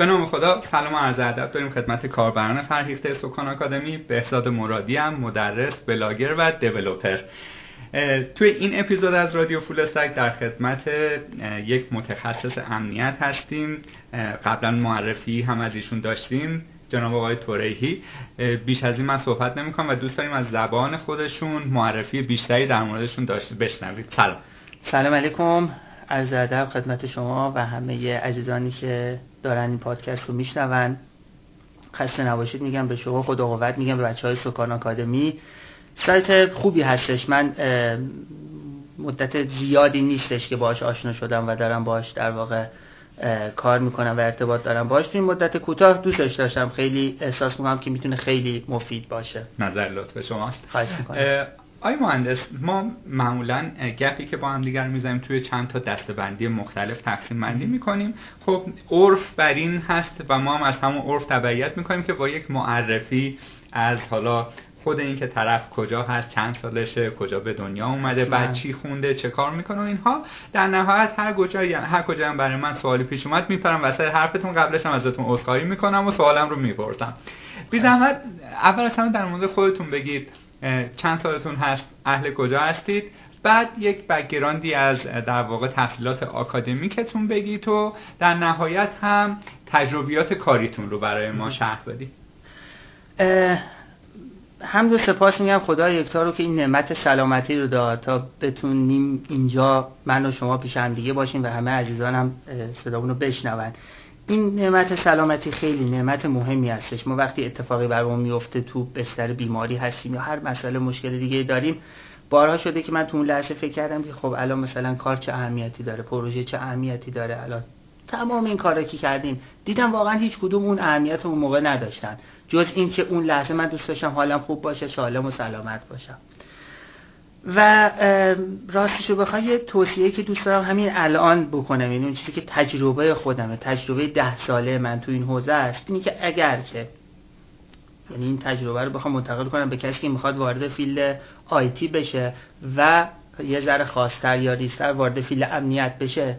به نام خدا سلام و عرض ادب داریم خدمت کاربران فرهیخته سکان آکادمی بهزاد مرادی هم مدرس بلاگر و دیولوپر. توی این اپیزود از رادیو فول استک در خدمت یک متخصص امنیت هستیم. قبلا معرفی هم از ایشون داشتیم جناب آقای توریهی بیش از این من صحبت نمی کنم و دوست داریم از زبان خودشون معرفی بیشتری در موردشون داشته بشنوید سلام. سلام علیکم. از ادب خدمت شما و همه عزیزانی که دارن این پادکست رو میشنون. خسته نباشید میگم به شما خدا قوت میگم به بچه های سکان آکادمی. سایت خوبی هستش. من مدت زیادی نیستش که باش آشنا شدم و دارم باش در واقع کار می‌کنم و ارتباط دارم. باش تو این مدت کوتاه دوستش داشتم. خیلی احساس می‌کنم که می‌تونه خیلی مفید باشه. نظر لطف شماست. خواهش می‌کنم. آی مهندس ما معمولا گپی که با هم دیگر می‌زنیم توی چند تا دستبندی مختلف تقسیم بندی می‌کنیم. خب عرف بر این هست و ما هم از همون عرف تبعیت می‌کنیم که با یک معرفی از حالا خود این که طرف کجا هست چند سالشه کجا به دنیا اومده بعد چی خونده چه کار می‌کنه و اینها. در نهایت هر کجا هر کجا هم برای من سوالی پیش اومد میپرم وسط حرفتون قبلش هم ازتون عذرخواهی می‌کنم و سوالم رو می‌پرسم. بی زحمت اول از همه در مورد خودتون بگید. چند سالتون هست اهل کجا هستید؟ بعد یک بکگراندی از در واقع تحصیلات آکادمیکتون بگید و در نهایت هم تجربیات کاریتون رو برای ما شرح بدید. هم دو سپاس میگم. خدا یکتا رو که این نعمت سلامتی رو داد تا بتونیم اینجا من و شما پیش هم دیگه باشیم و همه عزیزانم صدامون رو بشنون. این نعمت سلامتی خیلی نعمت مهمی هستش. ما وقتی اتفاقی برامون میفته تو بستر بیماری هستیم یا هر مسئله مشکل دیگه داریم بارها شده که من تو اون لحظه فکر کردم که خب الان مثلا کار چه اهمیتی داره پروژه چه اهمیتی داره الان تمام این کارا که کردیم دیدم واقعا هیچ کدوم اون اهمیت اون موقع نداشتن. جز این که اون لحظه من دوست داشتم حالم خوب باشه سالم و سلامت باشم. و راستش رو بخوای یه توصیه که دوست دارم همین الان بکنم. این یعنی اون چیزی که تجربه خودمه تجربه ده ساله من تو این حوزه است. اینی که اگر که یعنی این تجربه رو بخوام منتقل کنم به کسی که می‌خواد وارد field IT بشه و یه ذره خاصتر یا ریزتر وارد field امنیت بشه.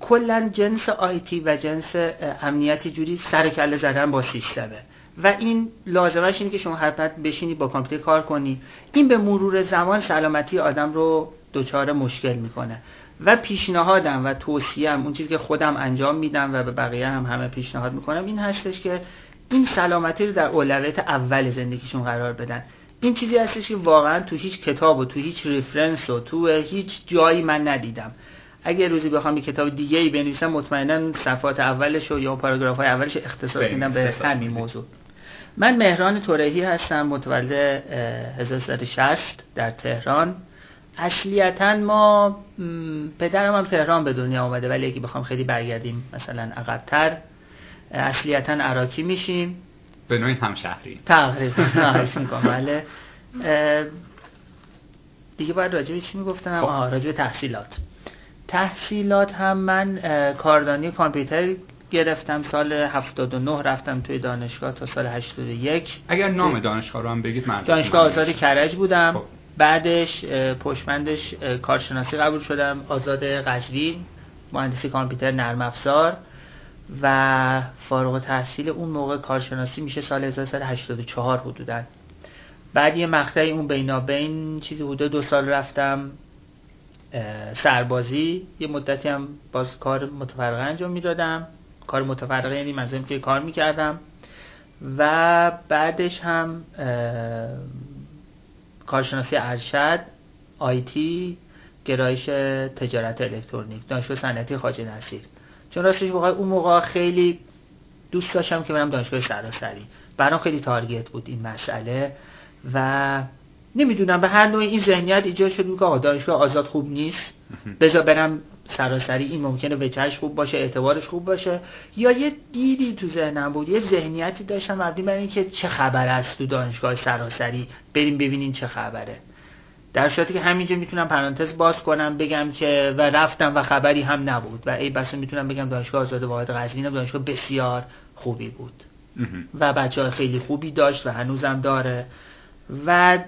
کلا جنس IT و جنس امنیتی جوری سر کله زدن با سیستمه. و این لازمش اینه که شما حتما بشینی با کامپیوتر کار کنی. این به مرور زمان سلامتی آدم رو دچار مشکل می‌کنه. و پیشنهادم و توصیم اون چیزی که خودم انجام میدم و به بقیه هم همه پیشنهاد می‌کنم این هستش که این سلامتی رو در اولویت اول زندگیشون قرار بدن. این چیزی هستش که واقعا تو هیچ کتاب و تو هیچ ریفرنس و تو هیچ جایی من ندیدم. اگه روزی بخوام یک کتاب دیگه ای بنویسم مطمئنا صفحات اولش و یا پاراگراف های اولش اختصاص میدم به همین موضوع. من مهران تورهی هستم متولد 1360 در تهران. اصلیتا ما پدرم هم تهران به دنیا آمده ولی اگه بخوام خیلی برگردیم مثلا عقبتر اصلیتا عراقی میشیم. به نوعی همشهری. تقریبا. می‌کنم بله. دیگه باید راجع چی می‌گفتم؟ خب. آها راجع تحصیلات. تحصیلات هم من کاردانی کامپیوتر گرفتم سال 79 رفتم توی دانشگاه تا سال 81 اگر نام دانشگاه رو هم بگید من دانشگاه آزاد کرج بودم. خب. بعدش پشمندش کارشناسی قبول شدم آزاد قزوین مهندسی کامپیوتر نرم افزار و فارغ تحصیل اون موقع کارشناسی میشه سال 1384 حدودا. بعد یه مقطعی اون بینابین چیزی حدود دو سال رفتم سربازی. یه مدتی هم باز کار متفرقه انجام می‌دادم. کار متفرقه یعنی منظورم که کار می‌کردم. و بعدش هم کارشناسی ارشد آیتی گرایش تجارت الکترونیک دانشگاه صنعتی خواجه نصیر. چون راستش واقعا اون موقع خیلی دوست داشتم که برم دانشگاه سراسری. برام خیلی تارگت بود این مسئله و نمی‌دونم به هر نوع این ذهنیت ایجاد شد که آقا دانشگاه آزاد خوب نیست. بذار برم سراسری این ممکنه وجهش خوب باشه اعتبارش خوب باشه. یا یه دیدی تو ذهنم بود یه ذهنیتی داشتم مبنی بر اینکه چه خبر است تو دانشگاه سراسری. بریم ببینیم چه خبره. در صورتی که همینجا می‌تونم پرانتز باز کنم بگم که و رفتم و خبری هم نبود. و ای بس می‌تونم بگم دانشگاه آزاد واحد قزوین دانشگاه بسیار خوبی بود. و بچه های خیلی خوبی داشت و هنوزم داره. و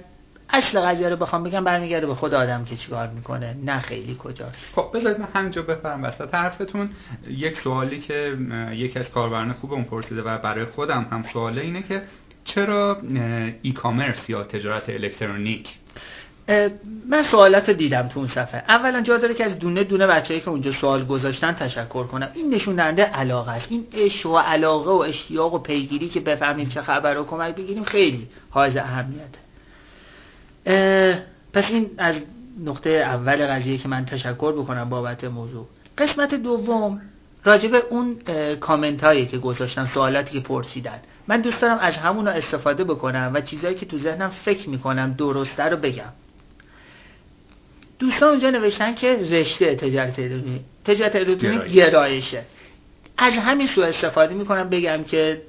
اصل قضیه رو بخوام بگم برمیگرده به خود آدم که چیکار می‌کنه. نه خیلی کجاست. خب بذارید من همینجا بفرم وسط حرفتون. یک سوالی که یکی از کاربران خوبمون پرسیده و برای خودم هم سواله اینه که چرا ای کامرس یا تجارت الکترونیک؟ من سوالات رو دیدم تو اون صفحه. اولا جا داره که از دونه دونه بچه‌ای که اونجا سوال گذاشتن تشکر کنم. این نشون دهنده علاقه است. این عشق و علاقه و اشتیاق و پیگیری که بفهمیم چه خبر رو کمک بگیریم خیلی حائز اهمیته. پس این از نقطه اول قضیه که من تشکر بکنم بابت موضوع. قسمت دوم راجب اون کامنت هایی که گذاشتن سوالاتی که پرسیدن. من دوست دارم از همون استفاده بکنم و چیزهایی که تو ذهنم فکر می‌کنم درسته رو بگم. دوستان اونجا نوشتن که رشته تجارت الکترونیک تجارت الکترونیک گرایشه. از همین سو استفاده می‌کنم بگم که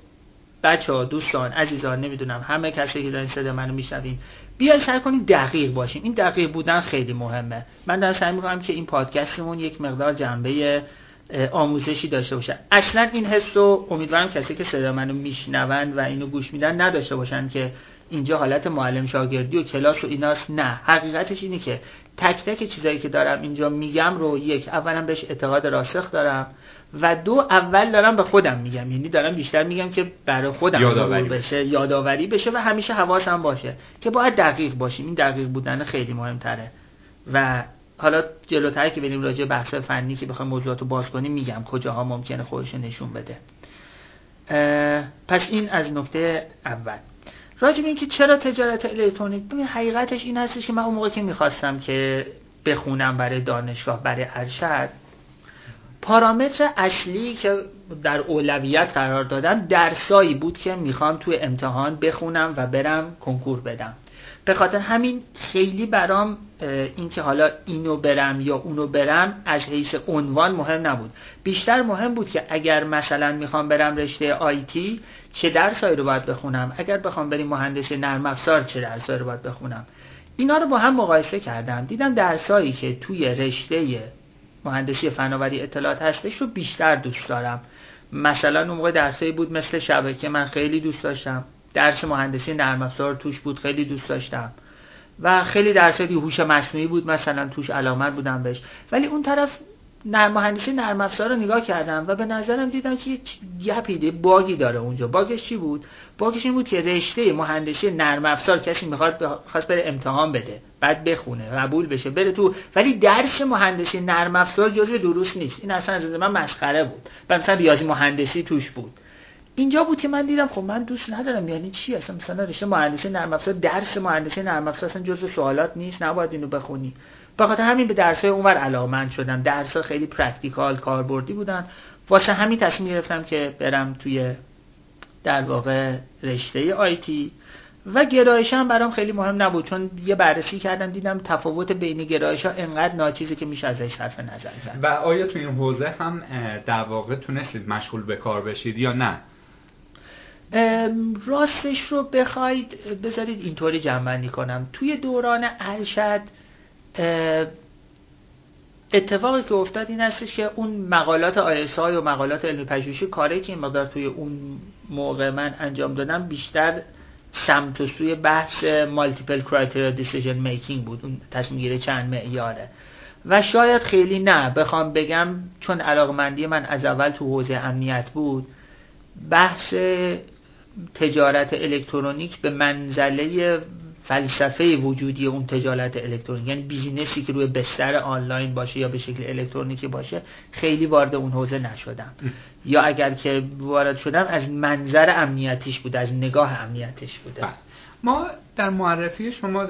بچه ها دوستان عزیزان نمی‌دونم همه کسی که دارین صدا منو میشنوین بیاین سعی کنیم دقیق باشیم. این دقیق بودن خیلی مهمه. من دارم سعی می‌کنم که این پادکستمون یک مقدار جنبه آموزشی داشته باشه. اصلا این حس رو امیدوارم کسی که صدا منو میشنوند و اینو گوش میدن نداشته باشن که اینجا حالت معلم شاگردی و کلاس و ایناست. نه. حقیقتش اینه که تک تک چیزایی که دارم اینجا میگم رو یک اولا بهش اعتقاد راسخ دارم. و دو اول دارم به خودم میگم. یعنی دارم بیشتر میگم که برای خودم یادآوری بشه. یادآوری بشه و همیشه حواسم باشه که باید دقیق باشیم. این دقیق بودن خیلی مهمتره. و حالا جلوتر که بریم راجع بحث فنی که بخوایم موضوعات رو باز کنیم میگم کجاها ممکنه خودش نشون بده. پس این از نکته اول. راجع به که چرا تجارت الکترونیک ببین حقیقتش این هستش که من اون موقع که می‌خواستم که بخونم برای دانشگاه برای ارشد پارامتر اصلی که در اولویت قرار دادم درسایی بود که می‌خوام توی امتحان بخونم و برم کنکور بدم. به خاطر همین خیلی برام اینکه حالا اینو برم یا اونو برم از حیث عنوان مهم نبود. بیشتر مهم بود که اگر مثلا می‌خوام برم رشته آیتی چه درسایی رو باید بخونم؟ اگر بخوام بریم مهندسی نرم افزار چه درسایی رو باید بخونم؟ اینا رو با هم مقایسه کردم. دیدم درسایی که توی رشته مهندسی فناوری اطلاعات هستش رو بیشتر دوست دارم. مثلا اون موقع درسایی بود مثل شبکه من خیلی دوست داشتم. درس مهندسی نرم افزار توش بود خیلی دوست داشتم. و خیلی درسای هوش مصنوعی بود مثلا توش علامت بودم بهش. ولی اون طرف نرم مهندسی نرم افزار رو نگاه کردم و به نظرم دیدم که یه گپیده باگی داره اونجا. باگش چی بود؟ باگش این بود که رشته مهندسی نرم افزار کسی می‌خواد خواست بره امتحان بده بعد بخونه قبول بشه بره تو ولی درس مهندسی نرم افزار جزو دروس نیست. این اصلا از من مسخره بود. مثلا ریاضی مهندسی توش بود. اینجا بود که من دیدم خب من دوست ندارم یعنی چی اصلا؟ مثلا رشته مهندسی نرم افزار درس مهندسی نرم افزار اصلا جزء سوالات نیست. نباید اینو بخونی. بخاطر همین به درسای اونور علاقمند شدم. درس‌ها خیلی practical کاربردی بودن. واسه همین تصمیم گرفتم که برم توی در واقع رشته IT و گرایش هم برام خیلی مهم نبود چون یه بررسی کردم دیدم تفاوت بین گرایش ها انقدر ناچیزه که میشه ازش صرف نظر کرد. و آیا تو این حوزه هم در واقع تونستید مشغول به کار بشید یا نه؟ راستش رو بخواید بذارید اینطوری جمع کنم. توی دوران ارشد اتفاقی که افتاد این هستش که اون مقالات آیسای و مقالات علمی پژوهشی کاری که این مقدار توی اون موقع من انجام دادم بیشتر سمت و سوی بحث مالتیپل کرایتریا دیسیژن میکینگ بود اون تصمیم گیری چند معیاره. و شاید خیلی نه بخوام بگم چون علاقمندی من از اول تو حوزه امنیت بود بحث تجارت الکترونیک به منزله فلسفه وجودی اون تجارت الکترونیک یعنی business ی که روی بستر آنلاین باشه یا به شکل الکترونیکی باشه خیلی وارد اون حوزه نشدم. یا اگر که وارد شدم از منظر امنیتیش بود از نگاه امنیتش بوده. بله. ما در معرفی شما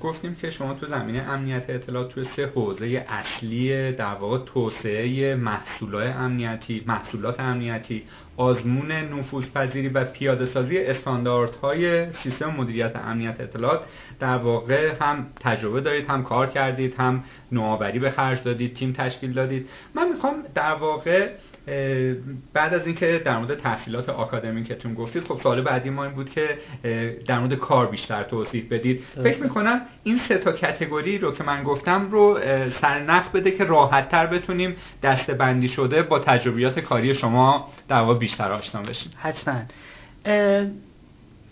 گفتیم که شما تو زمینه امنیت اطلاعات تو سه حوزه اصلی در واقع توسعه محصولات امنیتی محصولات امنیتی آزمون نفوذپذیری و پیاده سازی استانداردهای سیستم مدیریت امنیت اطلاعات در واقع هم تجربه دارید هم کار کردید هم نوآوری به خرج دادید تیم تشکیل دادید. من می‌خوام در واقع بعد از اینکه در مورد تحصیلات آکادمیکتون گفتید خب سوال بعدی ما این بود که در مورد کار بیشتر توضیح بدید. فکر می‌کنم این سه تا کتگوری رو که من گفتم رو سرنخ بده که راحت تر بتونیم دسته بندی شده با تجربیات کاری شما در واقع بیشتر آشنا بشیم. حتما.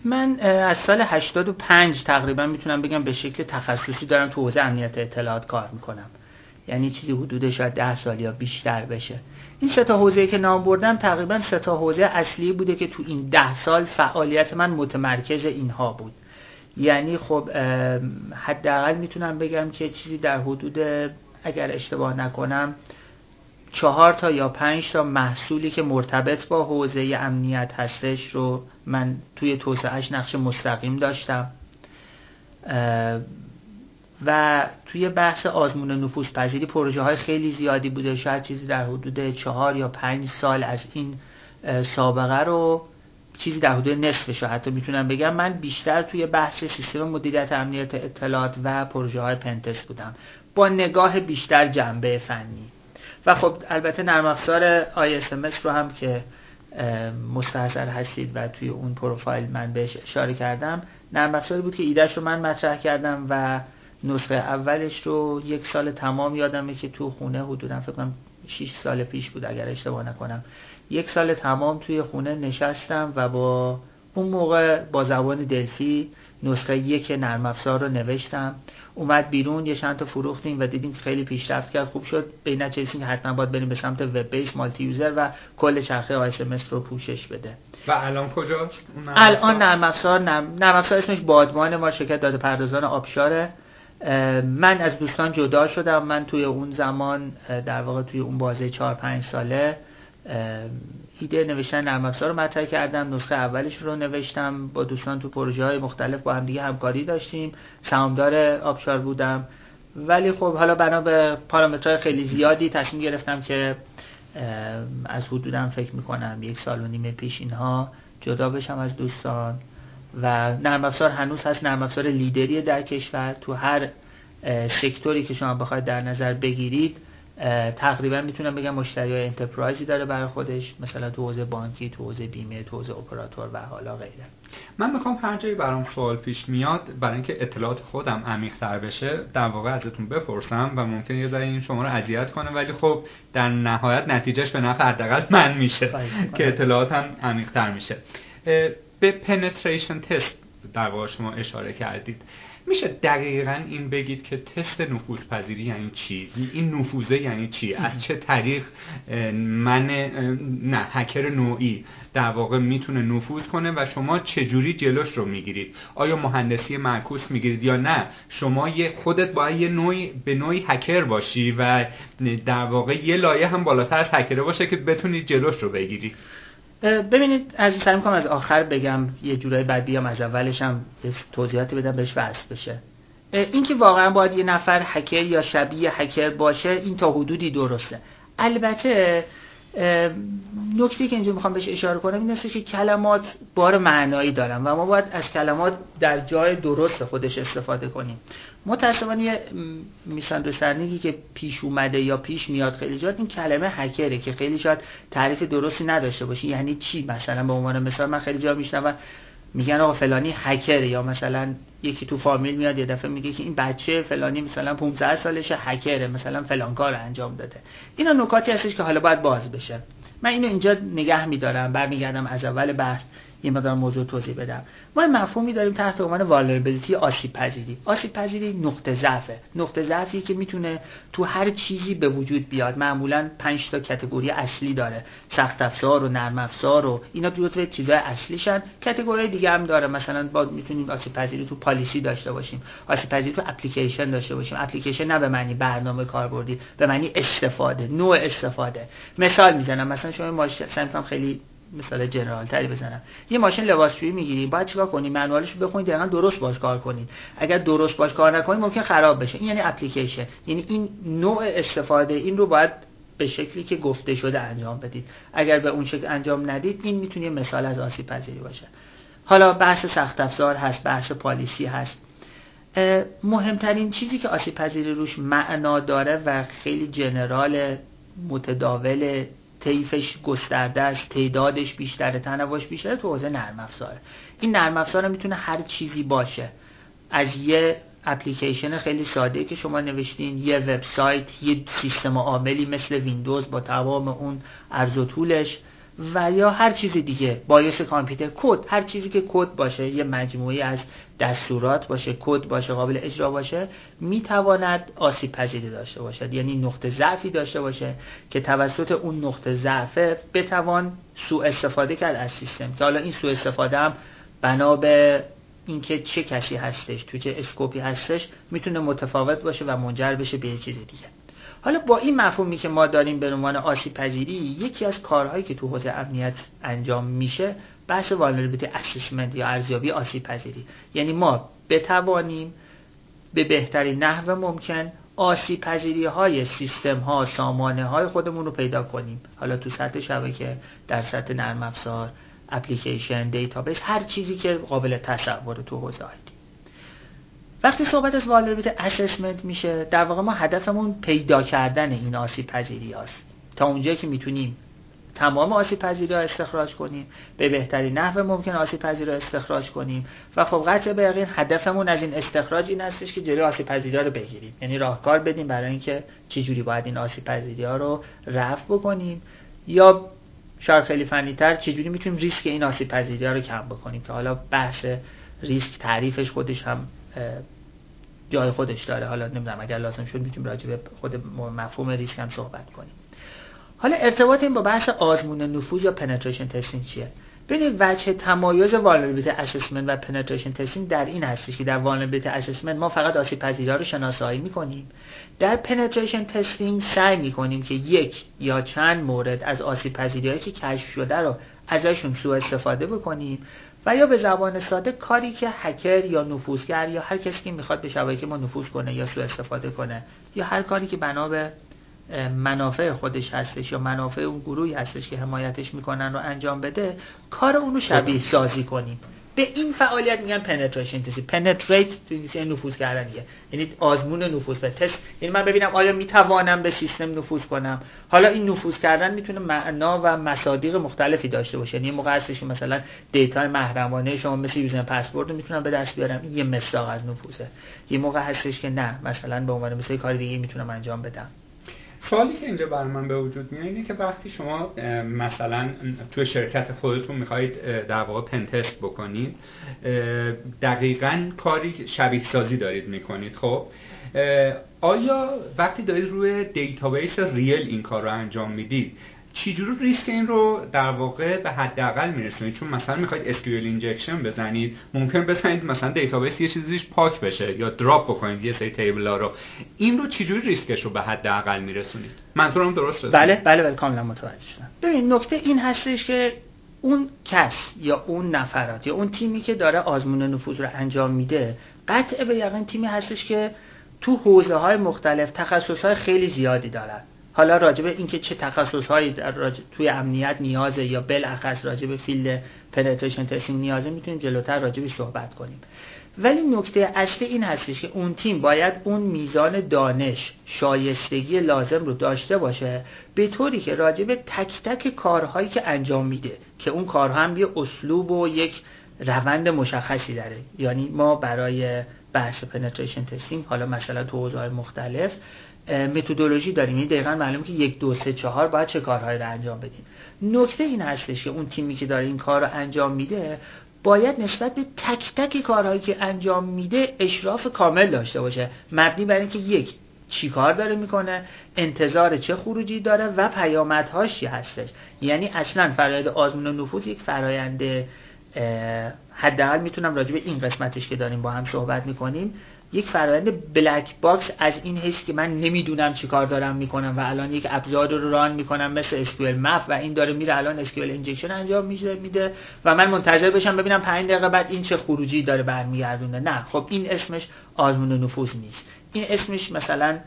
من از سال 85 تقریبا می‌تونم بگم به شکل تخصصی دارم تو حوزه امنیت اطلاعات کار می‌کنم. یعنی چیزی حدود شاید ده سال یا بیشتر بشه. این سه تا حوزه که نام بردم تقریبا سه تا حوزه اصلی بوده که تو این ده سال فعالیت من متمرکز اینها بود. یعنی خب حداقل می‌تونم بگم که چیزی در حدود اگر اشتباه نکنم چهار تا یا پنج تا محصولی که مرتبط با حوزه امنیت هستش رو من توی توسعهش نقش مستقیم داشتم. و توی بحث آزمون نفوذ پذیری پروژه های خیلی زیادی بوده. شاید چیزی در حدود چهار یا پنج سال از این سابقه رو چیزی در حدود نصفش رو حتی می‌تونم بگم من بیشتر توی بحث سیستم مدیریت امنیت اطلاعات و پروژه های پنتست بودم. با نگاه بیشتر جنبه فنی. و خب البته نرم افزار ISMS رو هم که مستحصر هستید و توی اون پروفایل من بهش اشاره کردم نرم افزاری بود که ایدهش رو من مطرح کردم و نسخه اولش رو یک سال تمام یادمه که تو خونه حدودا فکر کنم 6 سال پیش بود اگر اشتباه نکنم. یک سال تمام توی خونه نشستم و با اون موقع با زبان دلفی نسخه یک نرم افزار رو نوشتم. اومد بیرون یه چند تا فروختیم و دیدیم خیلی پیشرفت کرد. خوب شد. به نتیجه که حتما باید بریم به سمت وب بیس مالتی یوزر و کل چرخه آی رو پوشش بده. و الان کجاست؟ الان نرم افزار نرم افزار اسمش بادمان ما شرکت داده پردازان آبشاره من از دوستان جدا شدم. من توی اون زمان در واقع توی اون بازه 4 5 ساله ایده نوشتن نرم افزار رو مطرح کردم. نسخه اولش رو نوشتم. با دوستان تو پروژه های مختلف با هم دیگه همکاری داشتیم. سهامدار آبشار بودم. ولی خب حالا بنا به پارامترهای خیلی زیادی تصمیم گرفتم که از حدودم فکر می‌کنم یک سال و نیمه پیش اینها جدا بشم از دوستان. و نرم افزار هنوز هست. نرم افزار لیدری در کشور تو هر سکتوری که شما بخواید در نظر بگیرید تقریبا می‌تونم بگم مشتری های انترپرایزی داره برای خودش مثلا تو حوزه بانکی تو حوزه بیمه تو حوزه اپراتور و حالا غیره. من می‌خوام هر جایی برام سوال پیش میاد برای اینکه اطلاعات خودم عمیق تر بشه در واقع ازتون بپرسم و ممکن یه ذره این شما رو اذیت کنه ولی خب در نهایت نتیجهش به نفع حداقل من میشه که اطلاعاتم عمیق تر میشه به پنتریشن تست در واقع شما اشاره کردید. میشه دقیقا این بگید که تست نفوذ پذیری یعنی چی؟ این نفوذه یعنی چی؟ از چه طریق من نه هکر نوعی در واقع می‌تونه نفوذ کنه و شما چجوری جلوش رو می‌گیرید؟ آیا مهندسی معکوس می‌گیرید یا نه؟ شما یه خودت باید یه نوعی به نوعی هکر باشی و در واقع یه لایه هم بالاتر از هکره باشه که بتونید جلوش رو بگیرید ببینید از سعی می‌کنم از آخر بگم یه جورایی بعد بیام از اولش هم توضیحاتی بدم بهش وصل بشه. اینکه واقعا باید یه نفر هکر یا شبیه هکر باشه این تا حدودی درسته. البته نکته که اینجا می‌خوام بهش اشاره کنم این است که کلمات بار معنایی دارن و ما باید از کلمات در جای درست خودش استفاده کنیم. متاسفانه یه میساندرستندینگی که پیش اومده یا پیش میاد خیلی جات این کلمه هکره که خیلی شاید تعریف درستی نداشته باشه یعنی چی؟ مثلا به عنوان مثال من خیلی جا میشنوم میگن آقا فلانی هکره یا مثلا یکی تو فامیل میاد یه دفعه میگه که این بچه فلانی مثلا 15 سالشه هکره مثلا فلان کار انجام داده. اینا نکاتی هستش که حالا باید باز بشه. من اینو اینجا نگه میدارم برمیگردم از اول بحث. یه مقدار موضوع توضیح بدم. ما مفهومی داریم تحت عنوان والربیلیتی آسیب پذیری. آسیب پذیری نقطه ضعفه. نقطه ضعفی که می‌تونه تو هر چیزی به وجود بیاد. معمولا 5 تا کاتگوری اصلی داره. سخت افزار و نرم افزار و اینا دو تا چیزای اصلیشن. کاتگوری دیگه هم داره. مثلا با می‌تونیم آسیب پذیری تو پالیسی داشته باشیم. آسیب پذیری تو اپلیکیشن داشته باشیم. اپلیکیشن نه به معنی برنامه کاربردی به معنی استفاده نوع استفاده. مثال می‌زنم. مثلا شما ماشین خیلی مثال جنرال تری بزنم. یه ماشین لباسشویی می‌گیری باید چیکار کنی؟ منوالش رو بخونید دقیقا درست باش کار کنید اگر درست باش کار نکنید ممکن خراب بشه. این یعنی اپلیکیشن. یعنی این نوع استفاده این رو باید به شکلی که گفته شده انجام بدید. اگر به اون شکل انجام ندید این می‌تونه مثال از آسیب پذیری باشه. حالا بحث سخت افزار هست بحث پالیسی هست. مهمترین چیزی که آسیب پذیری روش معنا داره و خیلی جنرال متداول طیفش گسترده است تعدادش بیشتره تنوعش بیشتره تو حوزه نرم افزاره. این نرم افزار می‌تونه هر چیزی باشه. از یه اپلیکیشن خیلی ساده که شما نوشتین یه وبسایت یه سیستم عاملی مثل ویندوز با تمام اون عرض و طولش. و یا هر چیز دیگه BIOS کامپیوتر کد هر چیزی که کد باشه یه مجموعی از دستورات باشه کد باشه قابل اجرا باشه می‌تواند آسیب پذیری داشته باشد. یعنی نقطه ضعفی داشته باشه که توسط اون نقطه ضعف بتوان سوء استفاده کرد از سیستم. که حالا این سوء استفاده هم بنا به اینکه چه کسی هستش تو چه scope ی هستش می‌تونه متفاوت باشه و منجر بشه به چیز دیگه. حالا با این مفهومی که ما داریم به عنوان آسیب پذیری یکی از کارهایی که تو حوزه امنیت انجام میشه بحث vulnerability assessment یا ارزیابی آسیب پذیری. یعنی ما بتوانیم به بهترین نحو ممکن آسیب پذیری های سیستم ها سامانه های خودمون رو پیدا کنیم. حالا تو سطح شبکه در سطح نرم افزار اپلیکیشن database هر چیزی که قابل تصور تو حوزه IT وقتی صحبت از vulnerability assessment میشه در واقع ما هدفمون پیدا کردن این آسیب پذیری هست تا اونجایی که می‌تونیم تمام آسیب پذیری ها استخراج کنیم به بهترین نحو ممکن آسیب پذیری ها استخراج کنیم. و خب قطع به یقین هدفمون از این استخراج این هستش که جلوی آسیب پذیری رو بگیریم. یعنی راهکار بدیم برای اینکه چجوری باید این آسیب پذیری ها رو رفع بکنیم. یا شاید خیلی فنی تر چجوری می‌تونیم ریسک این آسیب پذیری ها رو کم بکنیم. که حالا بحث ریسک تعریفش خودش هم جای خودش داره. حالا نمی‌دونم اگر لازم شد می‌تونیم راجع به خود مفهوم ریسک هم صحبت کنیم. حالا ارتباط این با بحث آزمون نفوذ یا penetration testing چیه؟ ببینید وجه تمایز vulnerability assessment و penetration testing در این هستش که در vulnerability assessment ما فقط آسیب پذیری رو شناسایی می‌کنیم. در penetration testing سعی می‌کنیم که یک یا چند مورد از آسیب پذیری که کشف شده رو ازشون سوء استفاده بکنیم. و یا به زبان ساده کاری که هکر یا نفوذگر یا هر کسی که می‌خواد به شبکه ما نفوذ کنه یا سوء استفاده کنه یا هر کاری که بنا به منافع خودش هستش یا منافع اون گروهی هستش که حمایتش می‌کنن رو انجام بده کار اونو شبیه سازی کنیم. به این فعالیت میگن penetration test penetrate to یعنی نفوذ کردن یعنی آزمون نفوذ و تست یعنی من ببینم آیا می‌توانم به سیستم نفوذ کنم؟ حالا این نفوذ کردن می‌تونه معنا و مصادیق مختلفی داشته باشه. یعنی موقع هستش مثلا data محرمانه شما مثل user password می‌تونم به دست بیارم. این یه مصداق از نفوذه. یه موقع هستش که نه. مثلا به عنوان مثل کار دیگه می‌تونم انجام بدم. سوالی که اینجا بر من به وجود میاد اینه که وقتی شما مثلا توی شرکت خودتون می‌خواهید در واقع pentest بکنید دقیقا کاری شبیه سازی دارید می‌کنید خب؟ آیا وقتی دارید روی database real این کار رو انجام می‌دید چجوری ریسک این رو در واقع به حداقل میرسونید؟ چون مثلا می‌خواید SQL injection بزنید ممکن بزنید مثلا database یه چیزیش پاک بشه یا drop بکنید یه سری table ها رو. این رو چجوری ریسکش رو به حداقل میرسونید؟ منظورم درست بله بله بله کاملا متوجه شدم. ببین نکته این هستش که اون کس یا اون نفرات یا اون تیمی که داره آزمون نفوذ رو انجام میده قطع به یقین تیمی هستش که تو حوزه های مختلف تخصص های خیلی زیادی دارن. حالا راجبه اینکه چه تخصصهایی توی امنیت نیازه یا بالاخص راجبه field penetration testing نیازه می‌تونیم جلوتر راجبش صحبت کنیم. ولی نکته اصلی این هستش که اون تیم باید اون میزان دانش شایستگی لازم رو داشته باشه به طوری که راجب تک تک کارهایی که انجام میده که اون کارها هم یه اسلوب و یک روند مشخصی داره. یعنی ما برای بحث penetration testing حالا مثلا تو حوزه‌های مختلف متدولوژی داریم. این دقیقا معلومه که یک دو سه چهار باید چه کارهایی رو انجام بدیم. نکته این هستش که اون تیمی که داره این کار رو انجام میده باید نسبت به تک تک کارهایی که انجام میده اشراف کامل داشته باشه. مبنی بر اینکه یک چی کار داره می‌کنه انتظار چه خروجی داره و پیامدهاش چی هستش. یعنی اصلا فرایند آزمون نفوذ یک فرایند حداقل می‌تونم راجع به این قسمتش که داریم با هم صحبت می‌کنیم یک فرآیند black box از این حیث که من نمی‌دونم چی کار دارم می‌کنم و الان یک ابزار رو run می‌کنم مثل SQLmap و این داره میره الان SQL injection انجام میده میده و من منتظر بشم ببینم 5 دقیقه بعد این چه خروجی داره برمیگردونه. نه خب این اسمش آزمون نفوذ نیست. این اسمش مثلا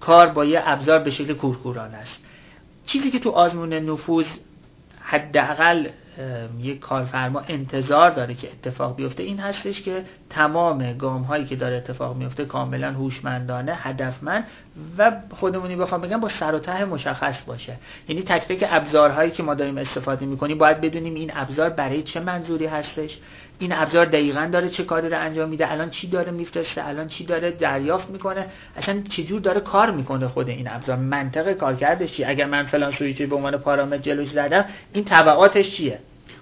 کار با یه ابزار به شکل کورکورانه است. چیزی که تو آزمون نفوذ حداقل یک کارفرما انتظار داره که اتفاق بیفته. این هستش که تمام گام هایی که داره اتفاق میفته کاملا هوشمندانه هدفمند و خودمونی بخوام بگم با سر و ته مشخص باشه. یعنی تک تک ابزارهایی که ما داریم استفاده می‌کنیم باید بدونیم این ابزار برای چه منظوری هستش. این ابزار دقیقا داره چه کاری رو انجام میده الان چی داره میفرسته الان چی داره دریافت می‌کنه. اصلا چجور داره کار می‌کنه خود این ابزار؟ منطق کارکردش چیه؟ اگر من فلان سویچی به عنوان پارامتر جلوش زدم این تبعاتش چیه؟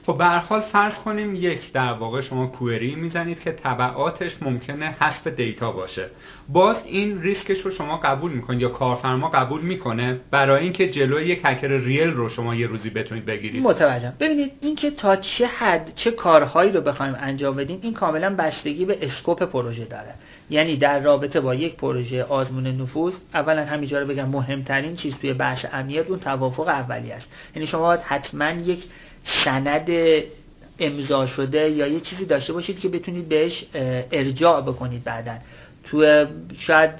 خب به حال فرض کنیم یک در واقع شما query می‌زنید که تبعاتش ممکنه حذف data باشه. باز این ریسکش رو شما قبول می‌کنید یا کارفرما قبول می‌کنه برای اینکه جلوی یک هکر real رو شما یه روزی بتونید بگیرید. متوجهم. ببینید اینکه تا چه حد چه کارهایی رو بخوایم انجام بدیم این کاملا بستگی به اسکوپ پروژه داره. یعنی در رابطه با یک پروژه آزمون نفوذ اولا همینجا رو بگم مهمترین چیز توی بحث امنیت اون توافق اولی است. یعنی شما حتما یک سند امضا شده یا یه چیزی داشته باشید که بتونید بهش ارجاع بکنید بعدا. تو شاید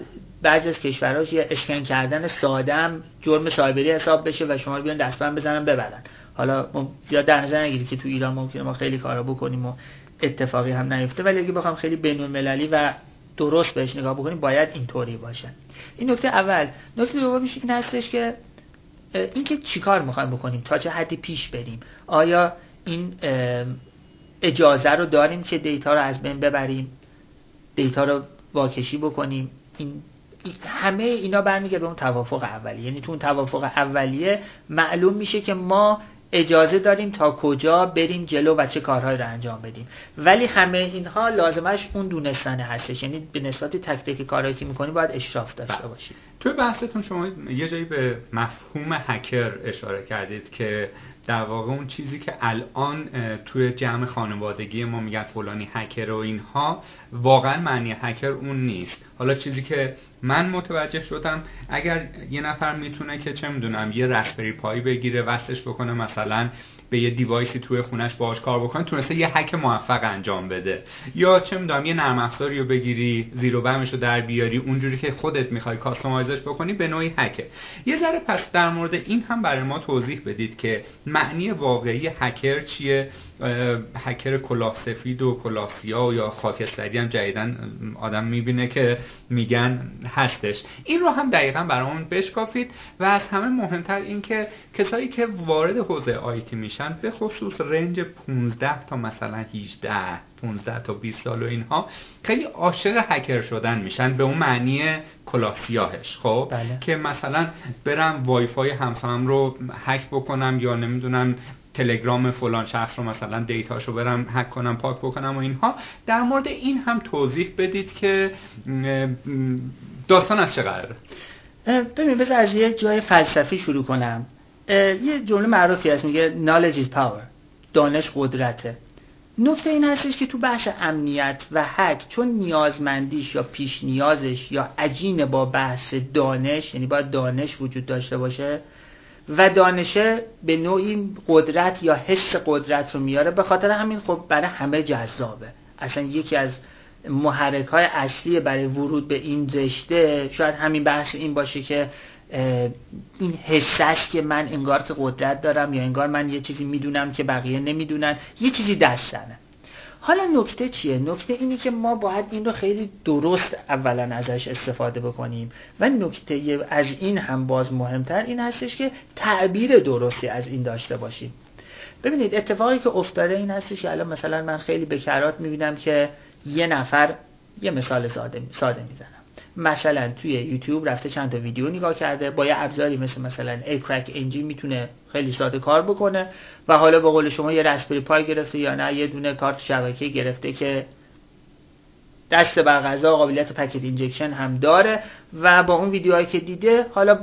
بعضی از کشورها یه اسکن کردن سادم جرم سایبری حساب بشه و شما رو بیان دستبند بزنن ببرن. حالا زیاد در نظر نگیرید که تو ایران ممکنه ما خیلی کارا بکنیم و اتفاقی هم نیفته. ولی اگه بخوام خیلی بین المللی و درست بهش نگاه بکنیم باید اینطوری باشه. این نکته اول. نکته دومش این هستش که اینکه چیکار می‌خوایم بکنیم تا چه حدی پیش بریم؟ آیا این اجازه رو داریم که دیتا رو از بین ببریم؟ دیتا رو واکشی بکنیم؟ این همه اینا برمیگرده به اون توافق اولیه. یعنی تو اون توافق اولیه معلوم میشه که ما اجازه داریم تا کجا بریم جلو و چه کارهایی رو انجام بدیم. ولی همه اینها لازمش اون دونستنه هستش. یعنی به نسبت تک تک کارهایی که می‌کنیم باید اشراف داشته بله. باشیم توی بحثتون شما یه جایی به مفهوم هکر اشاره کردید که در واقع اون چیزی که الان توی جمع خانوادگی ما میگن فلانی هکر و اینها واقعا معنی هکر اون نیست. حالا چیزی که من متوجه شدم اگر یه نفر می‌تونه که چه می‌دونم یه رسپری پایی بگیره وصلش بکنه مثلا به یه دیوایسی توی خونش باهاش کار بکنه تونسته یه هک موفق انجام بده. یا چه می‌دونم یه نرم افزاری رو بگیری زیرو بمش رو در بیاری اونجوری که خودت می‌خوای کاستومایزش بکنی به نوعی هکه یه ذره پس در مورد این هم برای ما توضیح بدید که معنی واقعی هکر چیه؟ هکر کلاه سفید و کلاه سیاه یا خاکستری هم جدیدن آدم می‌بینه که میگن هستش. این رو هم دقیقا برامون بشکافید و از همه مهمتر این که کسایی که وارد حوزه آیتی میشن به خصوص رنج 15 تا مثلا 18 15 تا 20 سال و اینها خیلی عاشق هکر شدن میشن به اون معنی کلاه سیاهش خب؟ بله. که مثلا برم وای فای همسایه‌ام رو هک بکنم یا نمی‌دونم تلگرام فلان شخص رو مثلا دیتاشو برم هک کنم پاک بکنم و اینها. در مورد این هم توضیح بدید که داستان از چه قراره؟ ببین بذار از یه جای فلسفی شروع کنم. یه جمله معروفی هست میگه knowledge is power دانش قدرته. نکته این هستش که تو بحث امنیت و حک چون نیازمندیش یا پیش نیازش یا عجین با بحث دانش یعنی باید دانش وجود داشته باشه و دانشه به نوعی قدرت یا حس قدرت رو میاره به خاطر همین خب برای همه جذابه. اصلا یکی از محرک های اصلی برای ورود به این رشته شاید همین بحث این باشه که این حسش که من انگار که قدرت دارم یا انگار من یه چیزی می‌دونم که بقیه نمی‌دونن. یه چیزی دستنه. حالا نکته چیه؟ نکته اینه که ما باید این رو خیلی درست اولا ازش استفاده بکنیم. و نکته از این هم باز مهمتر این هستش که تعبیر درستی از این داشته باشیم. ببینید اتفاقی که افتاده این هستش که الان مثلا من خیلی بکرات می‌بینم که یه نفر یه مثال ساده, ساده می‌زنم. مثلا توی یوتیوب رفته چند تا ویدیو نگاه کرده. با یه ابزاری مثل مثلا ای کرک انجین می‌تونه خیلی ساده کار بکنه و حالا به قول شما یه رسپری پای گرفته یا نه یه دونه کارت شبکه گرفته که دست بر غذا قابلیت پکت اینجکشن هم داره و با اون ویدیوهایی که دیده حالا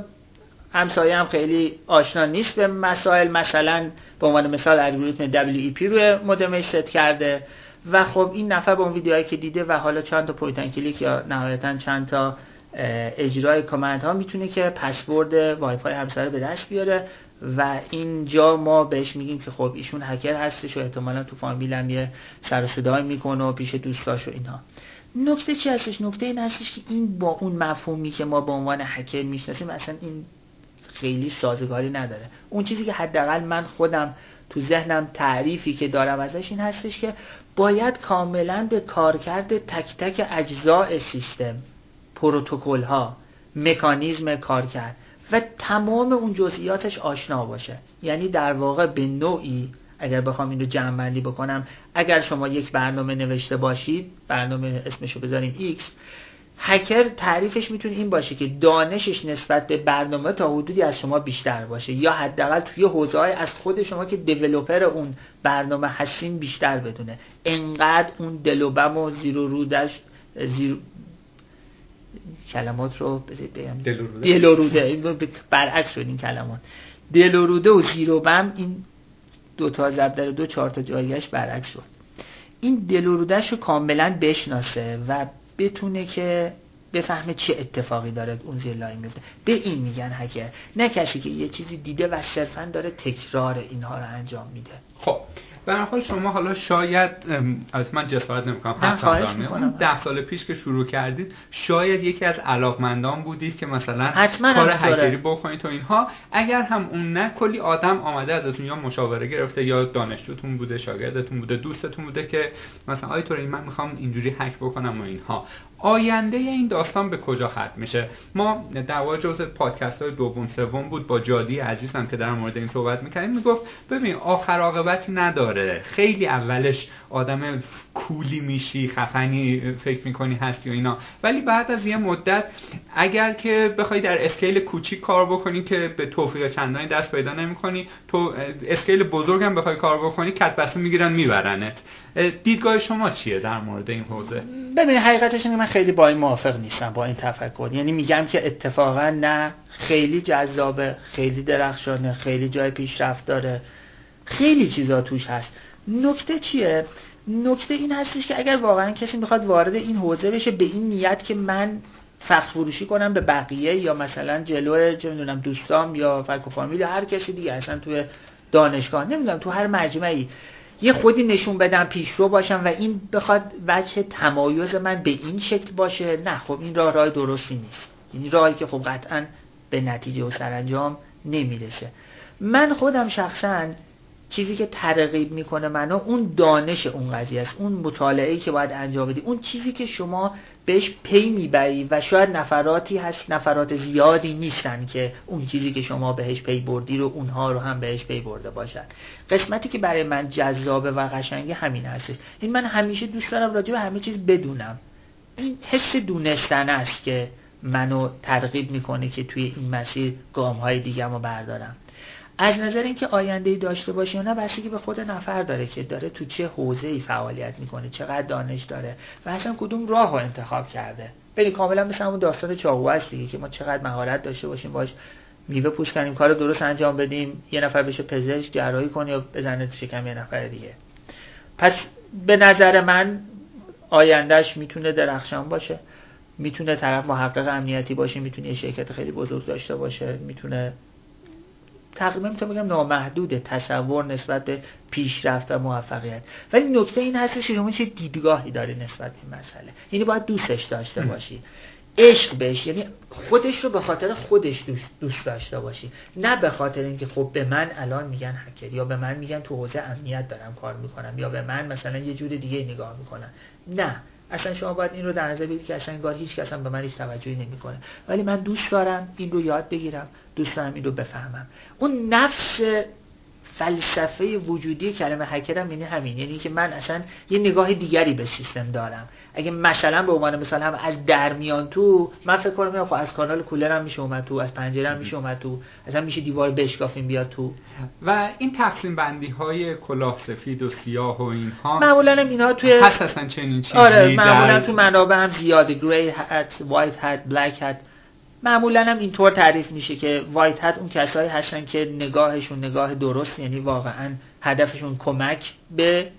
همسایه هم خیلی آشنا نیست به مسائل. مثلا به عنوان مثال الگوریتم WEP روی مودمش ست کرده. و خب این نفر به اون ویدیوهایی که دیده و حالا چند تا point click یا نهایتا چند تا اجرای command ها می‌تونه که پسورد وای فای همسایه به دست بیاره و اینجا ما بهش میگیم که خب ایشون هکر هستش و احتمالا تو فامیل هم یه سر صدای می‌کنه و پیش دوستاش و اینها. نکته چی هستش؟ نکته این هستش که این با اون مفهومی که ما به عنوان هکر می‌شناسیم اصلا این خیلی سازگاری نداره. اون چیزی که حداقل من خودم تو ذهنم تعریفی که دارم ازش این هستش که باید کاملا به کارکرد تک تک اجزاء سیستم پروتکل ها مکانیزم کارکرد و تمام اون جزئیاتش آشنا باشه. یعنی در واقع به نوعی اگر بخوام این رو جمع بکنم اگر شما یک برنامه نوشته باشید برنامه اسمشو بذاریم X هکر تعریفش می‌تونه این باشه که دانشش نسبت به برنامه تا حدودی از شما بیشتر باشه یا حداقل توی حوزه از خود شما که دیولپر اون برنامه هستین بیشتر بدونه. انقدر اون دلوبم و زیرو رودش زیرو کلمات رو بگم. دلوروده برعکس شد این کلمات. دلوروده و زیرو بم این دو تا ضرب در دو چهار تا جایگش برعکس شد. این دلورودش رو کاملا بشناسه و بتونه که بفهمه چه اتفاقی داره اون زیر لاین میفته. به این میگن هکر نه که یه چیزی دیده و صرفا داره تکرار اینها رو انجام میده. خب. به حال شما حالا شاید از من جسارت نمی‌کنم حتما ده سال پیش که شروع کردید شاید یکی از علاقمندان بودید که مثلا کار هکری بکنید تو اینها. اگر هم اون نه کلی آدم آمده ازتون یا مشاوره گرفته یا دانشجوتون بوده شاگردتون بوده دوستتون بوده که مثلا آی تو من می‌خوام اینجوری هک بکنم و اینها. آینده این داستان به کجا ختم میشه؟ ما در واقع جزء پادکست های دوم سوم بود با جادی عزیزم که در مورد این صحبت می‌کنیم می‌گفت ببین آخر عاقبتی نداره. خیلی اولش آدم کولی میشی خفنی فکر می‌کنی هستی و اینا. ولی بعد از یه مدت اگر که بخوای در اسکیل کوچیک کار بکنی که به توفیق چندانی دست پیدا نمی‌کنی تو اسکیل بزرگم بخوای کار بکنی کت می‌گیرن میبرنت. دیدگاه شما چیه در مورد این حوزه؟ ببین حقیقتش اینه من خیلی با این موافق نیستم با این تفکر. یعنی میگم که اتفاقا نه خیلی جذابه خیلی درخشانه خیلی جای پیشرفت داره. خیلی چیزا توش هست. نکته چیه؟ نکته این هستش که اگر واقعا کسی می‌خواد وارد این حوزه بشه به این نیت که من فخر فروشی کنم به بقیه یا مثلا جلو چه می‌دونم دوستام یا فک و فامیل یا هر کسی دیگه اصلا توی دانشگاه نمی‌دونم تو هر مجمعی یه خودی نشون بدم پیشرو باشم و این بخواد وجه تمایز من به این شکل باشه نه خب این راه راه درستی نیست. این راهی که خب قطعا به نتیجه و سرانجام نمی‌رسه. من خودم شخصا چیزی که ترغیب می‌کنه منو اون دانش اون قضیه است. اون مطالعه که باید انجام بدی. اون چیزی که شما بهش پی می‌بری و شاید نفراتی هست نفرات زیادی نیستن که اون چیزی که شما بهش پی بردی رو اونها رو هم بهش پی برده باشن. قسمتی که برای من جذابه و قشنگه همین هست این من همیشه دوست دارم راجع به همه چیز بدونم. این حس دونستن است که منو ترغیب می‌کنه که توی این مسیر گام های دیگه رو بردارم. از نظر اینکه آینده ای داشته باشه یا نه بستگی به خود نفر داره که داره تو چه حوزه ای فعالیت می‌کنه چقدر دانش داره و اصلا کدوم راه رو انتخاب کرده. ببین کاملا مثل همون داستان چاقو است دیگه که ما چقدر مهارت داشته باشیم باش میوه پوش کنیم کار درست انجام بدیم یه نفر بشه پزشک جراحی کنه یا بزنه تو شکم یه نفر دیگه. پس به نظر من آیندهش می‌تونه درخشان باشه می‌تونه طرف محقق امنیتی باشه می‌تونه یه شرکت خیلی بزرگ داشته باشه می‌تونه تقریبا می‌تونم بگم نامحدود تصور نسبت به پیشرفت و موفقیت. ولی نکته این هست که شما چه دیدگاهی داری نسبت به مسئله. یعنی باید دوستش داشته باشی. عشق بهش یعنی خودش رو به خاطر خودش دوست داشته باشی. نه به خاطر اینکه خب به من الان میگن هکر یا به من میگن تو حوزه امنیت دارم کار می‌کنم یا به من مثلا یه جور دیگه نگاه می‌کنن نه. اصلا شما باید این رو در نظر بگیرید که اصلا انگار هیچ کس به من هیچ توجهی نمی‌کنه. ولی من دوست دارم این رو یاد بگیرم دوست دارم این رو بفهمم. اون نفس فلسفه وجودی کلمه هکرم یعنی همین. یعنی که من اصلا یه نگاه دیگری به سیستم دارم. اگه مثلا به عنوان مثال هم از درمیان تو من فکر کنم خب از کانال کولر میشه اومد تو از پنجره هم میشه اومد تو. اصلا میشه دیوار بشکافیم بیاد تو. و این تقسیم بندی های کلاه سفید و سیاه و اینها معمولا هم اینها توی هست اصلا چنین چیزی آره معمولا تو منابع هم زیاده. گری هات وایت هات بلک هات معمولا هم اینطور تعریف میشه که وایت هد اون کسایی هستن که نگاهشون نگاه درست یعنی واقعا هدفشون کمک به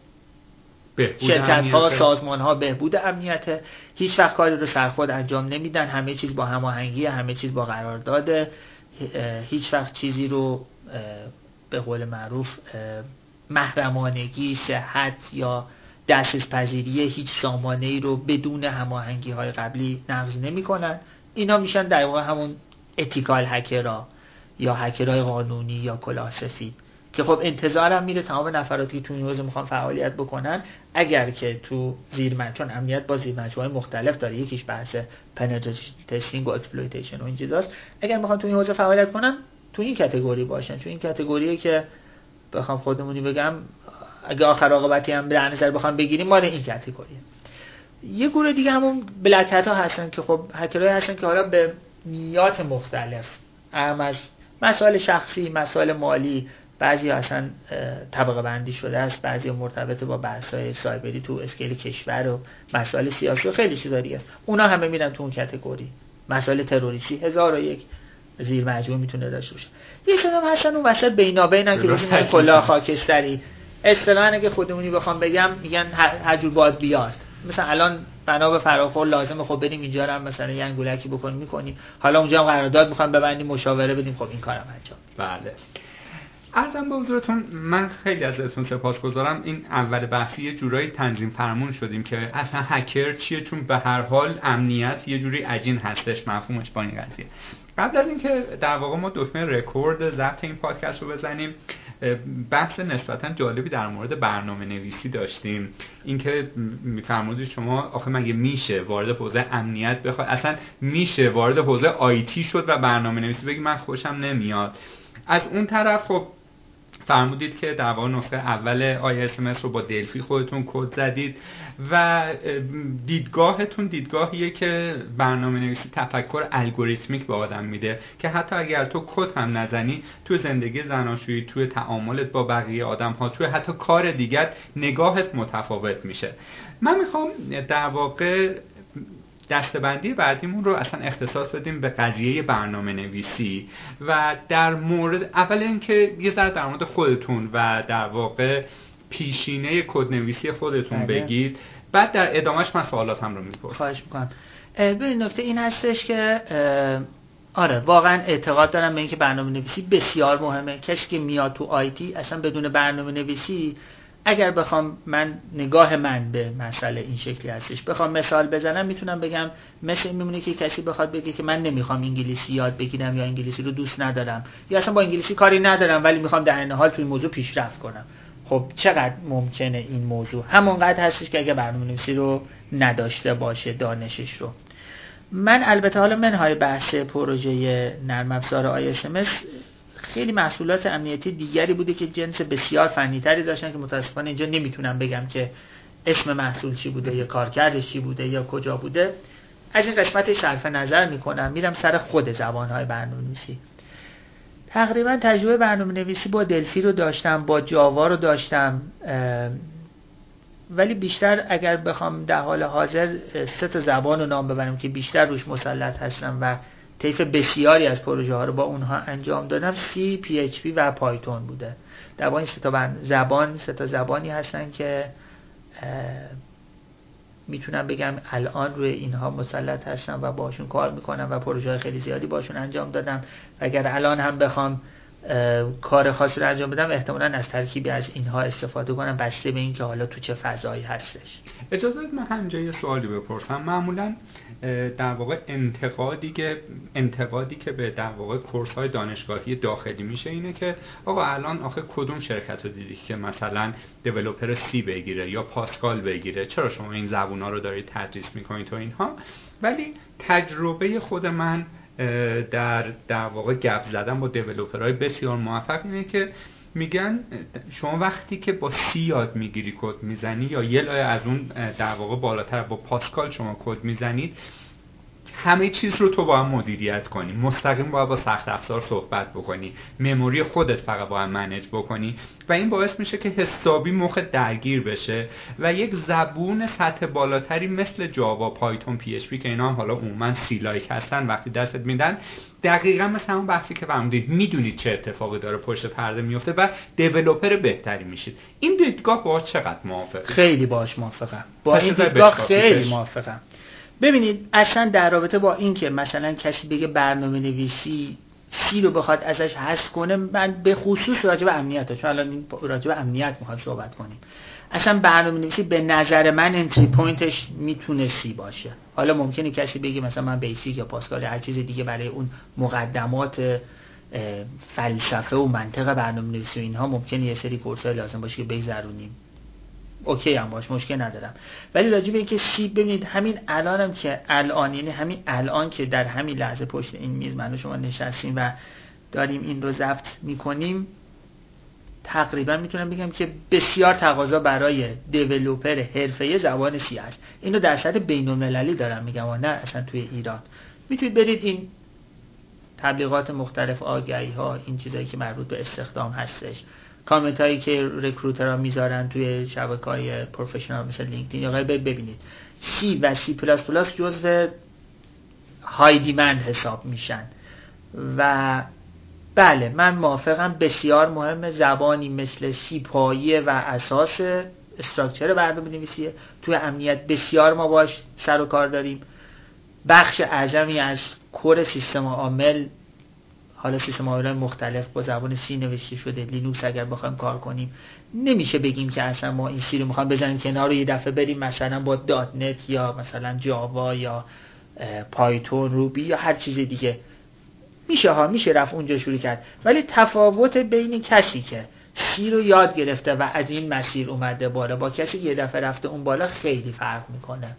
شرکت ها سازمان ها بهبود امنیت. هیچ وقت کاری رو سرخود انجام نمیدن. همه چیز با هماهنگی همه چیز با قرارداد هیچ وقت چیزی رو به قول معروف محرمانگی صحت یا دسترس پذیری هیچ سامانه ای رو بدون هماهنگی های قبلی نقض نمی‌کنن. اینا میشن در واقع همون اتیکال هکرها یا هکرهای قانونی یا کلاه سفید که خب انتظارم میره تمام نفراتی که تو این می‌خوان فعالیت بکنن اگر که تو زیر چون امنیت با زیر های مختلف داره یکیش بحث testing و exploitation و این چیزاست. اگر می‌خوان تو این حوزه فعالیت کنن تو این category باشن. تو این category که بخوام خودمونی بگم اگه آخر عاقبتی هم در نظر بخوام بگیریم مال این category ه یه گروه دیگه همون black ها هستن که خب هکرهای هستن که حالا به نیات مختلف هم از مسائل شخصی مسائل مالی بعضی اصلا طبقه بندی شده است بعضی مرتبط با بحث های سایبری تو اسکیل کشور و مسائل سیاسی و خیلی چیزا دیگه. اونا همه میرن تو اون کتگوری مسائل تروریستی هزار و یک زیر مجموع می‌تونه داشته باشه. یه هم هستن اون وسط بینابینن که بگیم کلا خاکستری. اصطلاحا اگه خودمونی بخوام بگم میگن هر جور باد بیاد. مثلا الان بنا به فراخور لازمه خب بریم اینجا هم مثلا یه انگولکی بکنیم می‌کنیم حالا اونجا هم قرارداد می‌خوام ببندیم مشاوره بدیم خب این کارم انجام بله. ارزم به حضورتون من خیلی از ازتون سپاسگزارم. این اول بحثی یه جورایی تنظیم فرمون شدیم که اصلا هکر چیه؟ چون به هر حال امنیت یه جوری عجین هستش مفهومش با این قضیه. قبل از اینکه در واقع ما دکمه رکورد ضبط این پادکست رو بزنیم بحث نسبتا جالبی در مورد برنامه نویسی داشتیم. اینکه میفرمودید شما آخه مگه میشه وارد حوزه امنیت بخواد اصلا میشه وارد حوزه آیتی شد و برنامه نویسی بگی من خوشم نمیاد. از اون طرف خب فرمودید که در واقع نسخه اول آی رو با دلفی خودتون کد زدید و دیدگاهتون دیدگاهیه که برنامه نویسی تفکر الگوریتمیک به آدم میده که حتی اگر تو کد هم نزنی تو زندگی زناشویی توی تعاملت با بقیه آدم ها توی حتی کار دیگر نگاهت متفاوت میشه. من می‌خوام در واقع دستبندی بعدیمون رو اصلا اختصاص بدیم به قضیه برنامه نویسی و در مورد اول اینکه یه ذره در مورد خودتون و در واقع پیشینه کدنویسی خودتون بله. بگید. بعد در ادامهش من سوالاتم رو می‌پرسم. خواهش می‌کنم. ببین نکته این هستش که آره واقعا اعتقاد دارم به اینکه برنامه نویسی بسیار مهمه. کسی که میاد تو آیتی اصلا بدون برنامه نویسی اگر بخوام من نگاه من به مسئله این شکلی هستش بخوام مثال بزنم می‌تونم بگم مثل میمونه که کسی بخواد بگه که من نمی‌خوام انگلیسی یاد بگیرم یا انگلیسی رو دوست ندارم. یا اصلا با انگلیسی کاری ندارم ولی می‌خوام در این حال توی موضوع پیشرفت کنم. خب چقدر ممکنه این موضوع؟ همونقدر هستش که اگر برنامه نویسی رو نداشته باشه دانشش رو. من البته حالا منهای بحث پروژه نرم افزار ISMS خیلی محصولات امنیتی دیگری بوده که جنس بسیار فنیتری داشتن که متاسفانه اینجا نمی‌تونم بگم که اسم محصول چی بوده یا کارکردش چی بوده یا کجا بوده. از این قسمت صرف نظر می‌کنم. میرم سر خود زبانهای برنامه نویسی تقریبا تجربه برنامه نویسی با دلفی رو داشتم با جاوا رو داشتم ولی بیشتر اگر بخوام در حال حاضر سه تا زبان رو نام ببرم که بیشتر روش مسلط هستم و طیف بسیاری از پروژه ها رو با اونها انجام دادم. C, PHP و پایتون بوده. در این سه زبان سه زبانی هستن که می‌تونم بگم الان روی اینها مسلط هستم و باشون کار می‌کنم و پروژه خیلی زیادی باشون انجام دادم. و اگر الان هم بخوام کار خاصی رو انجام بدم احتمالا از ترکیبی از اینها استفاده کنم بسته به اینکه حالا تو چه فضایی هستش. اجازه من همینجا یه سوالی بپرسم. معمولا در واقع انتقادی که انتقادی که به در واقع کورس های دانشگاهی داخلی میشه اینه که آقا الان آخه کدوم شرکت رو دیدی که مثلا دیولپر سی بگیره یا پاسکال بگیره؟ چرا شما این زبون ها رو دارید تدریس می‌کنید تو اینها؟ ولی تجربه خود من در در واقع گپ زدن با دیولپرهای بسیار موفق اینه که میگن شما وقتی که با سی یاد می‌گیری کد می‌زنی یا یه لایه از اون در واقع بالاتر با Pascal شما کد می‌زنید همه چیز رو تو با هم مدیریت کنی. مستقیم باید با سخت افزار صحبت بکنی. memory خودت فقط باید manage بکنی. و این باعث میشه که حسابی مخ درگیر بشه و یک زبون سطح بالاتری مثل Java Python PHP که اینا هم حالا عموما C like هستن وقتی دستت میدن دقیقا مثل اون بحثی که فرمودید می‌دونید چه اتفاقی داره پشت پرده میفته و developer بهتری میشید. این دیدگاه با چقدر موافقه؟ خیلی باش موافقم. با این دیدگاه خیلی موافقم. ببینید اصلا در رابطه با اینکه مثلا کسی بگه برنامه نویسی C رو بخواد ازش حذف کنه من به خصوص راجع به امنیت چون الان راجع به امنیت می‌خوایم صحبت کنیم. اصلا برنامه نویسی به نظر من entry point ش می‌تونه C باشه. حالا ممکنه کسی بگه مثلا من Basic یا Pascal هر چیز دیگه برای اون مقدمات فلسفه و منطق برنامه نویسی و اینها ممکنه یه سری کورس لازم باشه که بگذرونیم. اوکی هم باش مشکل ندارم. ولی راجع به اینکه سی ببینید همین الانم که الان یعنی همین الان که در همین لحظه پشت این میز من شما نشستیم و داریم این رو ضبط می‌کنیم تقریبا می‌تونم بگم که بسیار تقاضا برای دیولوپر حرفه زبان سی هست. اینو در سطح بین المللی دارم میگم و نه اصلا توی ایران. می‌تونید برید این تبلیغات مختلف آگهی ها این چیزایی که مربوط به استخدام هستش. کامنت هایی که recruiter ها می‌ذارن توی شبکه های professional مثل LinkedIn یا ببینید. سی و سی پلاس پلاس جزو high demand حساب میشن. و بله من موافقم بسیار مهم زبانی مثل C پایه و اساس structure برنامه نویسیه توی امنیت بسیار ما باش سر و کار داریم. بخش اعظمی از core سیستم عامل حالا سیستم عامل مختلف با زبان C نوشته شده. لینوکس اگر بخوایم کار کنیم نمیشه بگیم که اصلا ما این C رو می‌خوایم بزنیم کنار رو یه دفعه بریم مثلا با. .NET یا مثلا Java یا Python Ruby یا هر چیز دیگه. میشه ها میشه رفت اونجا شروع کرد. ولی تفاوت بین کسی که سی رو یاد گرفته و از این مسیر اومده بالا با کسی که یه دفعه رفته اون بالا خیلی فرق می‌کنه.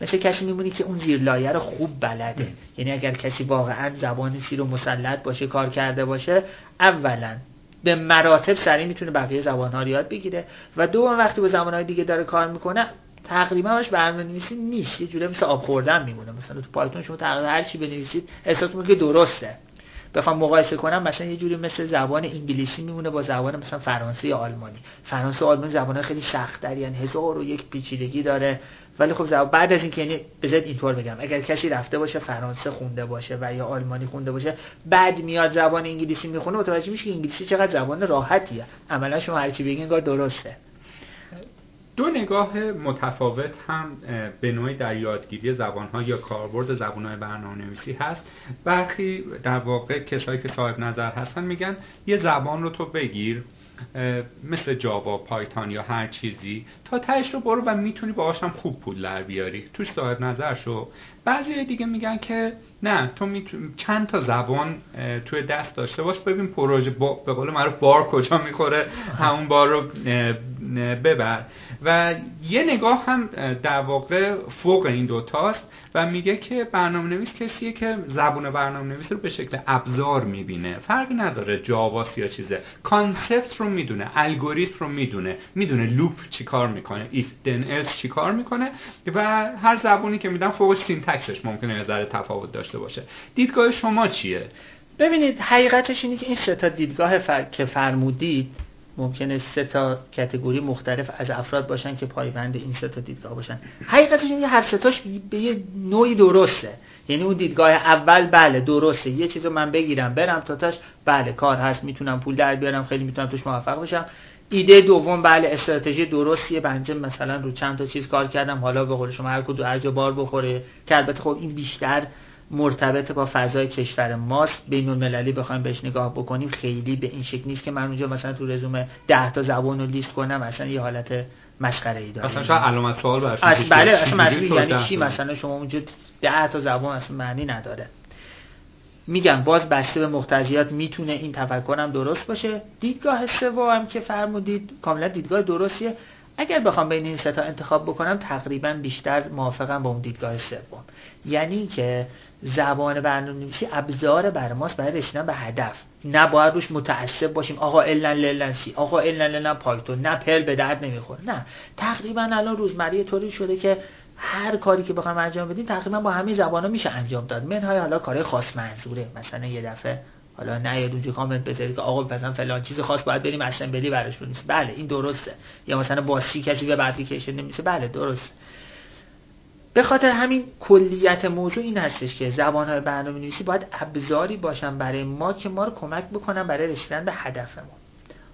مثل کسی میمونی که اون زیر لایه رو خوب بلده. یعنی اگر کسی واقعا زبان سی رو مسلط باشه کار کرده باشه اولا به مراتب سریع می‌تونه بقیه زبان ها رو یاد بگیره. و دوم وقتی با زبان های دیگه داره کار می‌کنه تقریبا باش برنامه نویسی نیست. یه جوری مثل آب خوردن میمونه. مثلا تو پایتون شما تقریبا هر چی بنویسید احساس که درسته. بخوام مقایسه کنم مثلا یه جوری مثل زبان انگلیسی میمونه با زبان مثلا فرانسه یا آلمانی. فرانسه و آلمانی زبان خیلی سخت یعنی هزار و یک پیچیدگی داره. ولی خب بعد از اینکه یعنی بذارید اینطور بگم. اگر کسی رفته باشه فرانسه خونده باشه و یا آلمانی خونده باشه بعد میاد زبان انگلیسی می‌خونه متوجه میشه که انگلیسی چقدر زبان راحتیه. عملا شما هر چی بگین انگار درسته. دو نگاه متفاوت هم به نوعی در یادگیری زبانها یا کاربرد زبانهای برنامه نویسی هست. برخی در واقع کسایی که صاحب نظر هستن میگن یه زبان رو تو بگیر. مثل جاوا پایتان یا هر چیزی تا تهش رو برو و می‌تونی باهاش هم خوب پول در بیاری. توش صاحب نظر شو. بعضی دیگه میگن که نه تو می‌تونی چند تا زبان توی دست داشته باش. ببین پروژه با... به قول معروف بار کجا می‌خوره. همون بار رو ببر. و یه نگاه هم در واقع فوق این دوتاست و میگه که برنامه نویس کسیه که زبون برنامه نویس رو به شکل ابزار می‌بینه. فرقی نداره Java س یا چیزه. concept رو می‌دونه الگوریتم رو می‌دونه می‌دونه loop چی کار می‌کنه if then else چی کار می‌کنه و هر زبونی که میدن فوقش syntax ش ممکنه ذره تفاوت داشته باشه. دیدگاه شما چیه؟ ببینید حقیقتش اینه که این سه تا دیدگاه فر... که فرمودید ممکنه سه تا category مختلف از افراد باشن که پایبند این سه تا دیدگاه باشن. حقیقتش اینه هر سه تاش به یه نوعی درسته. یعنی اون دیدگاه اول بله درسته. یه چیزو من بگیرم برم تا تاش بله کار هست می‌تونم پول در بیارم خیلی می‌تونم توش موفق بشم. ایده دوم بله استراتژی درستیه. بنجه مثلا رو چند تا چیز کار کردم. حالا به قول شما هر کدوم هر جا بار بخوره. که البته خب این بیشتر مرتبط با فضای کشور ماست. بین المللی بخوایم بهش نگاه بکنیم خیلی به این شکل نیست که من اونجا مثلا تو رزومه 10 تا زبان رو لیست کنم مثلا یه حالت مسخره ای داره. مثلا شاید علامت سوال براش بله اصلا یعنی چی؟ مثلا شما اونجا 10 تا زبان اصلا معنی نداره. میگم باز بسته به مقتضیات می‌تونه این تفکرم درست باشه. دیدگاه سوم که فرمودید کاملا دیدگاه درستیه. اگر بخوام بین این ستا انتخاب بکنم تقریبا بیشتر موافقم با اون دیدگاه سوم. یعنی که زبان برنامه نویسی ابزار بر ماست برای رسیدن به هدف. نه باید روش متعصب باشیم. آقا الن للن سی آقا الن للن پایتون. نه پل به درد نمی‌خوره. نه. تقریبا الان روزمره طوری شده که هر کاری که بخوایم انجام بدیم تقریبا با همین زبان میشه انجام داد. منهای حالا کار خاص منظوره. مثلا یه دفعه حالا نه یه اونجا کامنت بذارید که آقا مثلا فلان چیز خاص باید بریم اسمبلی براش بنویسیم بله این درسته. یا مثلا با سی کسی به اپلیکیشن نمیشه بله درست. به خاطر همین کلیت موضوع این هستش که زبان های برنامه نویسی باید ابزاری باشن برای ما که ما رو کمک بکنن برای رسیدن به هدفمون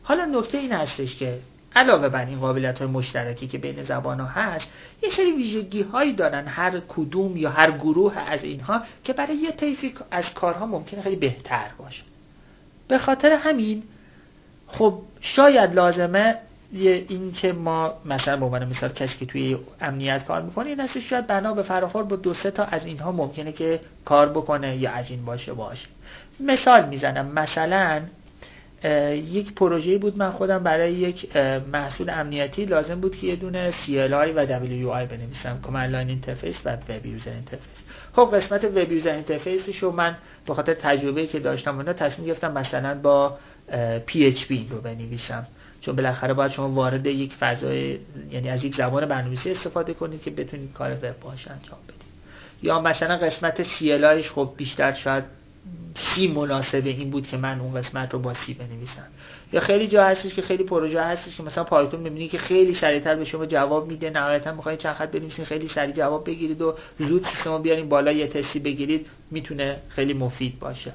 حالا نکته این هستش که علاوه بر این قابلیت های مشترکی که بین زبان ها هست یه سری ویژگی هایی دارن هر کدوم یا هر گروه از اینها که برای یه طیفی از کارها ممکنه خیلی بهتر باشه. به خاطر همین خب شاید لازمه این که ما مثلا به عنوان مثال کسی که توی امنیت کار می‌کنه این هستش شاید بنا به فراخور با دو سه تا از اینها ممکنه که کار بکنه یا از این باشه باشه. مثال می‌زنم. مثلا یک پروژه بود من خودم برای یک محصول امنیتی لازم بود که یه دونه CLI و WUI بنویسم command line interface و web user interface خب قسمت web user interface ش رو من به خاطر تجربه‌ای که داشتم اونا تصمیم گرفتم مثلا با PHP رو بنویسم. چون بالاخره باید شما وارد یک فضای یعنی از یک زبان برنامه‌نویسی استفاده کنید که بتونید کار وب باش انجام بدید. یا مثلا قسمت CLIش خب بیشتر شاید سی مناسب این بود که من اون قسمت رو با سی بنویسم. یا خیلی جا هستش که خیلی پروژه هستش که مثلا پایتون می‌بینی که خیلی سریعتر به شما جواب میده. نهایتا می‌خواید چند خط بنویسین خیلی سریع جواب بگیرید و زود سیستم بیارین بالا یه تستی بگیرید می‌تونه خیلی مفید باشه.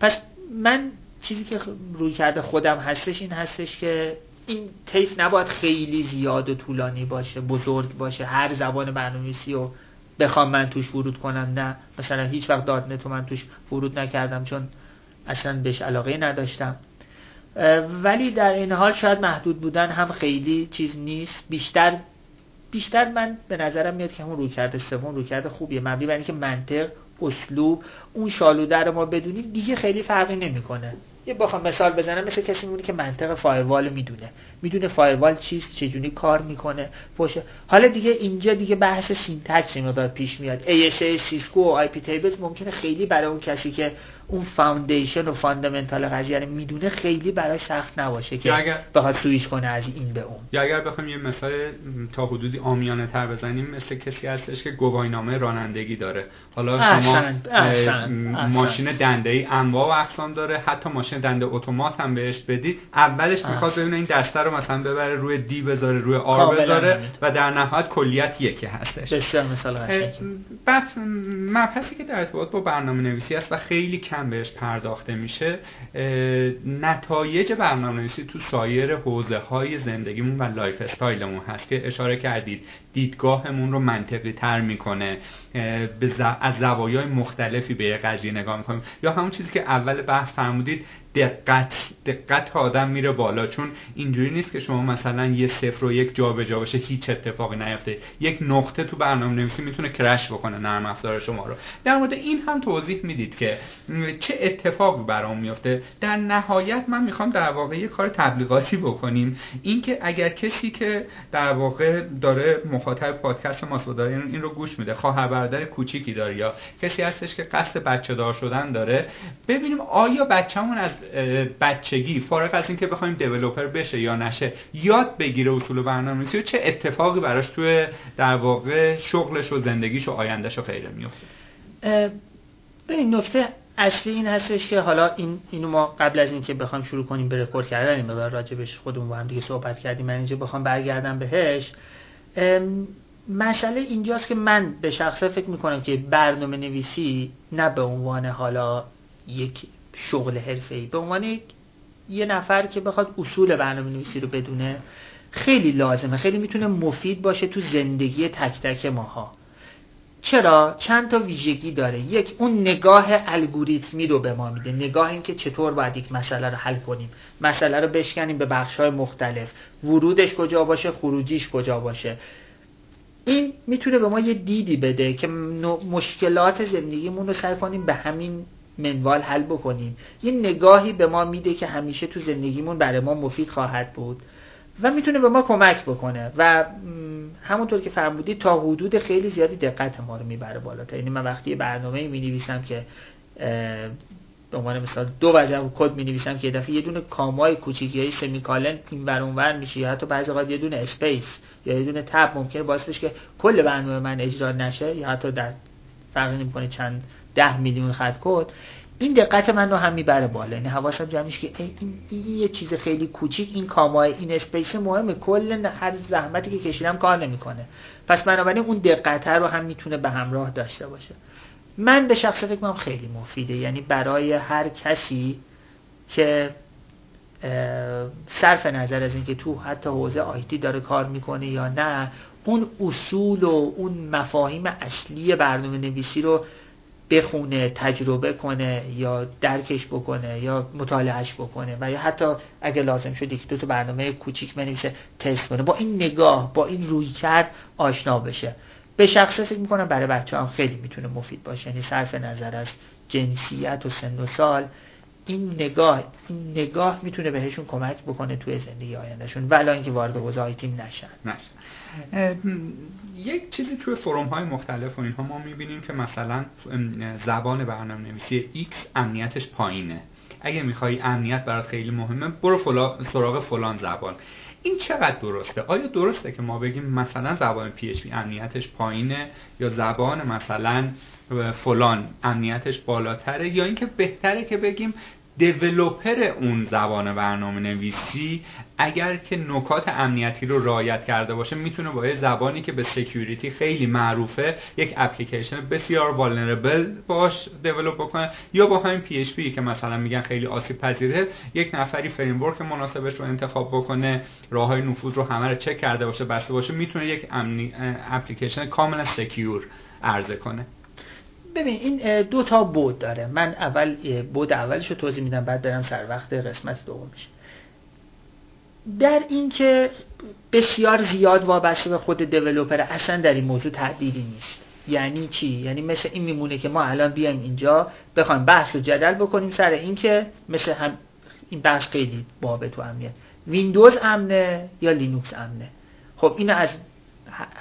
پس من چیزی که روی کرده خودم هستش این هستش که این تیف نباید خیلی زیاد و طولانی باشه بزرگ باشه هر زبان برنامه‌نویسی و بخوام من توش ورود کنم؟ نه. مثلا هیچ وقت .NET و من توش ورود نکردم چون اصلا بهش علاقه نداشتم. ولی در این حال شاید محدود بودن هم خیلی چیز نیست. بیشتر بیشتر من به نظرم میاد که همون رویکرد سوم رویکرد خوبیه. مبنی بر اینکه منطق اسلوب اون شالوده رو ما بدونیم دیگه خیلی فرقی نمی‌کنه. یه بخوام مثال بزنم مثل کسی میمونه که منطق firewall می‌دونه. می‌دونه firewall چیز چجوری کار می‌کنه باشه. حالا دیگه اینجا دیگه بحث syntax مقدار پیش میاد. ASA سیسکو و iptables ممکنه خیلی برای اون کسی که اون foundation و fundamental قضیه رو می‌دونه خیلی برای سخت نباشه که اگر بخواد سویش کنه از این به اون. یا اگر بخوایم یه مثال تا حدودی عامیانه تر بزنیم مثل کسی هستش که گواهینامه رانندگی داره. حالا شما ماشین دنده ای انواع و اقسام داره حتی ماشین دنده اتومات هم بهش بدی. اولش می‌خواد ببینه این دسته رو مثلا ببره روی D بذاره روی R بذاره و در نهایت کلیت یکی هستش. بسیار مثال بعد مبحثی که در ارتباط با برنامه نویسی است و خیلی کم بهش پرداخته میشه نتایج برنامه نویسی تو سایر حوزه های زندگیمون و lifestyle مون هست که اشاره کردید. دیدگاهمون رو منطقی تر می‌کنه از زوایای مختلفی به قضیه نگاه می‌کنیم. یا همون چیزی که اول بحث فرمودید دقت دقت آدم میره بالا. چون اینجوری نیست که شما مثلا یه صفر و یک جا به جا باشه هیچ اتفاقی نیفته. یک نقطه تو برنامه نویسی می‌تونه crash بکنه نرم افزار شما رو. در مورد این هم توضیح می‌دید که چه اتفاقی برام میفته در نهایت من می‌خوام در واقع یه کار تبلیغاتی بکنیم. اینکه اگر کسی که در واقع داره مخاطب پادکست ما داره این رو گوش میده خواهر برادر کوچیکی داره یا کسی هستش که قصد بچه دار شدن داره ببینیم آیا بچه‌مون از بچگی فارغ از اینکه بخوایم دیولپر بشه یا نشه یاد بگیره اصول برنامه‌نویسی و چه اتفاقی براش توی در واقع شغلش و زندگیش و آیندهش و غیره میفته ببین نکته اصلی این هستش که حالا این اینو ما قبل از اینکه بخوام شروع کنیم به رکورد کردن این مقدار راجبش خودمون با هم دیگه صحبت کردیم من اینجا بخوام برگردم بهش. مسئله اینجاست که من به شخصه فکر می‌کنم که برنامه نویسی نه به عنوان حالا یک شغل ای به عنوان یه نفر که بخواد اصول برنامه نویسی رو بدونه خیلی لازمه. خیلی می‌تونه مفید باشه تو زندگی تک تک ماها. چرا؟ چند تا ویژگی داره. یک اون نگاه الگوریتمی رو به ما میده. نگاه این که چطور باید یک مسئله رو حل کنیم. مسئله رو بشکنیم به بخش های مختلف. ورودش کجا باشه؟ خروجیش کجا باشه؟ این می‌تونه به ما یه دیدی بده که مشکلات زندگیمون رو سعی کنیم به همین منوال حل بکنیم. یه نگاهی به ما میده که همیشه تو زندگیمون برای ما مفید خواهد بود و می‌تونه به ما کمک بکنه و همونطور که فرمودید تا حدود خیلی زیادی دقت ما رو می‌بره بالاتر. یعنی من وقتی برنامه می نویسم که به عنوان مثال دو وجه کد می نویسم که یه دفعه یه دونه کامای کوچیکی های سمیکالن این ور ور میشه یا حتی بعضی اوقات یه دونه space یا یه دونه tab ممکنه باعث بشه که کل برنامه من اجرا نشه یا حتی در فرق نمی‌کنه چند ده میلیون خط کد این دقت من رو هم می‌بره بالا. یعنی حواسم جمع که این, یه چیز خیلی کوچیک این کامای این space مهمه. کل هر زحمتی که کشیدم کار نمی‌کنه. پس بنابراین اون دقت رو هم می‌تونه به همراه داشته باشه. من به شخصه فکر کنم خیلی مفیده. یعنی برای هر کسی که صرف نظر از اینکه تو حتی حوزه IT داره کار می‌کنه یا نه اون اصول و اون مفاهیم اصلی برنامه نویسی رو بخونه تجربه کنه یا درکش بکنه یا مطالعهش بکنه و یا حتی اگه لازم شد یک دو تا برنامه کوچیک بنویسه تست کنه. با این نگاه با این روی کرد آشنا بشه. به شخصه فکر می‌کنم برای بچه هم خیلی می‌تونه مفید باشه. یعنی صرف نظر از جنسیت و سن و سال این نگاه این نگاه می‌تونه بهشون کمک بکنه توی زندگی آیندهشون ولی اینکه وارد حوزه آیتی نشن. یک چیزی توی فروم های مختلف و اینها ما می‌بینیم که مثلا زبان برنامه نویسی X امنیتش پایینه. اگه می‌خوای امنیت برات خیلی مهمه برو فلا... سراغ فلان زبان. این چقدر درسته؟ آیا درسته که ما بگیم مثلا زبان PHP امنیتش پایینه یا زبان مثلا فلان امنیتش بالاتره یا اینکه بهتره که بگیم developer اون زبان برنامه نویسی اگر که نکات امنیتی رو رعایت کرده باشه می‌تونه با یه زبانی که به security خیلی معروفه یک اپلیکیشن بسیار vulnerable باهاش develop بکنه. یا با همین PHP که مثلا میگن خیلی آسیب پذیره یک نفری فریم مناسبش رو انتخاب بکنه راه های نفوذ رو همه رو چک کرده باشه بسته باشه می‌تونه یک اپلیکیشن کاملا سکیور عرضه کنه. ببین این دو تا بود داره. من اول بود اولش رو توضیح میدم بعد برم سر وقت قسمت دومش در اینکه بسیار زیاد وابسته به خود دیولوپر اصلا در این موضوع تعدیلی نیست. یعنی چی؟ یعنی مثل این میمونه که ما الان بیایم اینجا بخوایم بحث و جدل بکنیم سر اینکه مثل هم این بحث خیلی بابه تو امنیت ویندوز امنه یا لینوکس امنه؟ خب اینو از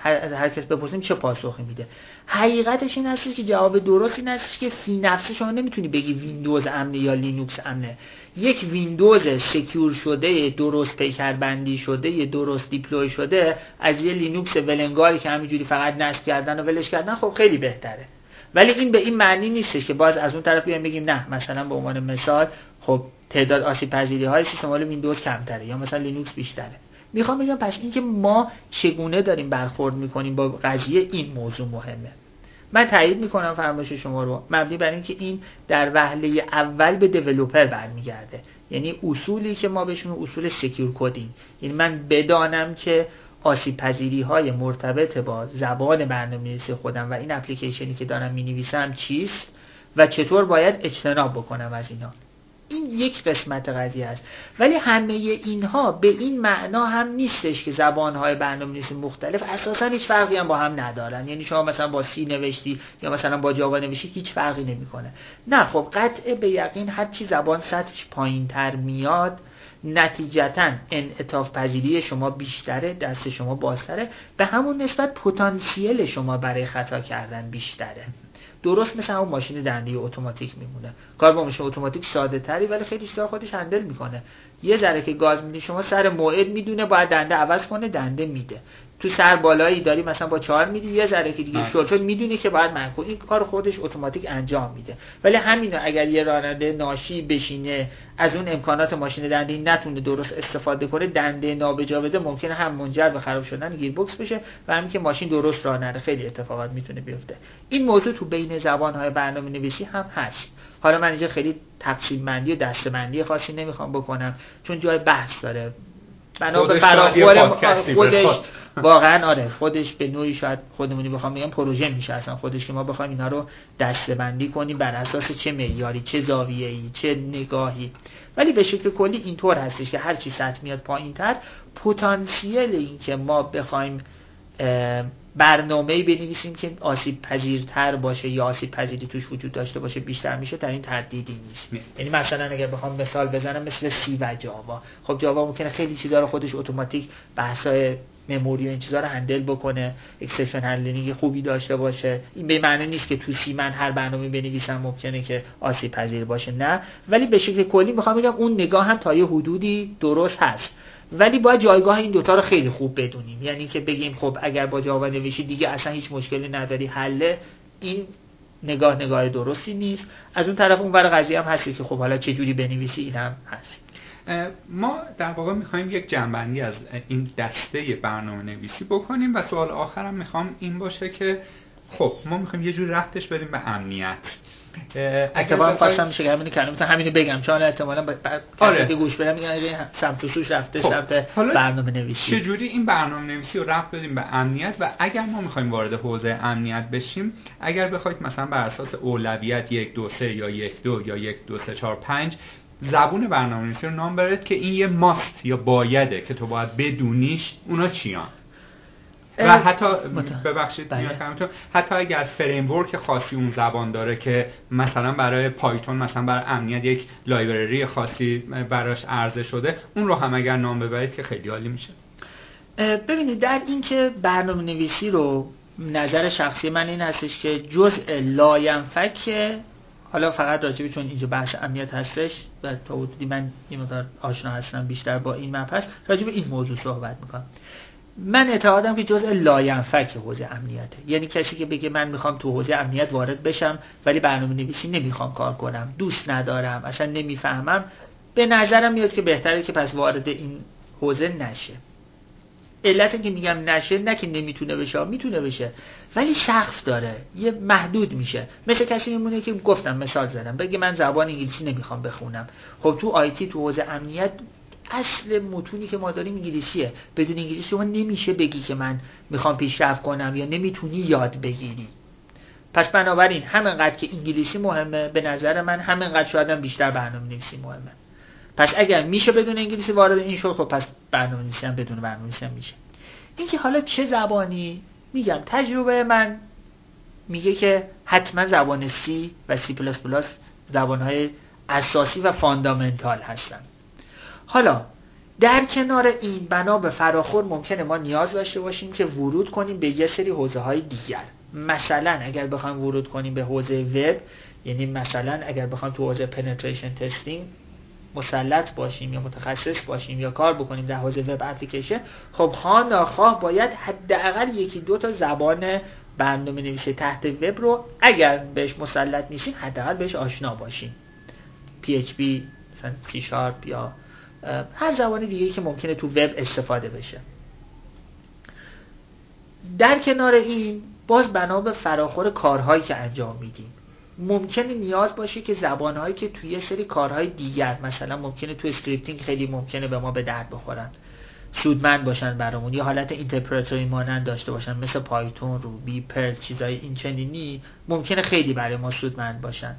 از هر کس بپرسیم چه پاسخی میده. حقیقتش این هستش که جواب درست این هستش که فی نفسه شما نمی‌تونی بگی ویندوز امنه یا لینوکس امنه. یک ویندوز secure شده درست پیکر بندی شده درست deploy شده از یه لینوکس ولنگاری که همینجوری فقط نصب کردن و ولش کردن خب خیلی بهتره. ولی این به این معنی نیستش که باز از اون طرف بیایم بگیم نه مثلا به عنوان مثال خب تعداد آسیب پذیری های سیستم ویندوز کمتره یا مثلا لینوکس بیشتره. می‌خوام بگم پس اینکه ما چگونه داریم برخورد می‌کنیم با قضیه این موضوع مهمه. من تایید می‌کنم فرمایش شما رو. مبنی بر اینکه این در وهله اول به developer برمیگرده. یعنی اصولی که ما بهشون اصول secure coding یعنی من بدانم که آسیب پذیری های مرتبط با زبان برنامه‌نویسی خودم و این اپلیکیشنی که دارم می‌نویسم چیست و چطور باید اجتناب بکنم از اینا. این یک قسمت قضیه است. ولی همه اینها به این معنا هم نیستش که زبانهای برنامه نویسی مختلف اساسا هیچ فرقی هم با هم ندارن. یعنی شما مثلا با سی نوشتی یا مثلا با جاوا نوشتی هیچ فرقی نمی‌کنه. نه خب قطع به یقین هر چی زبان سطحش پایین تر میاد نتیجتا انعطاف پذیری شما بیشتره دست شما بازتره. به همون نسبت پتانسیل شما برای خطا کردن بیشتره. درست مثل همون ماشین دنده اتوماتیک میمونه. کار با ماشین اتوماتیک ساده تری ولی خیلی چیزا خودش هندل می‌کنه. یه ذره که گاز میدی شما سر موعد می‌دونه باید دنده عوض کنه دنده میده. تو سر بالایی داری مثلا با چهار میدی یه ذره که دیگه شل شد می‌دونی که باید منکو این کار خودش اتوماتیک انجام میده. ولی همینو اگر یه راننده ناشی بشینه از اون امکانات ماشین دنده نتونه درست استفاده کنه دنده نابجا بده ممکنه هم منجر به خراب شدن گیر بوکس بشه و همین که ماشین درست راه نره خیلی اتفاقات می‌تونه بیفته. این موضوع تو بین زبان های برنامه نویسی هم هست. حالا من اینجا خیلی تقسیم بندی و دسته خاصی نمی‌خوام بکنم چون جای بحث داره. بنا به خودش واقعا آره. خودش به نوعی شاید خودمونی بخوام بگم پروژه میشه. اصلا خودش که ما بخوایم اینا رو دسته بندی کنیم بر اساس چه معیاری چه زاویه‌ای چه نگاهی. ولی به شکل کلی اینطور هستش که هر چی سطح میاد پایینتر پتانسیل این که ما بخوایم برنامه بنویسیم که آسیب پذیرتر باشه یا آسیب پذیری توش وجود داشته باشه بیشتر میشه در این تردیدی نیست. یعنی مثلا اگر بخوام مثال بزنم مثل C و جاوا خب جاوا ممکنه خیلی چیزا رو خودش اتوماتیک بحثای memory و این چیزا رو handle بکنه exception handling خوبی داشته باشه. این به معنی نیست که تو C من هر برنامه بنویسم ممکنه که آسیب پذیر باشه نه. ولی به شکل کلی می‌خوام بگم اون نگاه هم تا یه حدودی درست هست. ولی باید جایگاه این دوتا رو خیلی خوب بدونیم. یعنی که بگیم خب اگر با جاوا نوشی دیگه اصلا هیچ مشکلی نداری حله. این نگاه نگاه درستی نیست. از اون طرف اون برای قضیه هم هستی که خب حالا چه جوری بنویسی این هم هست. ما در واقع می‌خوایم یک جنبندی از این دسته برنامه نویسی بکنیم و سوال آخرم می‌خوام این باشه که خب ما می‌خوایم یه جور رفتش بدیم به امنیت. اتفاقا خواستم میشه که همین کلمه همینو بگم. چون احتمالا آره. که گوش بدم میگن سمت و سوش رفته خب. سمت برنامه نویسی. چجوری این برنامه نویسی رو رفت بدیم به امنیت؟ و اگر ما می‌خوایم وارد حوزه امنیت بشیم اگر بخواید مثلا بر اساس اولویت یک دو سه یا یک دو یا یک دو سه چهار پنج زبون برنامه نویسی رو نام برد که این یه ماست یا بایده که تو باید بدونیش اونا چیان. و حتی ببخشید بله. حتی اگر فریم خاصی اون زبان داره که مثلا برای پایتون مثلا برای امنیت یک library خاصی براش عرضه شده اون رو هم اگر نام ببرید که خیلی عالی میشه. ببینید در اینکه برنامه نویسی رو نظر شخصی من این هستش که جزء لاینفک حالا فقط راجبی چون اینجا بحث امنیت هستش و تا حدودی من این مقدار آشنا هستم بیشتر با این مبحث راجب این موضوع صحبت می‌کنم. من اعتقادم که جزء لاینفک حوزه امنیته. یعنی کسی که بگه من می‌خوام تو حوزه امنیت وارد بشم ولی برنامه نویسی نمی‌خوام کار کنم دوست ندارم اصلا نمی‌فهمم به نظرم میاد که بهتره که پس وارد این حوزه نشه. علت که میگم نشه نه که نمی‌تونه بشه می‌تونه بشه ولی سقف داره یه محدود میشه. مثل کسی میمونه که گفتم مثال زدم بگه من زبان انگلیسی نمی‌خوام بخونم. خب تو IT تو حوزه امنیت اصل متونی که ما داریم انگلیسیه. بدون انگلیسی شما نمیشه بگی که من می‌خوام پیشرفت کنم یا نمی‌تونی یاد بگیری. پس بنابراین همینقدر که انگلیسی مهمه به نظر من همینقدر شاید بیشتر برنامه نویسی مهمه. پس اگر میشه بدون انگلیسی وارد این شد خب پس برنامه نویسی هم بدون برنامه نویسی هم میشه. اینکه حالا چه زبانی؟ میگم تجربه من میگه که حتما زبان C و C++ زبانهای اساسی و fundamental هستن. حالا در کنار این بنا به فراخور ممکنه ما نیاز داشته باشیم که ورود کنیم به یه سری حوزه های دیگر. مثلا اگر بخوایم ورود کنیم به حوزه وب یعنی مثلا اگر بخوایم تو حوزه penetration testing مسلط باشیم یا متخصص باشیم یا کار بکنیم در حوزه web application خب خواه ناخواه باید حداقل یکی دو تا زبان برنامه نویسی تحت وب رو اگر بهش مسلط نیستیم حداقل بهش آشنا باشیم. PHP مثلا C Sharp یا هر زبان دیگه که ممکنه تو وب استفاده بشه. در کنار این باز بنا به فراخور کارهایی که انجام میدیم. ممکنه نیاز باشه که زبانهایی که توی سری کارهای دیگر مثلا ممکنه تو scripting خیلی ممکنه به ما به درد بخورن. سودمند باشن برامون. یا حالت interpreter ی مانند داشته باشن مثل Python Ruby Perl چیزای این چنینی ممکنه خیلی برای ما سودمند باشن.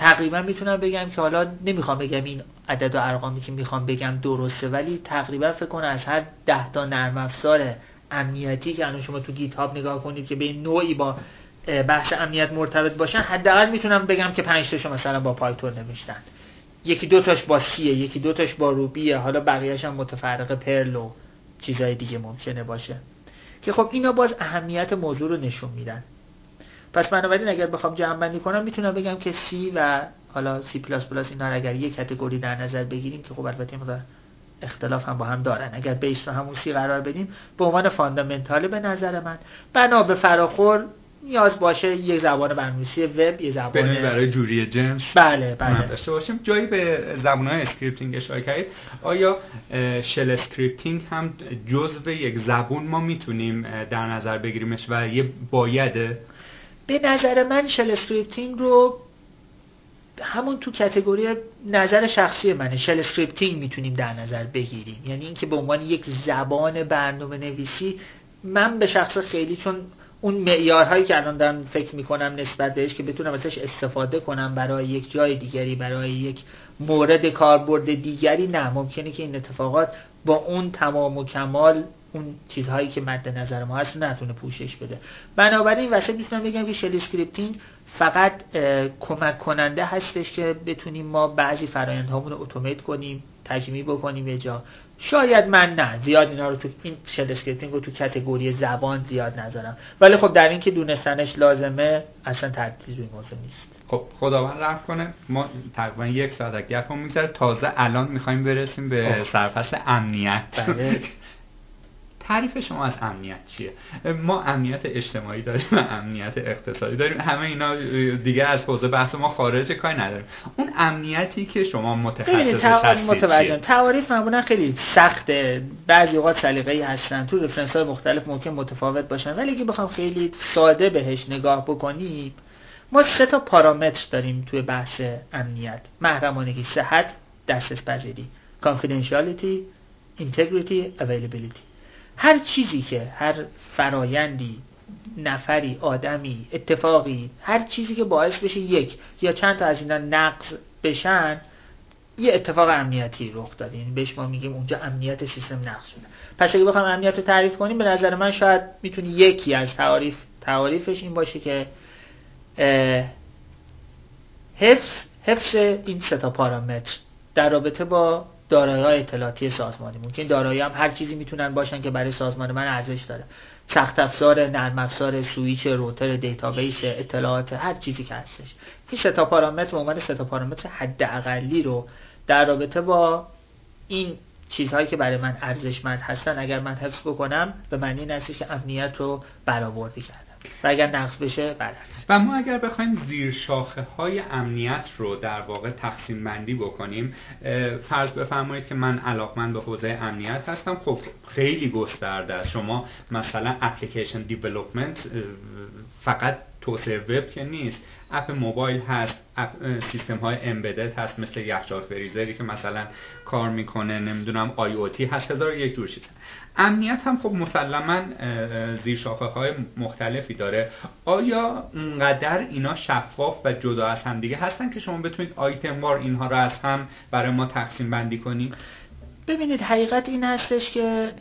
تقریبا می‌تونم بگم که حالا نمی‌خوام بگم این عدد و ارقامی که می‌خوام بگم درسته ولی تقریبا فکر کنم از هر ده تا نرم افزار امنیتی که الان شما تو GitHub نگاه کنید که به نوعی با بخش امنیت مرتبط باشن حداقل می‌تونم بگم که 5 تاشو مثلا با Python نوشتن. یکی دو تاش با C یه یکی دو تاش با Ruby یه حالا بقیه‌اش هم متفرق Perl و چیزای دیگه ممکنه باشه. که خب اینا باز اهمیت موضوع رو نشون میدن. پس بنابراین اگر بخوام جمع بندی کنم می‌تونم بگم که C و حالا C++ اینا اگر یک category در نظر بگیریم که خب البته مقدار اختلاف هم با هم دارن. اگر base رو همون C قرار بدیم به عنوان fundamental به نظر من بنا به فراخور نیاز باشه یک زبان برنامه‌نویسی وب یه زبان برای جوری جنس. بله بله. داشته باشیم. جایی به زبان‌های scripting اشاره کردید. آیا shell scripting هم جزء یک زبون ما می‌تونیم در نظر بگیریمش و یه بایده به نظر من shell scripting رو همون تو category نظر شخصی منه. shell scripting می‌تونیم در نظر بگیریم. یعنی اینکه به عنوان یک زبان برنامه نویسی من به شخص خیلی چون اون معیارهایی که الان دارم فکر می‌کنم نسبت بهش که بتونم ازش استفاده کنم برای یک جای دیگری برای یک مورد کاربرد دیگری نه. ممکنه که این اتفاقات با اون تمام و کمال اون چیزهایی که مد نظر ما هست نتونه پوشش بده. بنابراین واسه می‌تونم بگم که shell scripting فقط کمک کننده هستش که بتونیم ما بعضی فرایندهامون رو automate کنیم تجمیع بکنیم یه جا. شاید من نه زیاد اینا رو تو این shell scripting رو تو category زبان زیاد نذارم. ولی خب در این که دونستنش لازمه اصلا تردیدی روی موضوع نیست. خب خداوند رحمت کنه. ما تقریبا یک ساعت گپ میگذره تازه الان می‌خوایم برسیم به سرفصل امنیت. بله. تعریف شما از امنیت چیه؟ ما امنیت اجتماعی داریم و امنیت اقتصادی داریم. همه اینا دیگه از حوزه بحث ما خارج کاری نداریم. اون امنیتی که شما متخصص هستید تعاریف معمولا خیلی سخته. بعضی اوقات سلیقه‌ای هستن. تو رفرنس های مختلف ممکن متفاوت باشن. ولی اگه بخوام خیلی ساده بهش نگاه بکنیم ما سه تا پارامتر داریم توی بحث امنیت. محرمانگی صحت دسترس پذیری confidentiality integrity availability. هر چیزی که هر فرایندی نفری آدمی اتفاقی هر چیزی که باعث بشه یک یا چند تا از اینا نقض بشن یه اتفاق امنیتی رخ داده. یعنی بهش ما میگیم اونجا امنیت سیستم نقض شده. پس اگه بخوام امنیت رو تعریف کنیم به نظر من شاید می‌تونی یکی از تعاریف تعاریفش این باشه که حفظ حفظ این سه تا پارامتر در رابطه با دارایی اطلاعاتی سازمانی. ممکن دارایی هم هر چیزی می‌تونن باشن که برای سازمان من ارزش داره. سخت افزار نرم افزار switch router database اطلاعات هر چیزی که هستش. این سه تا پارامتر به عنوان سه تا پارامتر حداقلی رو در رابطه با این چیزهایی که برای من ارزشمند هستن اگر من حفظ بکنم به معنی این که امنیت رو برآورده کردم و اگر نقص بشه برعکس و ما اگر بخوایم زیر شاخه های امنیت رو در واقع تقسیم بندی بکنیم فرض بفرمایید که من علاقمند به حوزه امنیت هستم. خب خیلی گسترده است. شما مثلا اپلیکیشن دیولپمنت فقط توسعه وب که نیست. اپ موبایل هست اپ سیستم های امبدد هست مثل یخچال فریزری که مثلا کار می‌کنه نمی‌دونم آی او تی هست هزار یک جور چیز امنیت هم خب مسلما زیر شاخه های مختلفی داره. آیا اونقدر اینا شفاف و جدا از هم دیگه هستن که شما بتونید آیتم وار اینها رو از هم برای ما تقسیم بندی کنید ببینید حقیقت این هستش که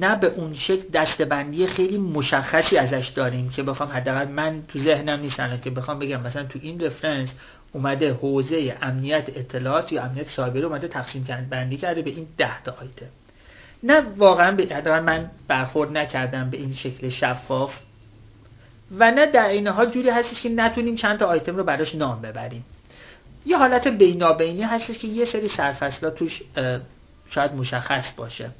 نه به اون شکل دستبندی خیلی مشخصی ازش داریم که بخوام حداقل من تو ذهنم نیست که بخوام بگم. مثلا تو این رفرنس اومده حوزه امنیت اطلاعات یا امنیت سایبری اومده تقسیم بندی کرده به این ده تا آیتم. نه واقعا به من برخورد نکردم به این شکل شفاف و نه در این حال جوری هستش که نتونیم چند تا آیتم رو براش نام ببریم. یه حالت بینابینی هستش که یه سری سرفصلات توش شاید مشخص باشه.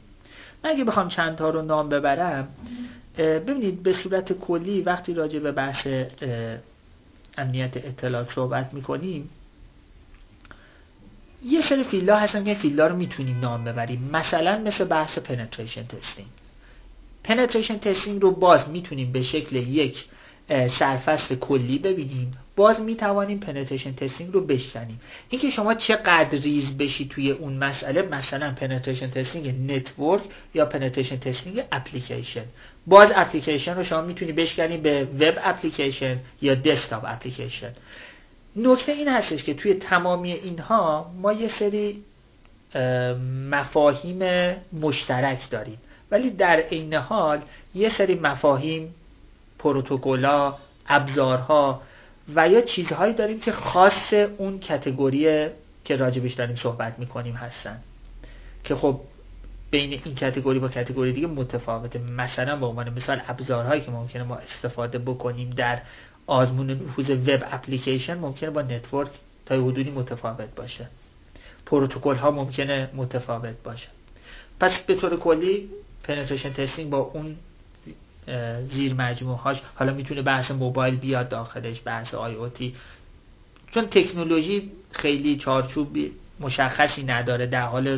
من اگه بخوام چند تا رو نام ببرم ببینید به صورت کلی وقتی راجع به بحث امنیت اطلاعات صحبت می‌کنیم یه سری field ا هستن که field ا رو می‌تونیم نام ببریم. مثلا مثل بحث penetration testing penetration testing رو باز می‌تونیم به شکل یک سرفصل کلی ببینیم. باز می توانیم penetration testing رو بشکنیم. اینکه شما چقدر ریز بشی توی اون مسئله مثلا penetration testing network یا penetration testing application باز اپلیکیشن رو شما می‌تونی بشکنیم به web application یا desktop application نکته این هستش که توی تمامی اینها ما یه سری مفاهیم مشترک داریم. ولی در عین حال یه سری مفاهیم پروتکل‌ها ابزارها و یا چیزهایی داریم که خاص اون category که راجبش داریم صحبت می‌کنیم هستن. که خب بین این category با category دیگه متفاوته. مثلا به عنوان مثال ابزارهایی که ممکنه ما استفاده بکنیم در آزمون نفوذ web application ممکنه با network تا حدودی متفاوت باشه. پروتکل ها ممکنه متفاوت باشه. پس به طور کلی penetration testing با اون زیر مجموعه هاش حالا می‌تونه بحث موبایل بیاد داخلش بحث IoT. چون تکنولوژی خیلی چارچوب مشخصی نداره در حال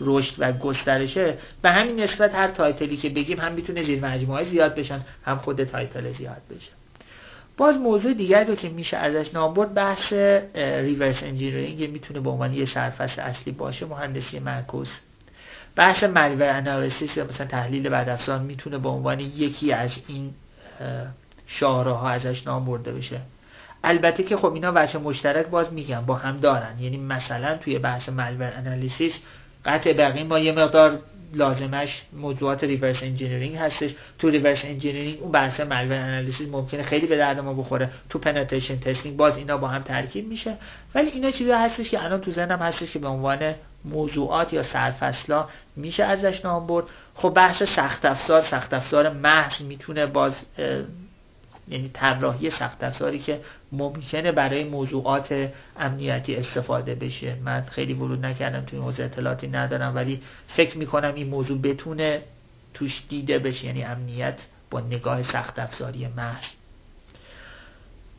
رشد و گسترشه. به همین نسبت هر title ی که بگیم هم می‌تونه زیر مجموعه زیاد بشن هم خود title زیاد بشه. باز موضوع دیگری رو که میشه ازش نام برد بحث reverse engineering می‌تونه به عنوان یه سرفصل اصلی باشه مهندسی معکوس. بحث malware analysis یا مثلا تحلیل بدافزار می‌تونه به عنوان یکی از این شاهراه ازش نام برده بشه. البته که خب اینا وجه مشترک باز میگم با هم دارن. یعنی مثلا توی بحث malware analysis قطع به یقین ما یه مقدار لازمش موضوعات reverse engineering هستش. تو reverse engineering اون بحث malware analysis ممکنه خیلی به درد ما بخوره. تو penetration testing باز اینا با هم ترکیب میشه. ولی اینا چیزی هستش که الان تو ذهنم هستش که به عنوان موضوعات یا سرفصلا میشه ازش نام برد. خب بحث سخت افزار سخت افزار محض می‌تونه باز یعنی طراحی سخت افزاری که ممکنه برای موضوعات امنیتی استفاده بشه. من خیلی ورود نکردم توی حوزه اطلاعاتی ندارم ولی فکر می‌کنم این موضوع بتونه توش دیده بشه یعنی امنیت با نگاه سخت افزاری محض.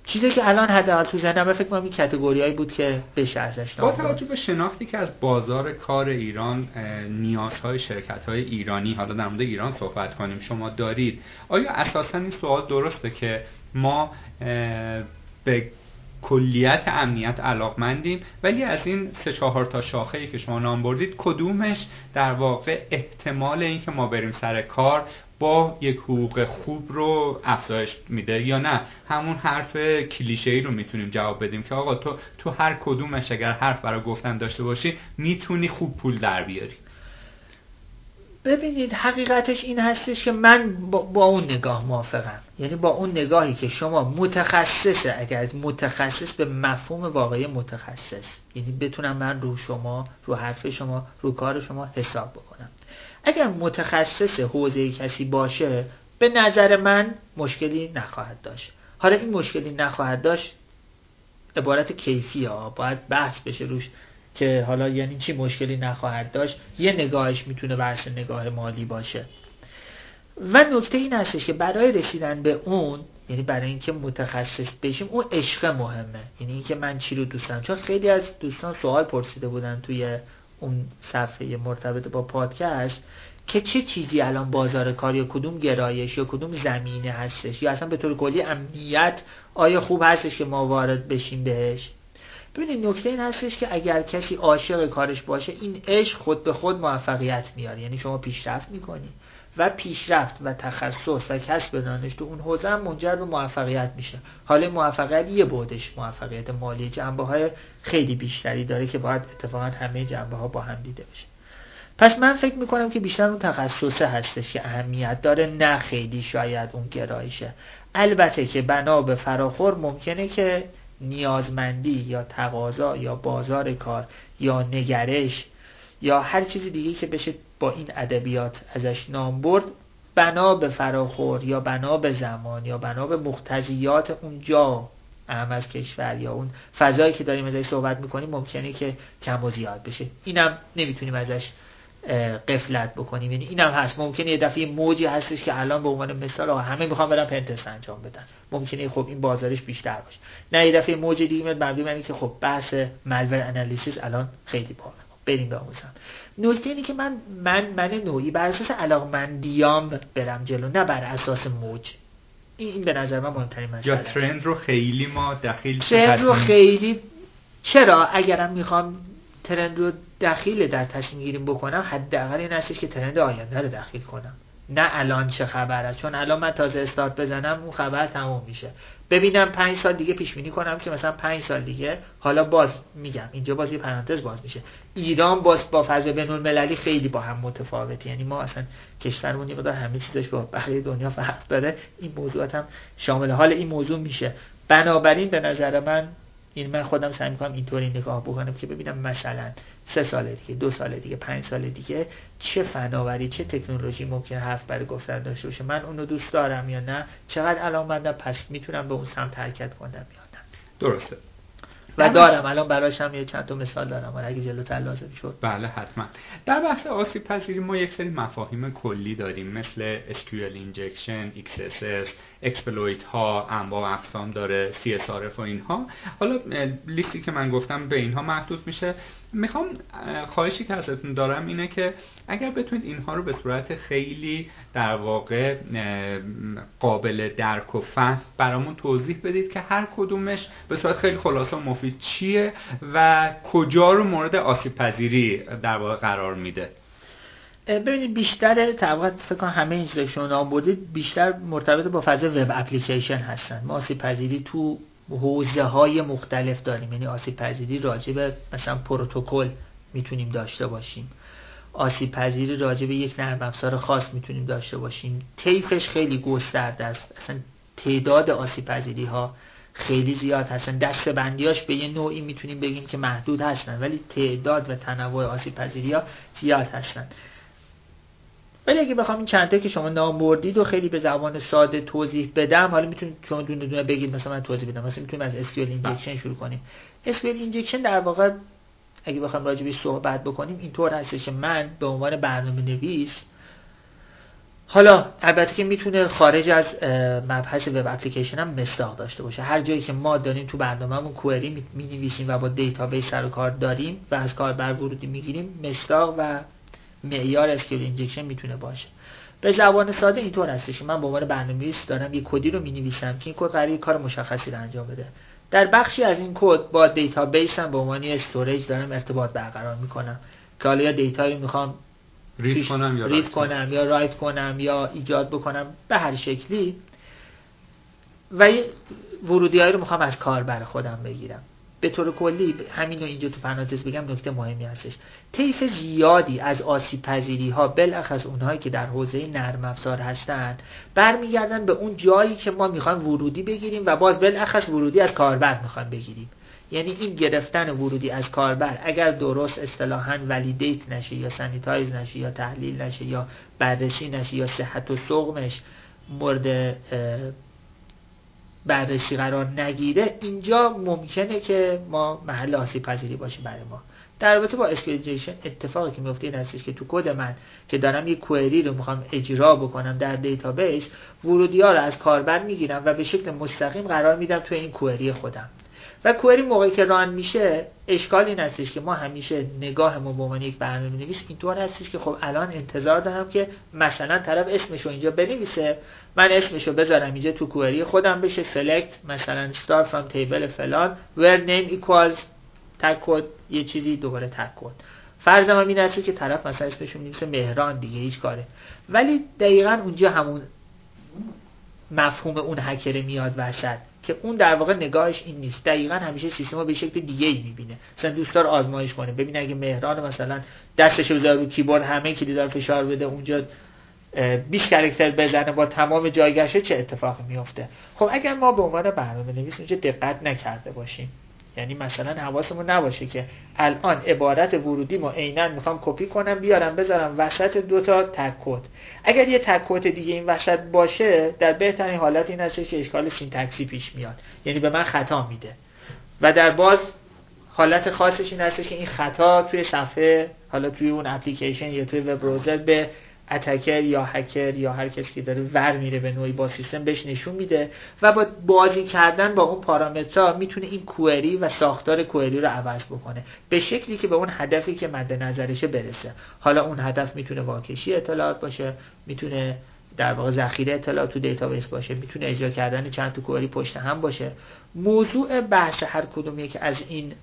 چیزی که الان حداقل تو ذهنم فکر کنم این کاتگوریایی بود که بشه ازش با توجه به شناختی که از بازار کار ایران نیازهای شرکت های ایرانی حالا در مورد ایران صحبت کنیم شما دارید. آیا اساسا این سوال درسته که ما به کلیت امنیت علاقمندیم ولی از این سه چهار تا شاخه ای که شما نام بردید کدومش در واقع احتمال اینکه ما بریم سر کار با یک حقوق خوب رو افزایش میده یا نه؟ همون حرف کلیشه ای رو می‌تونیم جواب بدیم که آقا تو تو هر کدومش اگر حرف برای گفتن داشته باشی می‌تونی خوب پول در بیاری. ببینید حقیقتش این هستش که من با, با اون نگاه موافقم. یعنی با اون نگاهی که شما متخصصه اگر متخصص به مفهوم واقعی متخصص یعنی بتونم من رو شما رو حرف شما رو کار شما حساب بکنم. اگر متخصص حوزه کسی باشه به نظر من مشکلی نخواهد داشت. حالا این مشکلی نخواهد داشت عبارت کیفی ها باید بحث بشه روش که حالا یعنی چی مشکلی نخواهد داشت. یه نگاهش می‌تونه بحث نگاه مالی باشه. و نکته این هستش که برای رسیدن به اون یعنی برای اینکه متخصص بشیم اون عشق مهمه. یعنی اینکه من چی رو دوست دارم. چون خیلی از دوستان سوال پرسیده بودن توی اون صفحه مرتبط با پادکست که چه چیزی الان بازار کار یا کدوم گرایش یا کدوم زمینه هستش یا اصلا به طور کلی امنیت آیا خوب هستش که ما وارد بشیم بهش؟ ببینید نکته این هستش که اگر کسی عاشق کارش باشه این عشق خود به خود موفقیت میاره. یعنی شما پیشرفت می‌کنی. و پیشرفت و تخصص و کسب دانش تو اون حوزه هم منجر به موفقیت میشه. حالا موفقیت یه بودش موفقیت مالی جنبه های خیلی بیشتری داره که باید اتفاقا همه جنبه ها با هم دیده بشه. پس من فکر می‌کنم که بیشتر اون تخصصه هستش که اهمیت داره نه خیلی شاید اون گرایشه. البته که بنا به فراخور ممکنه که نیازمندی یا تقاضا یا بازار کار یا نگرش یا هر چیزی دیگه که بشه با این ادبیات ازش نام برد بنا به فراخور یا بنا به زمان یا بنا به مقتضیات اون جا اهم از کشور یا اون فضایی که داریم ازش صحبت می‌کنیم ممکنه که کم و زیاد بشه. اینم نمی‌تونیم ازش قفلت بکنیم. یعنی اینم هست. ممکنه یه دفعه موجی هستش که الان به عنوان مثال همه می‌خوان برن پنتست انجام بدن. ممکنه خب این بازارش بیشتر باشه. نه یه دفعه موج دیگه مبنی که خب بحث ملور انالیسیس الان خیلی بالا بریم آموزم نکته اینه که من من من نوعی بر اساس علاقمندیام برم جلو نه بر اساس موج. این, به نظر من مهمترین مسئله یا ترند رو خیلی ما دخیل ترند رو خیلی چرا؟ اگرم می‌خوام ترند رو دخیل در تصمیم گیریم بکنم حداقل این هستش که ترند آینده رو دخیل کنم. نه الان چه خبره. چون الان من تازه استارت بزنم اون خبر تموم میشه. ببینم پنج سال دیگه پیش بینی کنم که مثلا پنج سال دیگه حالا باز میگم اینجا باز یه پرانتز باز میشه. ایران باز با فضا بین المللی خیلی با هم متفاوته. یعنی ما اصلا کشورمون یه همه چیزش با بقیه دنیا فرق داره. این موضوعات هم شامل. حال این موضوع میشه. بنابراین به نظر من این من خودم سعی می‌کنم اینطوری نگاه بکنم که ببینم مثلا سه سال دیگه دو سال دیگه پنج سال دیگه چه فناوری چه تکنولوژی ممکن حرف برای گفتن داشته باشه من اونو دوست دارم یا نه چقدر الان پس می‌تونم به اون سمت حرکت کنم یا نه. درسته. و دارم. الان براش هم یه چند تا مثال دارم. اگه جلوتر لازم شد. بله حتما. در بحث آسیب پذیری ما یک سری مفاهیم کلی داریم مثل SQL injection, XSS, exploit ها انواع اقسام داره CSRF و اینها. حالا لیستی که من گفتم به اینها محدود میشه. می‌خوام خواهشی که ازتون دارم اینه که اگر بتونید اینها رو به صورت خیلی در واقع قابل درک و فهم برامون توضیح بدید که هر کدومش به صورت خیلی خلاصه و مفید چیه و کجا رو مورد آسیب پذیری در واقع قرار میده. ببینید بیشتر طبقات فکر کنم همه این شما بودید بیشتر مرتبط با فضای وب اپلیکیشن هستن. ما آسیب پذیری تو حوزه های مختلف داریم. یعنی آسیب پذیری راجع به مثلا پروتکل می‌تونیم داشته باشیم. آسیب پذیری راجع به یک نرم افزار خاص می‌تونیم داشته باشیم. طیفش خیلی گسترده است. اصلا تعداد آسیب پذیری ها خیلی زیاد هستن. دسته بندیاش به یه نوعی می‌تونیم بگیم که محدود هستن ولی تعداد و تنوع آسیب پذیری ها زیاد هستن. ولی اگه بخوام این چند که شما نام بردید و خیلی به زبان ساده توضیح بدم حالا می‌تونید شما دونه دونه بگید مثلا من توضیح بدم. مثلا می‌تونیم از SQL injection شروع کنیم. SQL injection در واقع اگه بخوام راجع بهش صحبت بکنیم اینطور هستش من به عنوان برنامه نویس حالا البته که می‌تونه خارج از مبحث web application هم مصداق داشته باشه. هر جایی که ما داریم تو برنامهمون query می نویسیم و با database سر و کار داریم و از کاربر ورودی می‌گیریم مصداق و معیار SQL injection می‌تونه باشه. به زبان ساده اینطور هستش. که من به عنوان برنامه‌نویس دارم یه کدی رو می‌نویسم که این کد قراره کار مشخصی رو انجام بده. در بخشی از این کد با database هم به عنوان storage دارم ارتباط برقرار می‌کنم. که حالا یا data رو می‌خوام read کنم یا read کنم. یا write کنم یا ایجاد بکنم. به هر شکلی. و ورودی رو می‌خوام از کاربر خودم بگیرم. به طور کلی همین رو اینجا تو پرانتز بگم نکته مهمی هستش. طیف زیادی از آسیب پذیری ها بالاخص اونهایی که در حوزه نرم افزار هستند برمیگردن به اون جایی که ما می‌خوایم ورودی بگیریم و باز بالاخص ورودی از کاربر می‌خوایم بگیریم. یعنی این گرفتن ورودی از کاربر اگر درست اصطلاحا validate نشه یا sanitize نشه یا تحلیل نشه یا بررسی نشه یا صحت و سقمش مورد بررسی قرار نگیره اینجا ممکنه که ما محل آسیب پذیری باشه برای ما. در رابطه با SQL injection اتفاقی که میفته این هستش که تو کد من که دارم یک query رو می‌خوام اجرا بکنم در database ورودی ها رو از کاربر می‌گیرم و به شکل مستقیم قرار میدم تو این query خودم. و query موقعی که run میشه اشکال این هستش که ما همیشه نگاهمون به عنوان یک برنامه نویس اینطور هستش که خب الان انتظار دارم که مثلا طرف اسمشو اینجا بنویسه. من اسمشو بذارم اینجا تو کوئری خودم بشه. Select مثلا start from table فلان. Where name equals تگ یه چیزی دوباره تگ کد فرضم هم این هست که طرف مثلا اسمشو می‌نویسه مهران دیگه هیچ کاره. ولی دقیقا اونجا همون مفهوم اون هکر میاد وسط. که اون در واقع نگاهش این نیست. دقیقا همیشه سیستم رو به شکل دیگه ای می‌بینه. مثلا دوست داره آزمایش کنه. ببینه اگه مهران مثلا دستش رو بذاره رو کیبورد همه کلیدا فشار بده اونجا 20 character بزنه با تمام جایگشت چه اتفاقی میفته خب اگر ما به عنوان برنامه نویس اونجا دقت نکرده باشیم یعنی مثلا حواسمون نباشه که الان عبارت ورودی ما عینا می‌خوام کپی کنم بیارم بذارم وسط دو تا tick اگر یه tick دیگه این وسط باشه در بهترین حالت این هست که اشکال syntax ی پیش میاد. یعنی به من خطا میده. و در باز حالت خاصش این هستش که این خطا توی صفحه حالا توی اون اپلیکیشن یا توی وب به attacker یا هکر یا هر کسی که داره ور میره به نوعی با سیستم بهش نشون میده و با بازی کردن با اون پارامترها می‌تونه این query و ساختار query رو عوض بکنه. به شکلی که به اون هدفی که مد نظرشه برسه. حالا اون هدف می‌تونه واکشی اطلاعات باشه می‌تونه در واقع ذخیره اطلاعات تو database باشه می‌تونه اجرا کردن چند تا query پشت هم باشه. موضوع بحث هر کدومی که از این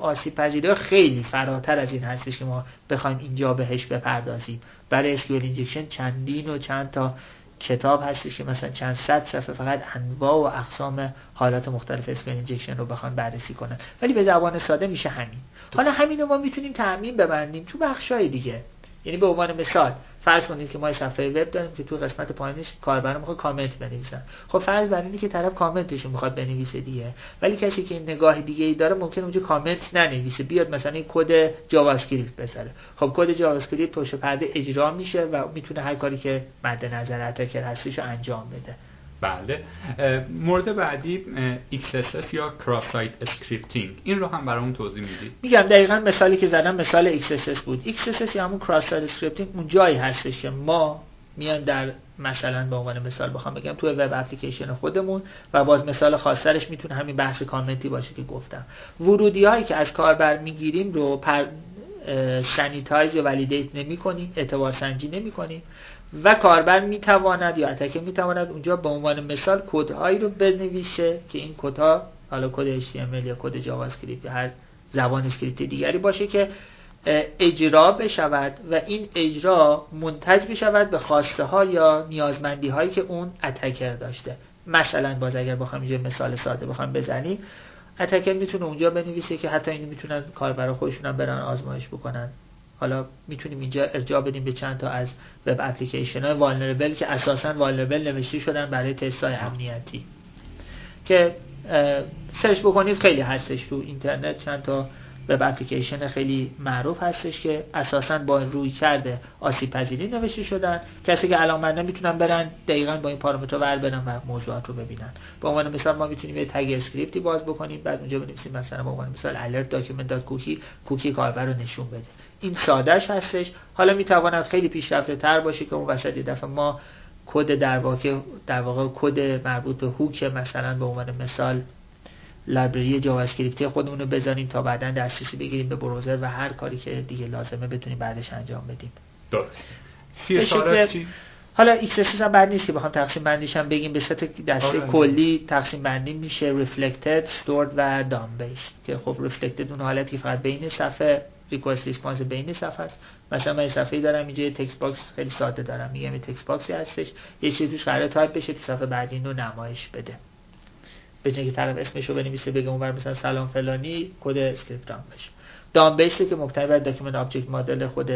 آسیب پذیری خیلی فراتر از این هستش که ما بخوایم اینجا بهش بپردازیم. برای SQL injection چندین و چند تا کتاب هستش که مثلا چند صد صفحه فقط انواع و اقسام حالات مختلف SQL injection رو بخوان بررسی کنن. ولی به زبان ساده میشه همین. حالا همین رو ما می‌تونیم تعمیم بدیم تو بخشای دیگه. یعنی به عنوان مثال فرض کنید که ما صفحه وب داریم که تو قسمت پایینش کاربر می‌خواد کامنت بنویسن. خب فرض بر اینه که طرف کامنتش می‌خواد بنویسه دیگه ولی کسی که این نگاه دیگه ای داره ممکن اونجا کامنت ننویسه بیاد مثلا این کد JavaScript بذاره. خب کد JavaScript پشت پرده اجرا میشه و می‌تونه هر کاری که مد نظر attacker هستش انجام بده. بله. مورد بعدی XSS یا cross site scripting این رو هم برامون توضیح می‌دید. میگم دقیقا مثالی که زدم مثال XSS بود. XSS یا همون cross site scripting اون جایی هستش که ما میایم در مثلا به عنوان مثال بخوام بگم تو web application خودمون و باز مثال خاصترش می‌تونه همین بحث کامنتی باشه که گفتم. ورودی هایی که از کاربر می‌گیریم رو پر sanitize یا validate نمی کنیم اعتبار سنجی نمی کنیم و کاربر می‌تواند یا attacker می‌تواند اونجا به عنوان مثال کدهایی رو بنویسه که این کدها حالا کد HTML یا کد JavaScript هر زبان script دیگری باشه که اجرا بشود و این اجرا منتج بشود به خواسته ها یا نیازمندی هایی که اون اتکر داشته. مثلا باز اگر بخوام یه مثال ساده بخوام بزنیم اتکر می‌تونه اونجا بنویسه که حتی اینو می‌تونن کاربرا خودشون برن آزمایش بکنن. حالا می‌تونیم اینجا ارجاع بدیم به چند تا از وب اپلیکیشن های والنربل که اساسا والنربل نوشته شدن برای تست های امنیتی. که سرچ بکنید خیلی هستش تو اینترنت. چند تا web application خیلی معروف هستش که اساسا با رویکرد آسیب پذیری نوشته شدن. کسی که علاقمندن می‌تونن برن دقیقا با این پارامتر ور برن و موضوعات رو ببینن. به عنوان مثال ما می‌تونیم یه tag script ی باز بکنیم بعد اونجا بنویسیم مثلا به عنوان مثال alert document cookie cookie کاربر رو نشون بده. این سادهش هستش. حالا می‌تواند خیلی پیشرفته تر باشه که اون وسط یه دفعه ما کد در واقع در واقع کد مربوط به hook مثلا به عنوان مثال library JavaScript ی خودمون رو بزنیم تا بعدا دسترسی بگیریم به browser و هر کاری که دیگه لازمه بتونیم بعدش انجام بدیم. درست. حالا XSS هم بد نیست که بخوام تقسیم بندیش هم بگیم. به سه دسته آره. کلی تقسیم بندی میشه. Reflected stored و DOM based که خب reflected اون حالتی فقط بین صفحه request response بین صفحه است. مثلا من صفحه دارم اینجا یه text box خیلی ساده دارم. میگم یه text box ی هستش. یه چیزی توش قرار تایپ بشه تو صفحه بعدی رو نمایش بده. به که طرف اسمش رو بنویسه بگه اونور مثلا سلام فلانی کد script دام بشه. DOM base که مبتنی بر document object model خود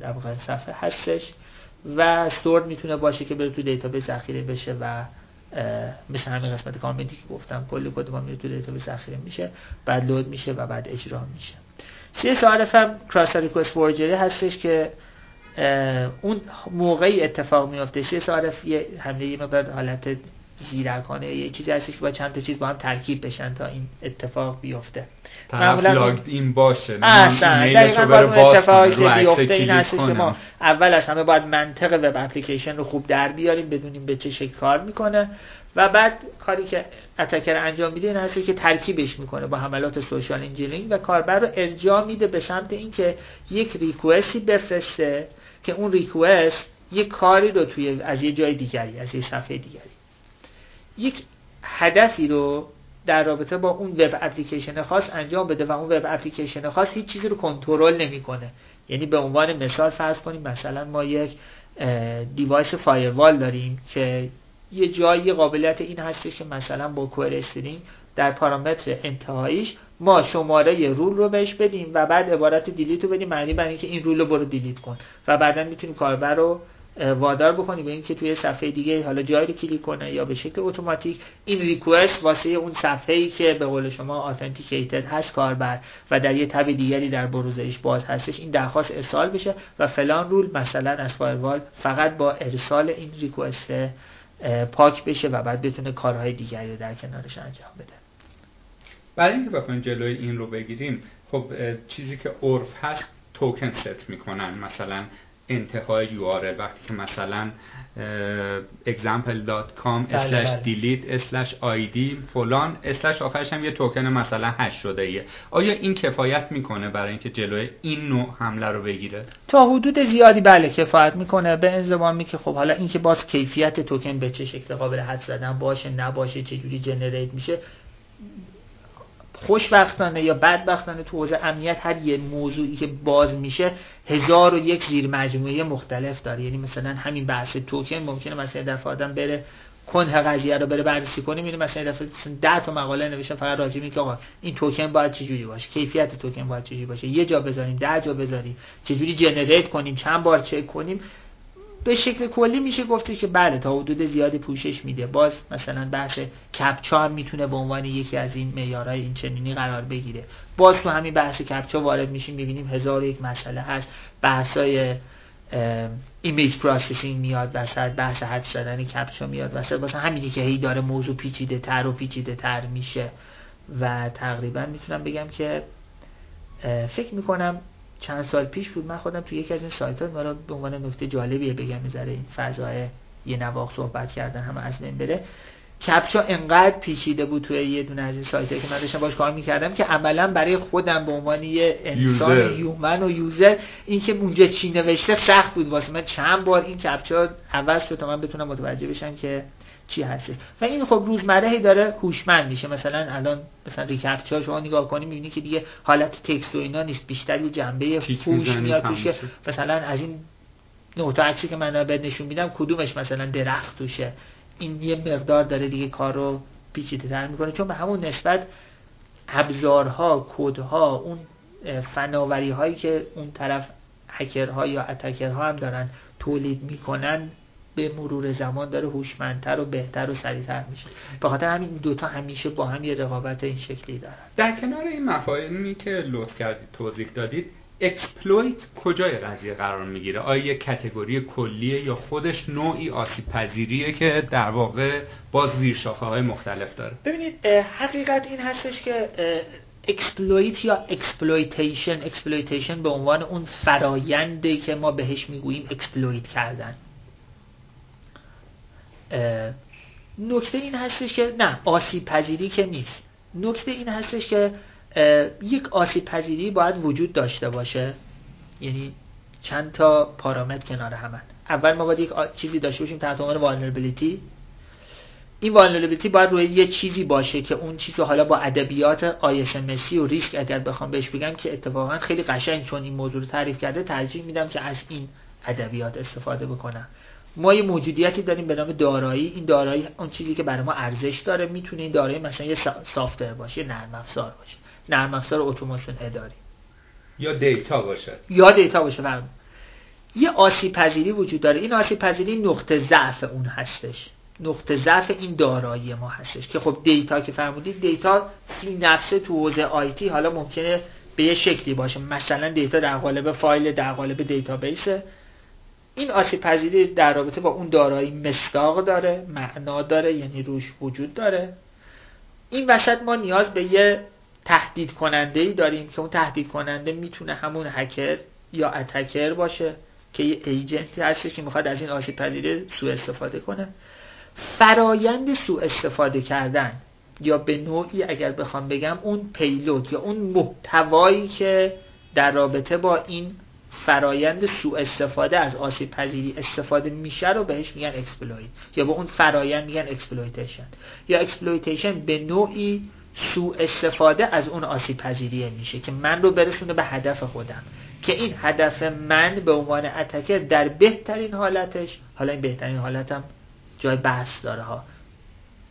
در واقع صفحه هستش و stored می‌تونه باشه که بره تو database ذخیره بشه و مثل همین قسمت کامنتی که گفتم کلی کد ما میره تو database ذخیره میشه. بعد load میشه و بعد اجرا میشه. CSRF هم cross request forgery هستش که اون موقعی اتفاق میفته CSRF یه حمله یه مقدار حالت زیرکانه یه چیزی هستش که با چند تا چیز با هم ترکیب بشن تا این اتفاق بیفته. logged in باشه. اصلا. دقیقا با اون اتفاقی که بیفته این هستش که ما اولش همه باید منطق web application رو خوب در بیاریم بدونیم به چه شکل کار می‌کنه. و بعد کاری که attacker انجام میده این هستش که ترکیبش می‌کنه با حملات social engineering و کاربر رو ارجاع میده به سمت اینکه یک request ی بفرسته که اون request یک کاری رو توی از یه جای دیگری از یه صفحه دیگری. یک هدفی رو در رابطه با اون web application خاص انجام بده و اون web application خاص هیچ چیزی رو کنترل نمی‌کنه. یعنی به عنوان مثال فرض کنیم مثلا ما یک device firewall داریم که یه جایی قابلیت این هستش که مثلا با query در پارامتر انتهاییش ما شماره rule رو بهش بدیم و بعد عبارت delete رو بدیم معنی برای اینکه این rule رو برو delete کن. و بعدا می‌تونیم کاربر رو وادار بکنیم به اینکه توی صفحه دیگه حالا جایی رو کلیک کنه یا به شکل اتوماتیک این request واسه اون صفحه ای که به قول شما authenticated هست کاربر و در یه tab دیگری در browser ش باز هستش. این درخواست ارسال بشه و فلان rule مثلا از firewall فقط با ارسال این request پاک بشه و بعد بتونه کارهای دیگری رو در کنارش انجام بده. برای اینکه بخوایم جلوی این رو بگیریم خب چیزی که عرف هست token set می‌کنن. مثلا انتهای URL وقتی که مثلا example.com بله، slash بله. delete slash id فلان slash آخرش هم یه توکن مثلا hash شده ایه. آیا این کفایت می‌کنه برای اینکه جلوی این نوع حمله رو بگیره؟ تا حدود زیادی بله کفایت می‌کنه. به انضمامی که خب حالا اینکه باز کیفیت توکن به چه شکل قابل حدس زدن باشه نباشه چه جوری generate میشه خوشبختانه یا بدبختانه تو حوزه امنیت هر یه موضوعی که باز میشه هزار و یک زیر مجموعه مختلف داره. یعنی مثلا همین بحث توکن ممکنه مثلا دفعه آدم بره کنه قضیه رو بره بررسی کنه می‌بینه مثلا دفعه 10 تا مقاله نوشته فقط راجع که آقا این توکن باید چجوری باشه کیفیت توکن باید چجوری باشه یه جا بذاریم ده جا بذاریم چجوری جنریت کنیم چند بار چک کنیم. به شکل کلی میشه گفته که بله تا حدود زیادی پوشش میده. باز مثلا بحث captcha هم می‌تونه به عنوان یکی از این معیارهای این چنینی قرار بگیره. باز تو همین بحث captcha وارد میشیم می‌بینیم هزار یک مسئله هست. بحثای image processing میاد وسط بحث حدس زدن captcha میاد وسط. واسه همینی که هی داره موضوع پیچیده تر و پیچیده تر میشه. و تقریبا می‌تونم بگم که فکر می‌کنم چند سال پیش بود من خودم تو یکی از این سایت ها مرا به عنوان نکته جالبیه بگم می‌ذاره این فضای یه نواق صحبت کردن همه از بین بره. کپچا انقدر پیچیده بود توی یه دونه از این سایت که من داشتم باش کار می‌کردم که عملا برای خودم به عنوان یه انسان یومن و یوزر این که اونجا چی نوشته سخت بود. واسه من چند بار این کپچا عوض شد تا من بتونم متوجه بشم که چی هست و این خب روزمره هی داره هوشمند میشه. مثلا الان مثلا ریکپچا شما نگاه کنی می‌بینی که دیگه حالت تکست و اینا نیست. بیشتر یه جنبه هوش میاد توشه مثلا از این نقطه عکسی که من بهت نشون میدم کدومش مثلا درخت توشه؟ این یه مقدار داره دیگه کار رو پیچیده تر می‌کنه. چون به همون نسبت ابزارها کدها اون فناوری هایی که اون طرف هکرها یا اتکرها هم دارن تولید می‌کنن به مرور زمان داره هوشمندتر و بهتر و سریعتر میشه. به خاطر همین دوتا همیشه با هم یه رقابت این شکلی دارن. در کنار این مفاهیمی که لطف کردید توضیح دادید exploit کجای قضیه قرار می‌گیره؟ آیا یک category کلیه یا خودش نوعی آسیب پذیریه که در واقع باز زیر های مختلف داره؟ ببینید حقیقت این هستش که exploit یا exploitation exploitation به عنوان اون فرایندی که ما بهش می‌گوییم exploit کردن. نکته این هستش که نه آسیب پذیری که نیست. نکته این هستش که یک آسیب پذیری باید وجود داشته باشه. یعنی چند تا پارامتر کنار همن اول ما باید یک چیزی داشته باشیم تحت عنوان والنربیلیتی این والنربیلیتی باید روی یه چیزی باشه که اون چیزی حالا با ادبیات ISMS و ریسک اگر بخوام بهش بگم که اتفاقا خیلی قشنگ چون این موضوع رو تعریف کرده ترجیح میدم که از این ادبیات استفاده بکنم. ما یه موجودیتی داریم به نام دارایی. این دارایی اون چیزی که برای ما ارزش داره. می‌تونه این دارایی مثلا یه software باشه یه نرم افزار باشه. نرم افزار اتوماسیون اداری. یا دیتا باشه یا دیتا باشه فرم. یه آسیب پذیری وجود داره. این آسیب پذیری نقطه ضعف اون هستش. نقطه ضعف این دارایی ما هستش. که خب data که فرمودید data فی نفسه تو حوزه IT حالا ممکنه به یه شکلی باشه. مثلا data در قالب فایل در قالب database ه این آسیب پذیری در رابطه با اون دارایی مصداق داره معنا داره یعنی روش وجود داره. این وسط ما نیاز به یه تهدید کننده ای داریم که اون تهدید کننده می‌تونه همون هکر یا attacker باشه که یه agent ی هستش که می‌خواد از این آسیب پذیری سوء استفاده کنه. فرایند سوء استفاده کردن یا به نوعی اگر بخوام بگم اون payload یا اون محتوایی که در رابطه با این فرایند سوء استفاده از آسیب پذیری استفاده میشه رو بهش میگن exploit یا به اون فرایند میگن exploitation یا exploitation به نوعی سوء استفاده از اون آسیب پذیری میشه که من رو برسونه به هدف خودم. که این هدف من به عنوان attacker در بهترین حالتش حالا این بهترین حالتم جای بحث داره ها.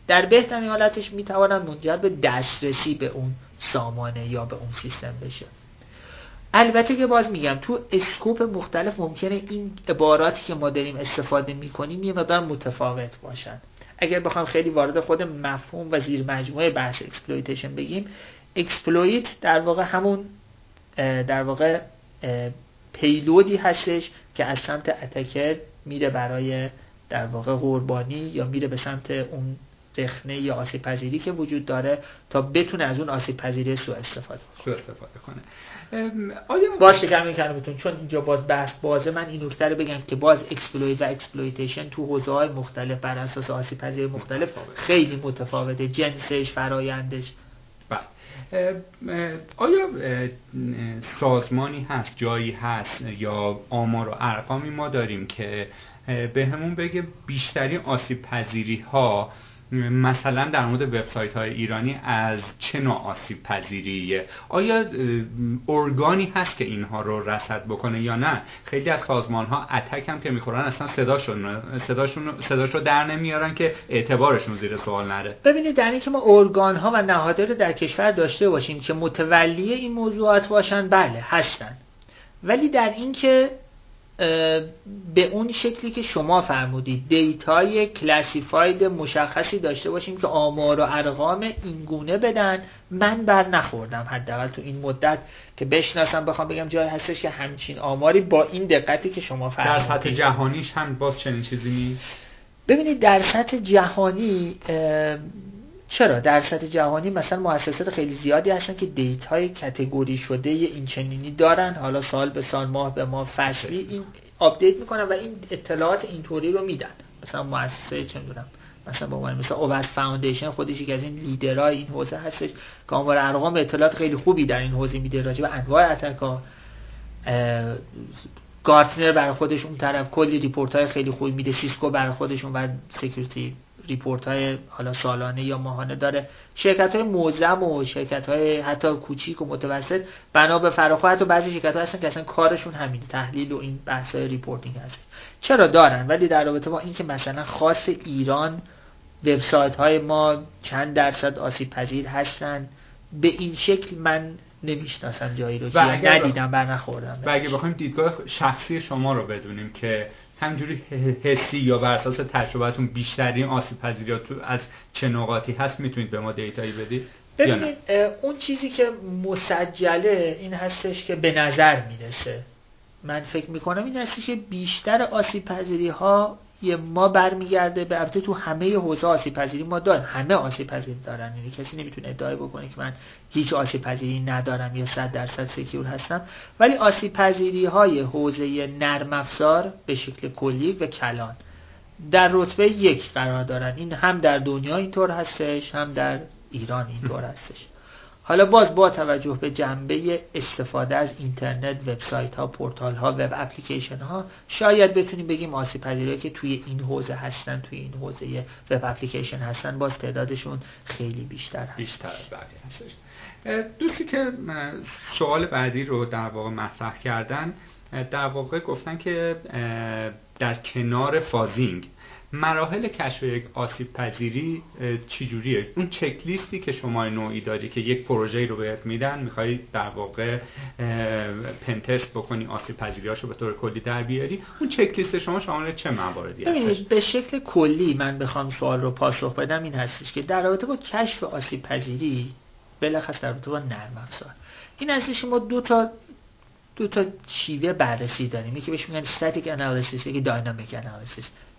در بهترین حالتش می‌توانم منجر به دسترسی به اون سامانه یا به اون سیستم بشه. البته که باز میگم تو scope مختلف ممکنه این عباراتی که ما داریم استفاده می‌کنیم یه مقدار متفاوت باشن. اگر بخوام خیلی وارد خود مفهوم و زیر مجموعه بحث exploitation بگیم exploit در واقع همون در واقع payload ی هستش که از سمت attacker میره برای در واقع قربانی یا میره به سمت اون رخنه یا آسیب پذیری که وجود داره تا بتونه از اون آسیب پذیری سوء استفاده استفاده کنه. آیا باز شکر کلامتون چون اینجا باز بحث بازه من این نکته رو بگم که باز exploit و exploitation تو حوزه های مختلف بر اساس آسیب پذیری مختلف خیلی متفاوته. جنسش فرایندش. بله. آیا سازمانی هست جایی هست یا آمار و ارقامی ما داریم که به همون بگه بیشترین آسیب پذیری ها مثلا در مورد وبسایت های ایرانی از چه نوع آسیب پذیریه؟ آیا ارگانی هست که اینها رو رصد بکنه یا نه؟ خیلی از سازمان ها اتک هم که می‌خورن اصلا صداشون صداشون صداش رو در نمیارن که اعتبارشون زیر سوال نره. ببینید در اینکه ما ارگان ها و نهادها رو در کشور داشته باشیم که متولی این موضوعات باشن بله هستن. ولی در اینکه به اون شکلی که شما فرمودید دیتای کلاسیفاید مشخصی داشته باشیم که آمار و ارقام اینگونه بدن. من بر نخوردم حداقل تو این مدت که بشناسم بخوام بگم جای هستش که همچین آماری با این دقتی که شما فرمودید در سطح جهانیش هم باز چنین چیزی نیست؟ ببینید در سطح جهانی چرا؟ در سطح جهانی مثلا مؤسسات خیلی زیادی هستن که data های category شده این چنینی دارن. حالا سال به سال ماه به ماه فصلی این update می‌کنن و این اطلاعات اینطوری رو میدن. مثلا مؤسسه چه می‌دونم مثلا عنوان مثلا OWASP Foundation خودش یکی از این لیدرهای این حوزه هستش که آمار ارقام اطلاعات خیلی خوبی در این حوزه میده راجع به انواع attack ها. گارتنر برای خودش اون طرف کلی report های خیلی خوبی میده سیسکو برای خودشون و security report های حالا سالانه یا ماهانه داره. شرکت های معظم و شرکت های حتی کوچیک و متوسط بنا به فراخور حتی بعضی شرکت ها هستن که اصلا کارشون همین تحلیل و این بحث های reporting هست. چرا دارن؟ ولی در رابطه با اینکه مثلا خاص ایران وبسایت های ما چند درصد آسیب پذیر هستن به این شکل من نمی‌شناسم جایی رو که ندیدم بر نخوردم. و اگه بخوایم دیدگاه شخصی شما رو بدونیم که همجوری حسی یا بر اساس تجربتون بیشترین آسیب پذیری از چه نقاطی هست می‌تونید به ما دیتایی بدید؟ ببینید اون چیزی که مسجله این هستش که به نظر می‌رسه. من فکر می‌کنم این هستش که بیشتر آسیب پذیری ها ما برمیگرده به البته تو همه حوزه آسیب پذیری ما داریم همه آسیب پذیری دارن. یعنی کسی نمی‌تونه ادعای بکنه که من هیچ آسیب پذیری ندارم یا 100 درصد سکیور هستم. ولی آسیب پذیری های حوزه نرم افزار به شکل کلی و کلان در رتبه یک قرار دارن. این هم در دنیا اینطور هستش هم در ایران اینطور هستش. حالا باز با توجه به جنبه استفاده از اینترنت وبسایت ها پورتال ها وب اپلیکیشن ها شاید بتونیم بگیم آسیب پذیری که توی این حوزه هستن توی این حوزه وب اپلیکیشن هستن باز تعدادشون خیلی بیشتر هست بیشتر هستش. دوستی که سوال بعدی رو در واقع مطرح کردن در واقع گفتن که در کنار فازینگ مراحل کشف یک آسیب پذیری چجوریه؟ اون چک لیستی که شما نوعی داری که یک پروژه رو بهت میدن می‌خوای در واقع پنتست بکنی آسیب پذیری رو به طور کلی در بیاری. اون چک لیست شما شامل چه مواردی هست؟ به شکل کلی من بخوام سوال رو پاسخ بدم این هستش که در رابطه با کشف آسیب پذیری بلخص در رابطه با نرم افزار این هستش ما دو تا دو تا شیوه بررسی داریم. یکی بهش میگن static analysis یکی dynamic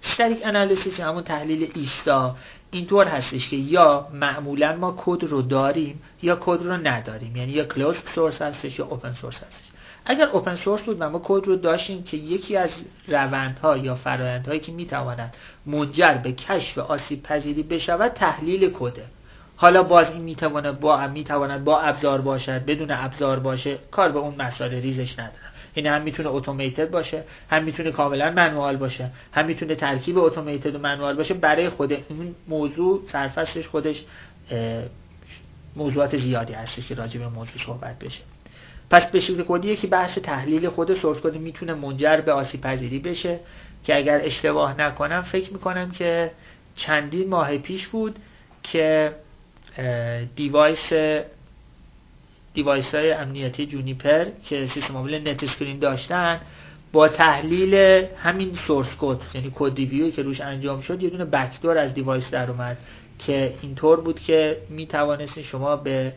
analysis static analysis همون تحلیل ایستا. اینطور هستش که یا معمولا ما کد رو داریم یا کد رو نداریم. یعنی یا closed source هستش یا open source هستش. اگر اوپن سورس بود و ما کد رو داشتیم که یکی از روندها یا فرایندهایی که می‌تواند منجر به کشف آسیب پذیری بشود تحلیل کده. حالا باز این می‌تونه با می‌تواند با ابزار باشد بدون ابزار باشه کار به اون مسائل ریزش ندارم این هم می‌تونه اتوماتد باشه هم می‌تونه کاملا منوال باشه هم می‌تونه ترکیب اتوماتد و منوال باشه برای خود این موضوع سرفصلش خودش موضوعات زیادی هستش که راجع به موضوع صحبت بشه. پس به شکل کلی که بحث تحلیل خود سورس کد می‌تونه منجر به آسیب پذیری بشه که اگر اشتباه نکنم فکر می‌کنم که چندین ماه پیش بود که device device های امنیتی جونیپر که سیستم عامل NetScreen داشتن با تحلیل همین source code یعنی code review که روش انجام شد یه دونه backdoor از device در اومد که اینطور بود که می توانستین شما به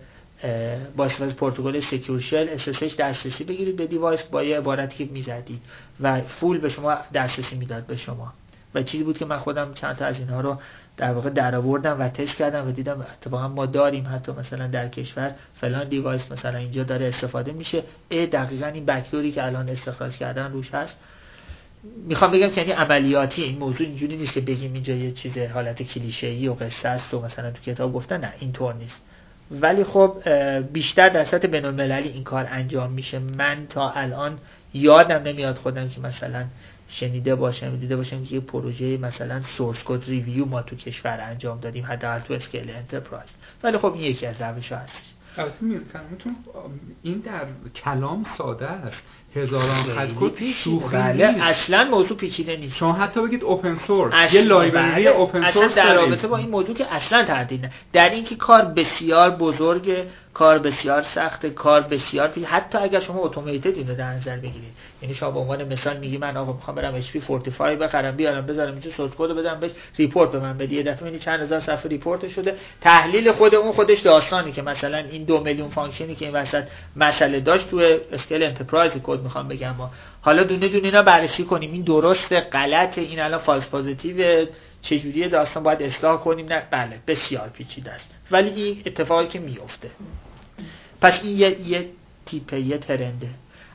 با استفاده پروتکل secure shell SSH دسترسی بگیرید به device با یه عبارتی که می‌زدید و فول به شما دسترسی می‌داد به شما. و چیزی بود که من خودم چند تا از اینها رو در واقع در آوردم و تست کردم و دیدم اتفاقا ما داریم حتی مثلا در کشور فلان دیوایس مثلا اینجا داره استفاده میشه. ای دقیقا این بکتوری که الان استخراج کردن روش هست. می‌خوام بگم که یعنی عملیاتی این موضوع اینجوری نیست که بگیم اینجا یه چیز حالت کلیشه ای و قصه است و مثلا تو کتاب گفتن نه اینطور نیست. ولی خب بیشتر در سطح بین این کار انجام میشه. من تا الان یادم نمیاد خودم که مثلا شنیده باشم دیده باشم که یه پروژه مثلا source code review ما تو کشور انجام دادیم حداقل تو scale enterprise. ولی خب این یکی از روش هست. البته این در کلام ساده است. هزاران خط کد شوخی بله اصلا موضوع پیچیده نیست. شما حتی بگید open source یه library open source در رابطه با این موضوع که اصلا تردید نه. در اینکه کار بسیار بزرگ کار بسیار سخت کار بسیار پیل حتی اگر شما automated اینو در نظر بگیرید. یعنی شما به عنوان مثال میگی من آقا می‌خوام برم HP 45 بخرم بیارم بذارم اینجا source code بدم بهش report به من بدی. یه دفعه چند هزار صفحه report شده. تحلیل خود اون خودش داستانی که مثلا این دو میلیون function ی که این وسط مسئله داشت تو scale enterprise کد می‌خوام بگم ما حالا دونه دونه اینا بررسی کنیم. این درست غلط این الان false positive چجوری داستان باید اصلاح کنیم. نه بله بسیار پیچیده است. ولی این اتفاقی که میفته. پس این یه, یه تیپه یه trend ه.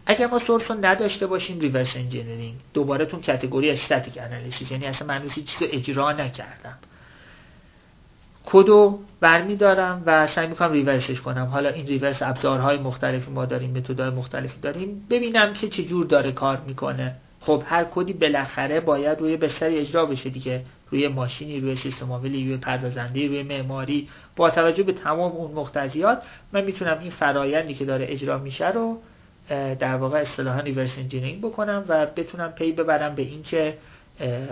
اگر ما source رو نداشته باشیم reverse engineering دوباره تو اون category static analysis یعنی اصلا من چیزی رو اجرا نکردم. کدو برمیدارم و سعی می‌کنم reverse ش کنم. حالا این reverse ابزارهای مختلفی ما داریم متدهای مختلفی داریم. ببینم که چجور داره کار می‌کنه. خب هر کدی بالاخره باید روی بستری اجرا بشه دیگه. روی ماشینی روی سیستم عاملی روی پردازنده روی معماری. با توجه به تمام اون مقتضیات من می‌تونم این فرایندی که داره اجرا میشه رو در واقع اصطلاحا reverse engineering بکنم و بتونم پی ببرم به اینکه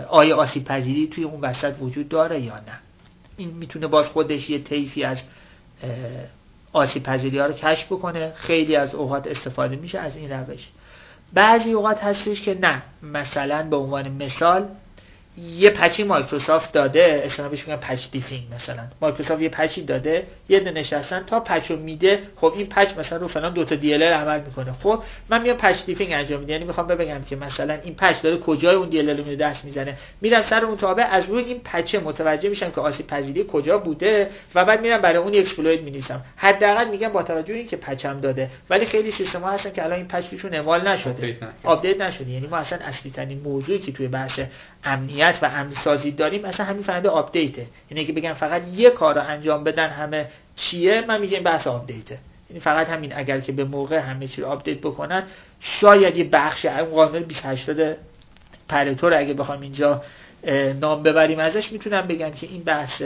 آیا آسیب پذیری توی اون وسط وجود داره یا نه. این می‌تونه باز خودش یه طیفی از آسیب پذیری ها رو کشف بکنه. خیلی از اوقات استفاده میشه از این روش. بعضی اوقات هستش که نه. مثلا به عنوان مثال یه patch ی مایکروسافت داده اصلا بهش میگن patch diffing مثلا. مایکروسافت یه patch ی داده یه دونه نشستن تا patch رو میده خب این patch مثلا رو فلان دو تا DLL عمل می‌کنه. خب من میام patch diffing انجام میدم. یعنی می‌خوام بگم که مثلا این patch داره کجای اون DLL رو میده دست می‌زنه. میرم سر اون تابع از روی این patch متوجه میشم که آسیب پذیری کجا بوده و بعد میرم برای اون exploit می‌نویسم. حداقل میگم با توجه به اینکه patch م داده. ولی خیلی سیستم ها هستن که الان این patch توشون اعمال نشده. update نشده. یعنی ما اصلا اصلی ترین موضوعی که توی بحث امنیت و امن سازی داریم اصلا همین فرایند update ه. یعنی که بگم فقط یه کار رو انجام بدن همه چیه؟ من میگم بحث update ه. یعنی فقط همین اگر که به موقع همه چی رو update بکنن شاید یه بخش اون قانون 80 20 پارتو اگه بخوام اینجا نام ببریم ازش می‌تونم بگم که این بحث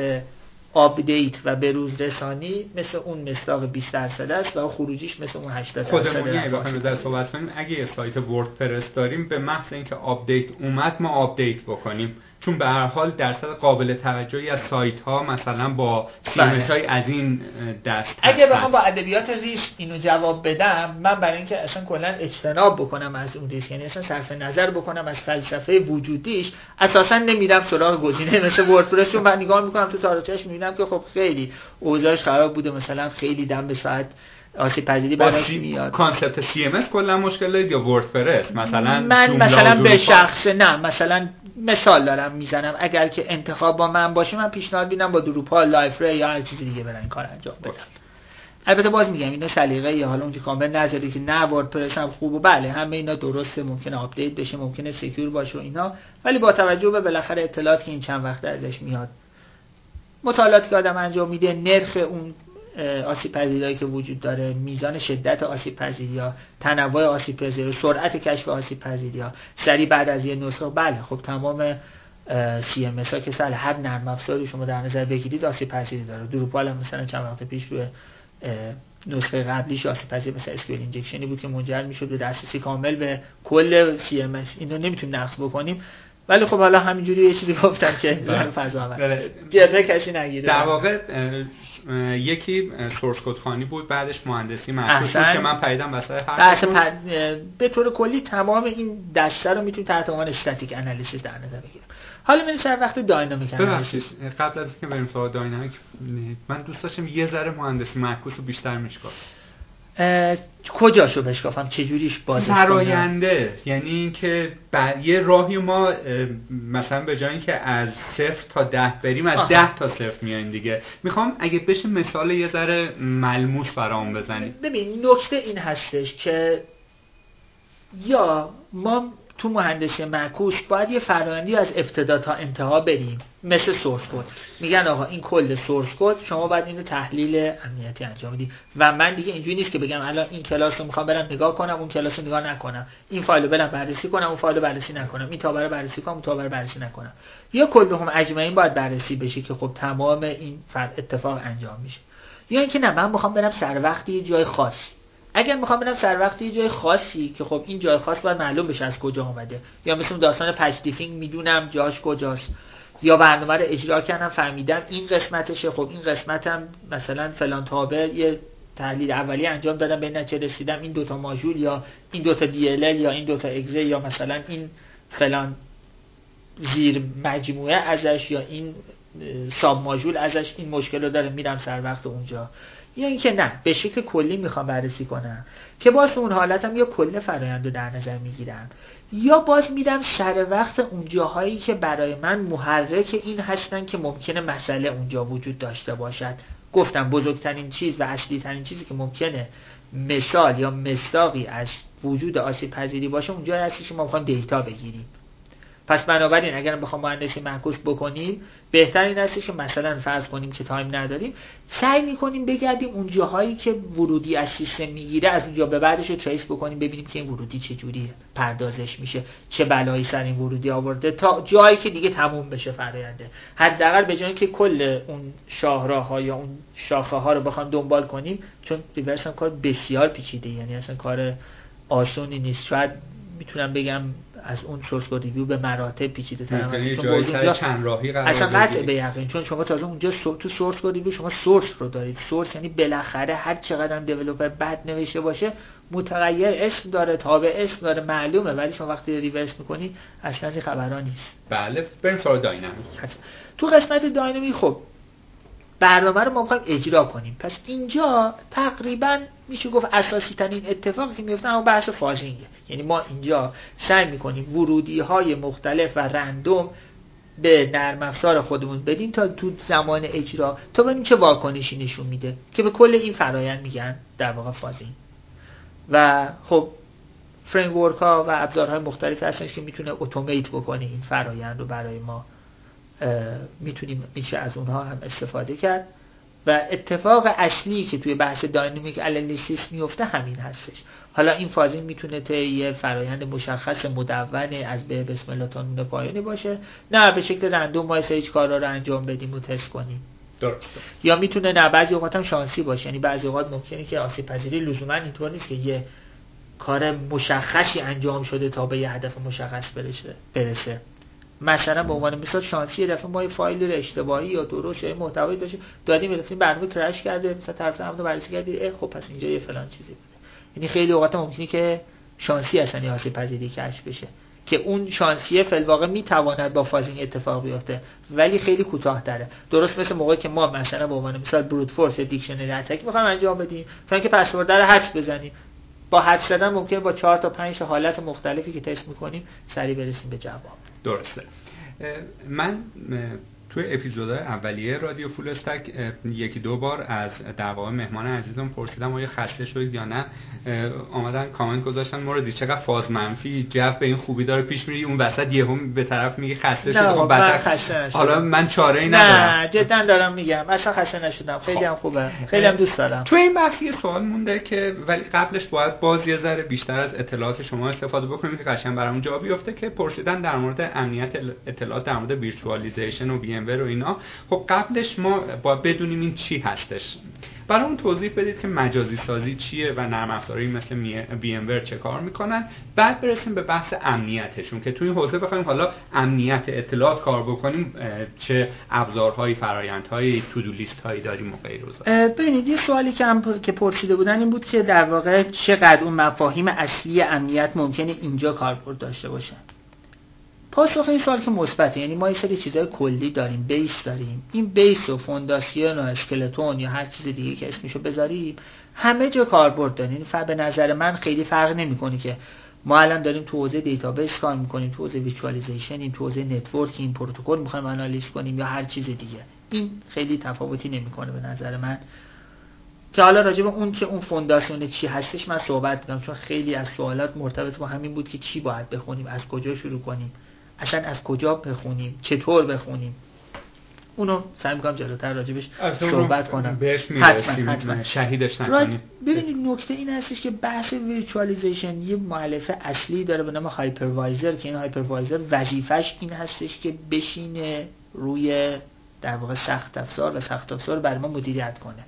update و به روز رسانی مثل اون مصداق 20 درصد است و خروجیش مثل اون 80 درصد خودمونی اگه بخوایم در صحبت کنیم. اگه یه سایت وردپرس داریم به محض اینکه update اومد ما update بکنیم. چون به هر حال درصد قابل توجهی از سایت ها مثلا با بله. های از این دست اگه. بخوام با ادبیات ریسک اینو جواب بدم من برای اینکه اصلا کلا اجتناب بکنم از اون ریسک یعنی اصلا صرف نظر بکنم از فلسفه وجودیش اساسا نمیرم سراغ گزینه مثل وردپرس چون من نگاه می‌کنم تو تاریخش می‌بینم که خب خیلی اوضاعش خراب بوده مثلا خیلی دم به ساعت آسیب پذیری براش میاد. concept CMS کلا مشکل دارید یا وردپرس؟ مثلا من مثلا به شخص نه مثلا مثال دارم می‌زنم. اگر که انتخاب با من باشه من پیشنهاد میدم با دروپال لایفری یا هر چیز دیگه برن این کار انجام بدم البته باز میگم اینا سلیقه یا حالا اونجا کامل نذاری که نه وردپرس هم خوب و بله همه اینا درسته ممکنه update بشه ممکنه secure باشه و اینا. ولی با توجه به بالاخره اطلاعاتی که این چند وقته ازش میاد مطالعاتی که آدم انجام میده نرخ اون آسیب پذیریایی که وجود داره میزان شدت آسیب پذیری ها تنوع آسیب پذیری سرعت کشف آسیب پذیری ها. سری بعد از یه نسخه بله خب تمام CMS ها که سال هر نرم افزاری شما در نظر بگیرید آسیب پذیری داره. دروپال مثلا چند وقت پیش روی نسخه قبلیش آسیب پذیر مثل SQL injection ی بود که منجر می‌شد به دسترسی کامل به کل CMS اینو نمی‌تونیم نقض بکنیم. ولی خب حالا همینجوری یه چیزی گفتم که. فضا. جبه کسی نگیره در واقع یکی سورس کد خانی بود بعدش مهندسی معکوس بود. که من پریدم وسط بحث حرفتون پر... به طور کلی تمام این دسته رو می‌تونیم تحت عنوان استاتیک انالیسیس در نظر بگیریم حالا میریم سر وقت داینامیک ببخشید قبل از اینکه بریم سراغ داینامیک من دوست داشتم یه ذره مهندسی معکوس رو بیشتر میشکافم اه، کجاشو بشکافم؟ چجوریش بازش کنم؟ فراینده یعنی اینکه ب- یه راهی ما مثلا به جای اینکه از صفر تا ده بریم از آها. ده تا صفر میایم دیگه. می‌خوام اگه بشه مثال یه ذره ملموس برام بزنید ببین نکته این هستش که یا ما تو مهندسی معکوس باید یه فرآیندی از ابتدا تا انتها بریم مثل سورس کد میگن آقا این کل سورس کد شما باید اینو تحلیل امنیتی انجام بدی. و من دیگه اینجوری نیست که بگم الان این کلاس رو می‌خوام برم نگاه کنم اون کلاس رو نگاه نکنم. این فایل رو برم بررسی کنم اون فایل رو بررسی نکنم. این تابر بررسی کنم اون تابر بررسی نکنم. یا کل هم اجمعین باید بررسی بشه که خب تمام این اتفاق انجام میشه. یا اینکه نه من می‌خوام برم سر وقت یه جای خاصی اگر می‌خوام برم سر وقت یه جای خاصی که خب این جای خاص باید معلوم بشه از کجا آمده یا مثل داستان پچ می‌دونم جاش کجاست. یا برنامه رو اجرا کردم فهمیدم این قسمتشه. خب این قسمتم مثلا فلان تابع یه تحلیل اولی انجام دادم به نتیجه رسیدم این دوتا ماژول یا این دوتا دی ال یا این دوتا اگزه یا مثلا این فلان زیر مجموعه ازش یا این ساب ماژول ازش این مشکل رو داره میرم سر وقت اونجا. یا اینکه نه به شکل کلی می‌خوام بررسی کنم که باز اون حالتم یا کل فرایند رو در نظر می‌گیرم یا باز میرم سر وقت اون جاهایی که برای من محرک این هستن که ممکنه مسئله اونجا وجود داشته باشد. گفتم بزرگترین چیز و اصلی ترین چیزی که ممکنه مثال یا مصداقی از وجود آسیب پذیری باشه اونجا هستی که ما می‌خوایم data بگیریم. پس بنابراین اگر بخوام مهندسی معکوس بکنیم بهتر این هستش که مثلا فرض کنیم که time نداریم سعی می‌کنیم بگردیم اون جاهایی که ورودی از سیستم می‌گیره از اونجا به بعدش رو trace بکنیم ببینیم که این ورودی چه جوری پردازش میشه چه بلایی سر این ورودی آورده تا جایی که دیگه تموم بشه فراینده حداقل به جای که کل اون شاهراه ها یا اون شاخه ها رو بخوام دنبال کنیم چون reverse کار بسیار پیچیده یعنی اصلا کار آسونی نیست. شاید می‌تونم بگم از اون source code review به مراتب پیچیده تر اصلا قطع. به یقین چون شما تازه اونجا سو- تو source code review شما source رو دارید. source یعنی بالاخره هر چقدر هم developer بد نوشته باشه متغیر اسم داره تابع اسم داره معلومه ولی شما وقتی reverse می‌کنی اصلا این خبرها نیست. بله بریم سراغ dynamic. تو قسمت dynamic خب برنامه رو ما می‌خوایم اجرا کنیم. پس اینجا تقریبا میشه گفت اساسی ترین اتفاقی که میفته اما بحث فازینگه یعنی ما اینجا سعی می‌کنیم ورودی های مختلف و رندوم به نرم افزار خودمون بدیم تا تو زمان اجرا تا ببینیم چه واکنشی نشون میده که به کل این فرایند میگن در واقع فازینگ و خب فریم ها و ابزارهای مختلفی هستن که می‌تونه اتومیت بکنه این فرایند رو برای ما می‌تونیم میشه از اونها هم استفاده کرد. و اتفاق اصلی که توی بحث داینامیک انالیسیس میفته همین هستش. حالا این فازین می‌تونه طی یه فرایند مشخص مدون از به بسم الله تا نون پایانی باشه. نه به شکل رندوم ما سری کارا رو انجام بدیم و تست کنیم. درست. یا می‌تونه نه بعضی اوقات هم شانسی باشه. یعنی بعضی اوقات ممکنه که آسیب پذیری لزوما اینطور نیست که یه کار مشخصی انجام شده تا به یه هدف مشخص برسه برسه. مثلا به عنوان مثال شانسی یه دفعه ما یه فایل رو اشتباهی یا درست یا محتوایی داشتیم دادیم رفتیم برنامه crash کرده مثلا طرف هم بررسی کردی خب پس اینجا یه فلان چیزی بوده. یعنی خیلی اوقات ممکنه که شانسی اصلا یه آسیب پذیری کشف بشه که اون شانسیه فی الواقع می‌تواند با fuzzing اتفاق بیفته ولی خیلی کوتاه تره درست مثل موقعی که ما مثلا به عنوان مثال brute force dictionary attack می‌خوایم انجام بدیم تا که پسورد رو حدس بزنیم. با حدس زدن ممکنه با چهار تا پنج حالت مختلفی که تست می‌کنیم سریع برسیم به جواب. درسته. من توی اپیزودهای اولیه رادیو فول استک یکی دو بار از در واقع مهمان عزیزم پرسیدم آیا خسته شدید یا نه. آمدن کامنت گذاشتن. موردی چقدر فاز منفی؟ جو به این خوبی داره پیش میری اون وسط یهو به طرف میگه خسته شد خب بعد حالا من چاره ای ندارم. نه جدا دارم میگم. اصلا خسته نشدم. خیلی هم خوبه. خیلی هم دوست دارم. تو این بحث یه سوال مونده که ولی قبلش باید باز یه ذره بیشتر از اطلاعات شما استفاده بکنیم که قشنگ برامون جواب بیفته که پرسیدن در مورد امنیت اطلاعات در مورد virtualization و وی و اینا. خب قبلش ما با بدونیم این چی هستش. برای اون توضیح بدید که مجازی سازی چیه و نرم افزاری مثل ام چه کار می‌کنن. بعد برسیم به بحث امنیتشون که توی حوزه بخوایم حالا امنیت اطلاعات کار بکنیم چه ابزارهایی فرایندهایی to-do list هایی داریم و غیر ببینید یه سوالی که هم که پرسیده بودن این بود که در واقع چقدر اون مفاهیم اصلی امنیت ممکنه اینجا کاربرد داشته باشه پاسخ این سوال که مثبته. یعنی ما یه سری چیزهای کلی داریم base داریم. این base و فونداسیون و skeleton یا هر چیز دیگه که اسمشو بذاریم همه جا کاربرد داریم یعنی به نظر من خیلی فرق نمی‌کنه که ما الان داریم تو حوزه database کار می‌کنیم تو حوزه ویچوالیزیشن تو حوزه networking پروتکل می‌خوایم آنالیز کنیم یا هر چیز دیگه. این خیلی تفاوتی نمی‌کنه به نظر من. که حالا راجع به اون که اون فونداسیون چی هستش من صحبت می‌کنم چون خیلی از سوالات مرتبط با همین بود که چی باید بخونیم از کجا شروع کنیم. اصلا از کجا بخونیم؟ چطور بخونیم؟ اونو سعی می‌کنم جلوتر راجبش صحبت کنم. بهش حتما, حتما. شهیدش نکنیم ببینید نکته این هستش که بحث virtualization یه مؤلفه اصلی داره به نام hypervisor که این hypervisor وظیفش این هستش که بشینه روی در واقع سخت افزار و سخت افزار برای ما مدیریت کنه.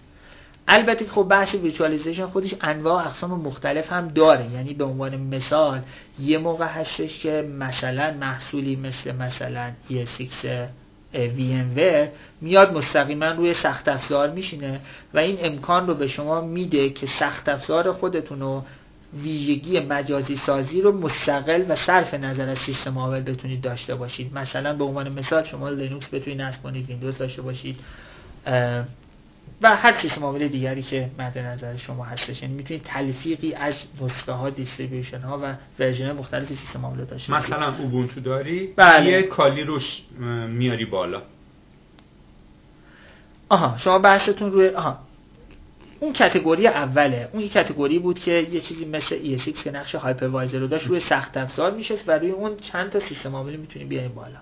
البته خب بحث ویچوالیزیشن خودش انواع اقسام مختلف هم داره. یعنی به عنوان مثال یه موقع هستش که مثلا محصولی مثل مثلا ESX VMware میاد مستقیما روی سخت افزار میشینه و این امکان رو به شما میده که سخت افزار خودتون رو ویژگی مجازی سازی رو مستقل و صرف نظر از سیستم عامل بتونید داشته باشید. مثلا به عنوان مثال شما لینوکس بتونید نصب کنید ویندوز داشته باشید و هر سیستم عامل دیگری که مد نظر شما هستش. یعنی می‌تونید تلفیقی از نسخه ها distribution ها و version مختلف سیستم عامل داشته مثلا اوبونتو داری بله. یه Kali روش میاری بالا. آها شما بحثتون روی آها. اون category اوله. اون یه category بود که یه چیزی مثل ESX که نقش hypervisor رو داشت روی سخت افزار میشه و روی اون چند تا سیستم عامل می‌تونیم بیاریم بالا.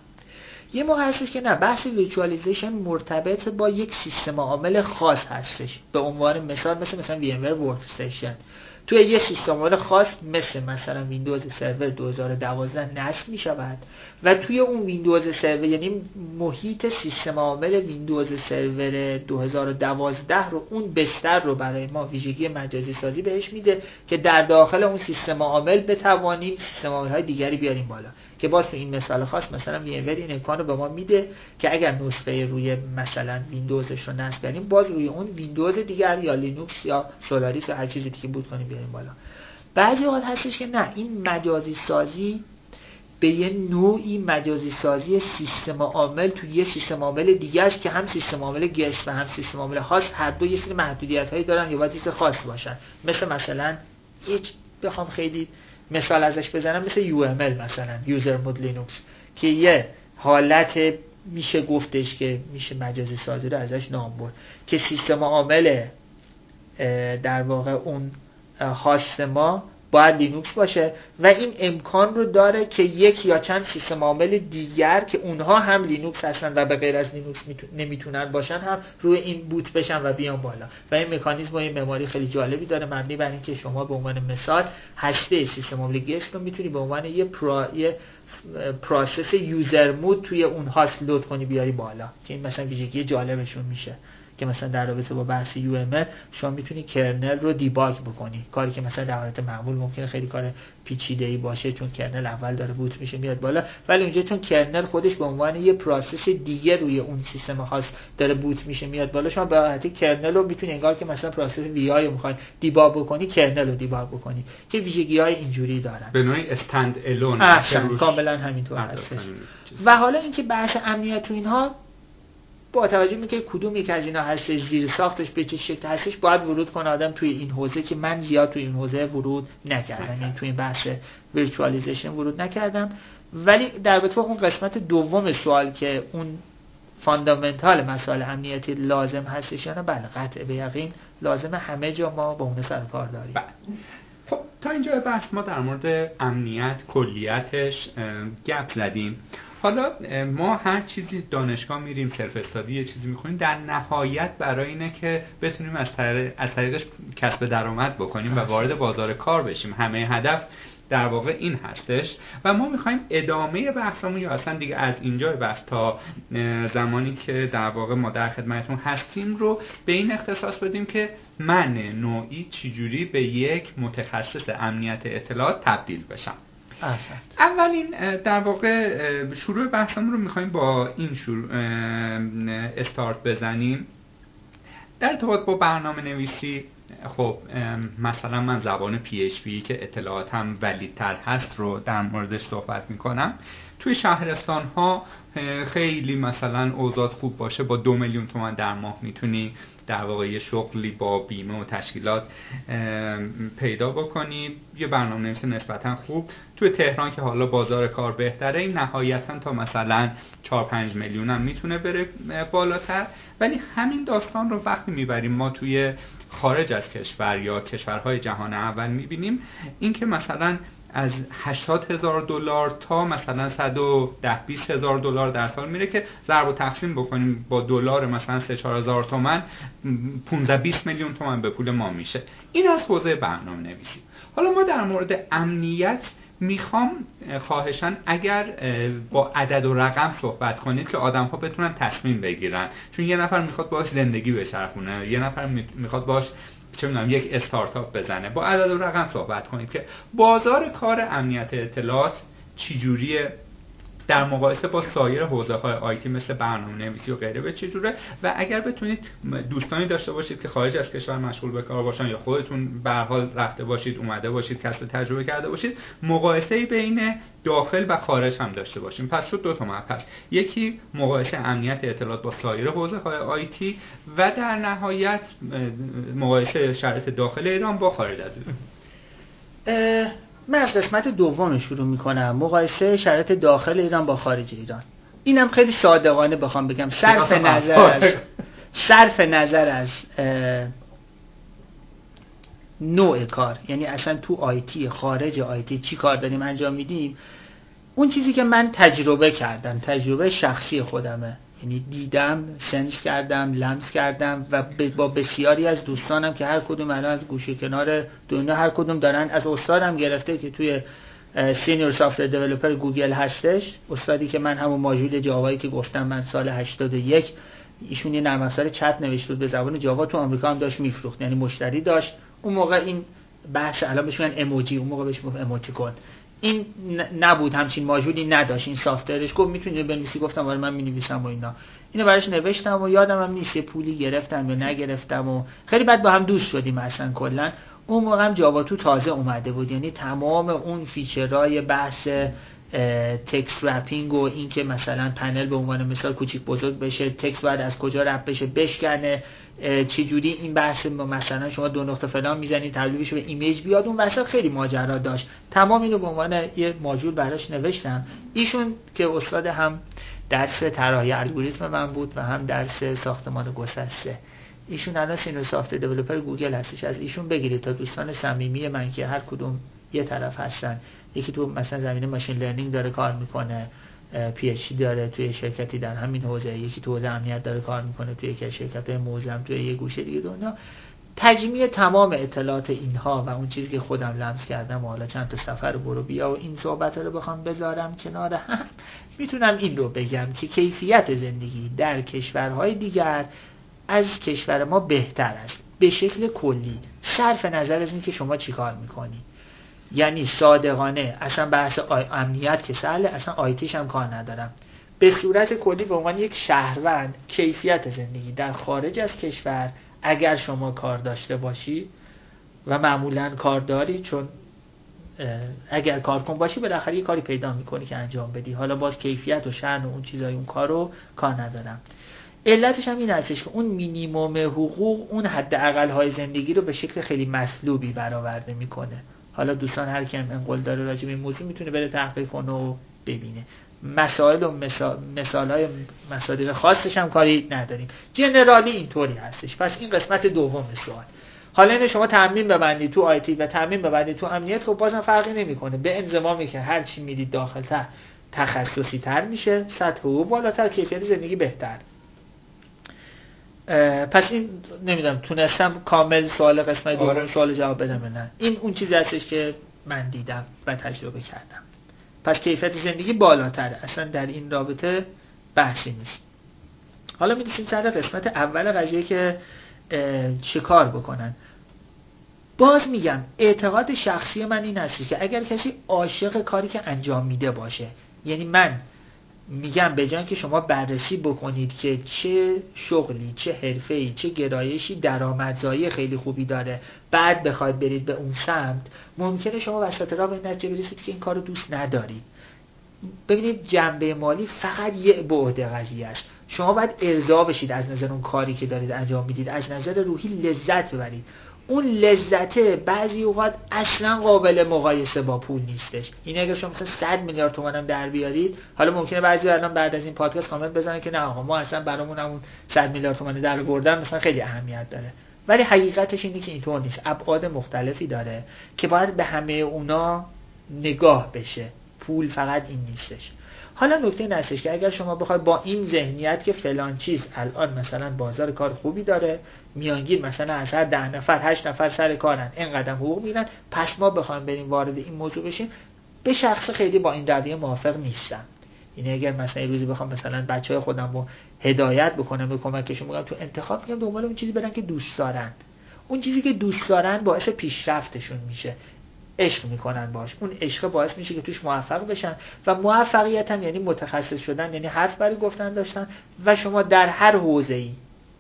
یه موقع هستش که نه بحث ویچوالیزیشن مرتبط با یک سیستم عامل خاص هستش. به عنوان مثال مثل مثلا VMware Workstation. توی یه سیستم عامل خاص مثل مثلا ویندوز سرور 2012 نصب می شود و توی اون ویندوز سرور یعنی محیط سیستم عامل ویندوز سرور 2012 رو اون بستر رو برای ما ویژگی مجازی سازی بهش میده که در داخل اون سیستم عامل بتوانیم سیستم عامل های دیگری بیاریم بالا. که باز تو این مثال خاص مثلا VMware این امکان رو به ما میده که اگر نسخه روی مثلا ویندوزش رو نصب کنیم باز روی اون ویندوز دیگر یا لینوکس یا سولاریس یا هر چیزی دیگه boot کنیم بیاریم بالا. بعضی اوقات هستش که نه این مجازی سازی به یه نوعی مجازی سازی سیستم عامل تو یه سیستم عامل دیگه است که هم سیستم عامل guest و هم سیستم عامل خاص هر دو یه سری محدودیت هایی دارن یا باید خاص باشن. مثل مثلا هیچ بخوام خیلی مثال ازش بزنم مثل UML مثلا user mode Linux که یه حالت میشه گفتش که میشه مجازی سازی رو ازش نام برد که سیستم عامل در واقع اون host ما باید لینوکس باشه و این امکان رو داره که یک یا چند سیستم عامل دیگر که اونها هم لینوکس هستن و به غیر از لینوکس نمی‌تونن باشن هم روی این boot بشن و بیان بالا. و این مکانیزم و این معماری خیلی جالبی داره مبنی بر اینکه شما به عنوان مثال هسته سیستم عامل guest رو می‌تونی به عنوان یه, پرا... یه process user mode توی اون host load کنی بیاری بالا که این مثلا ویژگی جالبشون میشه. که مثلا در رابطه با بحث UML شما می‌تونی kernel رو debug بکنی. کاری که مثلا در حالت معمول ممکنه خیلی کار پیچیده ای باشه چون kernel اول داره boot میشه میاد بالا. ولی اونجا چون kernel خودش به عنوان یه process دیگه روی اون سیستم خاص داره boot میشه میاد بالا. شما به راحتی kernel رو می‌تونی انگار که مثلا process vi رو می‌خوای debug بکنی kernel رو debug بکنی که ویژگی های اینجوری دارن. به نوعی stand-alone کاملا همینطور هستش. و حالا اینکه بحث امنیت تو اینها با توجه می‌کنه کدوم یک از اینا هستش زیر ساختش به چه شکل هستش باید ورود کنه آدم توی این حوزه که من زیاد توی این حوزه ورود نکردم. یعنی توی این بحث virtualization ورود نکردم. ولی در با اون قسمت دوم سوال که اون fundamental مسائل امنیتی لازم هستش یا نه بله قطع به یقین لازم همه جا ما با اون سر کار داریم. بله. خب تا اینجا بحث ما در مورد امنیت کلیتش گپ زدیم. حالا ما هر چیزی دانشگاه میریم سرف استادی یه چیزی می‌خونیم در نهایت برای اینه که بتونیم از, طریق از طریقش کسب درآمد بکنیم و وارد بازار کار بشیم. همه هدف در واقع این هستش. و ما می‌خوایم ادامه بحثمون یا اصلا دیگه از اینجا بحث تا زمانی که در واقع ما در خدمتون هستیم رو به این اختصاص بدیم که من نوعی چجوری به یک متخصص امنیت اطلاعات تبدیل بشم. اولین در واقع شروع بحثمون رو می‌خوایم با این شروع استارت بزنیم. در ارتباط با برنامه نویسی خب مثلا من زبان PHP که اطلاعاتم ولیدتر هست رو در موردش صحبت می‌کنم. توی شهرستان ها خیلی مثلا اوضاع خوب باشه با دو میلیون تومن در ماه می‌تونی در واقع یه شغلی با بیمه و تشکیلات پیدا بکنی یه برنامه نویس نسبتا خوب. توی تهران که حالا بازار کار بهتره این نهایتا تا مثلا 4 5 میلیون هم می‌تونه بره بالاتر. ولی همین داستان رو وقتی می‌بریم ما توی خارج از کشور یا کشورهای جهان اول می‌بینیم اینکه مثلا از 80 هزار دلار تا مثلا 110 20 هزار دلار در سال میره که ضرب و تقسیم بکنیم با دلار مثلا 3 4 هزار تومن 15 20 میلیون تومن به پول ما میشه. این از حوزه برنامه نویسی. حالا ما در مورد امنیت می‌خوام خواهشان اگر با عدد و رقم صحبت کنید که آدم ها بتونن تصمیم بگیرن. چون یه نفر می‌خواد باش زندگی بچرخونه یه نفر می‌خواد باش چه می‌دونم یک استارتاپ بزنه. با عدد و رقم صحبت کنید که بازار کار امنیت اطلاعات چجوریه؟ در مقایسه با سایر حوزه های آیتی مثل برنامه نویسی و غیره به چجوره و اگر بتونید دوستانی داشته باشید که خارج از کشور مشغول به کار باشن یا خودتون به حال رفته باشید اومده باشید کسب تجربه کرده باشید مقایسه بین داخل و خارج هم داشته باشیم. پس شد دو تا مبحث یکی مقایسه امنیت اطلاعات با سایر حوزه های آیتی و در نهایت مقایسه شرایط داخل ایران با خارج از ایران. من از قسمت دوم شروع می‌کنم. مقایسه شرایط داخل ایران با خارج ایران. اینم خیلی صادقانه بخوام بگم. صرف نظر از صرف نظر از نوع کار. یعنی اصلا تو آیتی خارج آیتی چی کار داریم انجام میدیم؟ اون چیزی که من تجربه کردم تجربه شخصی خودمه. یعنی دیدم سنج کردم لمس کردم و با بسیاری از دوستانم که هر کدوم الان از گوشه کنار دنیا هر کدوم دارن از استادم گرفته که توی senior software developer گوگل هستش. استادی که من همون ماژول جاوایی که گفتم من سال 81 ایشون یه نرم افزار چت نوشته بود. به زبان جاوا تو آمریکا هم داشت میفروخت یعنی مشتری داشت. اون موقع این بحث الان بهش میگن emoji اون موقع بهش می‌گفت کن. این نبود همچین ماژولی نداشت این software ش گفت می‌تونید بنویسی گفتم آره من می‌نویسم و اینا. اینو براش نوشتم و یادم هم نیست پولی گرفتم یا نگرفتم و خیلی بعد با هم دوست شدیم اصلا کلا. اون موقع هم جاوا تو تازه اومده بود. یعنی تمام اون feature های بحث text wrapping و اینکه مثلا پنل به عنوان مثال کوچیک بزرگ بشه text باید از کجا wrap بشه بشکنه چجوری این بحث مثلا شما دو نقطه فلان می‌زنید تبدیلش به image بیاد اون وسط خیلی ماجرا داشت. تمام اینو به عنوان یه ماجول براش نوشتم. ایشون که استاد هم درس طراحی الگوریتم من بود و هم درس ساختمان گسسته. ایشون الان senior software developer گوگل هستش. از ایشون بگیرید تا دوستان صمیمی من که هر کدوم یه طرف هستن. یکی تو مثلا زمینه machine learning داره کار می‌کنه PhD داره توی شرکتی در همین حوزه یکی تو حوزه امنیت داره کار می‌کنه توی یک شرکت های موزم توی یه گوشه دیگه دنیا. تجمیع تمام اطلاعات اینها و اون چیزی که خودم لمس کردم و حالا چند تا سفر برو بیا و این صحبت رو بخوام بذارم کنار هم می‌تونم این رو بگم که کیفیت زندگی در کشورهای دیگر از کشور ما بهتر است. به شکل کلی صرف نظر از اینکه شما چیکار می‌کنی. یعنی صادقانه. اصلا بحث امنیت که سهله اصلا آیتیش هم کار ندارم. به صورت کلی به عنوان یک شهروند کیفیت زندگی در خارج از کشور اگر شما کار داشته باشی و معمولا کار داری چون اگر کار کن باشی بالاخره یه کاری پیدا می‌کنی که انجام بدی. حالا باز کیفیت و شأن و اون چیزای اون کار رو کار ندارم. علتش هم این هستش که اون مینیموم حقوق اون حد های زندگی رو به شکل خیلی مسلوبی برآورده می‌کنه. حالا دوستان هر کی انقل داره راجع به این موضوع می‌تونه بره تحقیق کنه و ببینه. مسائل و مثال های مصادیق خاصش هم کاری نداریم. جنرالی اینطوری هستش. پس این قسمت دوم سوال. حالا اینه شما تعمین ببندید تو آیتی و تعمین ببندید تو امنیت خب بازم فرقی نمی‌کنه. به انضمامی که هر چی می‌دید داخل تر تخصصی تر میشه سطح حقوق بالاتر کیفیت زندگی بهتر. پس این نمی‌دونم تونستم کامل سوال قسمت دوم آره. سوال جواب بدم نه. این اون چیزی هستش که من دیدم و تجربه کردم. پس کیفیت زندگی بالاتره. اصلا در این رابطه بحثی نیست. حالا می‌دونیم سر قسمت اول قضیه که چه کار بکنن. باز میگم اعتقاد شخصی من این هستی که اگر کسی عاشق کاری که انجام میده باشه یعنی من میگم به جان که شما بررسی بکنید که چه شغلی چه حرفه‌ای چه گرایشی درآمدزایی خیلی خوبی داره بعد بخواید برید به اون سمت ممکنه شما وسط راه به نتیجه برسید که این کارو دوست ندارید. ببینید جنبه مالی فقط یه بعد قضیه است. شما باید ارضا بشید از نظر اون کاری که دارید انجام می‌دید. از نظر روحی لذت ببرید. اون لذته بعضی اوقات اصلا قابل مقایسه با پول نیستش. این اگر شما مثلا 100 میلیارد تومان هم در بیارید حالا ممکنه بعضی الان بعد از این پادکست کامنت بزنن که نه آقا ما اصلا برامون اون 100 میلیارد تومان در بردن مثلا خیلی اهمیت داره. ولی حقیقتش اینه که اینطور نیست. ابعاد مختلفی داره که باید به همه اونا نگاه بشه. پول فقط این نیستش. حالا نکته این هستش که اگر شما بخواید با این ذهنیت که فلان چیز الان مثلا بازار کار خوبی داره میانگین مثلا از هر ده نفر هشت نفر سر کارن این قدم حقوق میرن پس ما بخوایم بریم وارد این موضوع بشیم. به شخص خیلی با این رویه موافق نیستم. این اگر مثلا روزی بخوام مثلا بچه های خودم رو هدایت بکنم به کمکشون بگم تو انتخاب میگم دنبال اون چیزی برن که دوست دارن. اون چیزی که دوست دارن باعث پیشرفتشون میشه. عشق می‌کنن باش. اون عشق باعث میشه که توش موفق بشن و موفقیت هم یعنی متخصص شدن یعنی حرف برای گفتن داشتن و شما در هر حوزه ای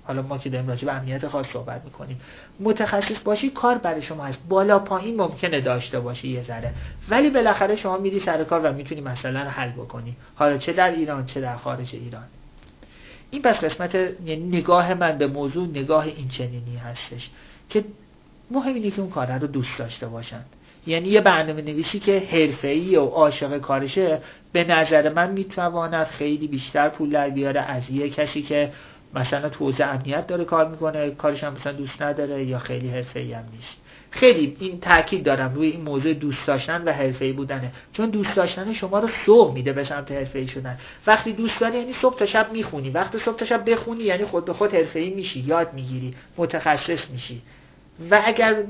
حالا ما که داریم راجع به امنیت خاص صحبت می‌کنیم. متخصص باشی کار برای شما هست. بالا پایین ممکنه داشته باشی یه ذره. ولی بالاخره شما میری سر کار و می‌تونی مثلا حل بکنی. حالا چه در ایران چه در خارج ایران. این پس قسمت یعنی نگاه من به موضوع نگاه این چنینی هستش که مهم اینه که اون کار رو دوست داشته باشن. یعنی یه برنامه نویسی که حرفه‌ای و عاشق کارشه به نظر من می‌تواند خیلی بیشتر پول در بیاره از یه کسی که مثلا تو حوزه امنیت داره کار می‌کنه کارش هم مثلا دوست نداره یا خیلی حرفه‌ای هم نیست. خیلی این تاکید دارم روی این موضوع دوست داشتن و حرفه‌ای بودنه. چون دوست داشتن شما رو سوق میده به سمت حرفه‌ای شدن. وقتی دوست داری یعنی صبح تا شب می‌خونی. وقتی صبح تا شب بخونی یعنی خود به خود حرفه‌ای میشی یاد می‌گیری متخصص میشی. و اگر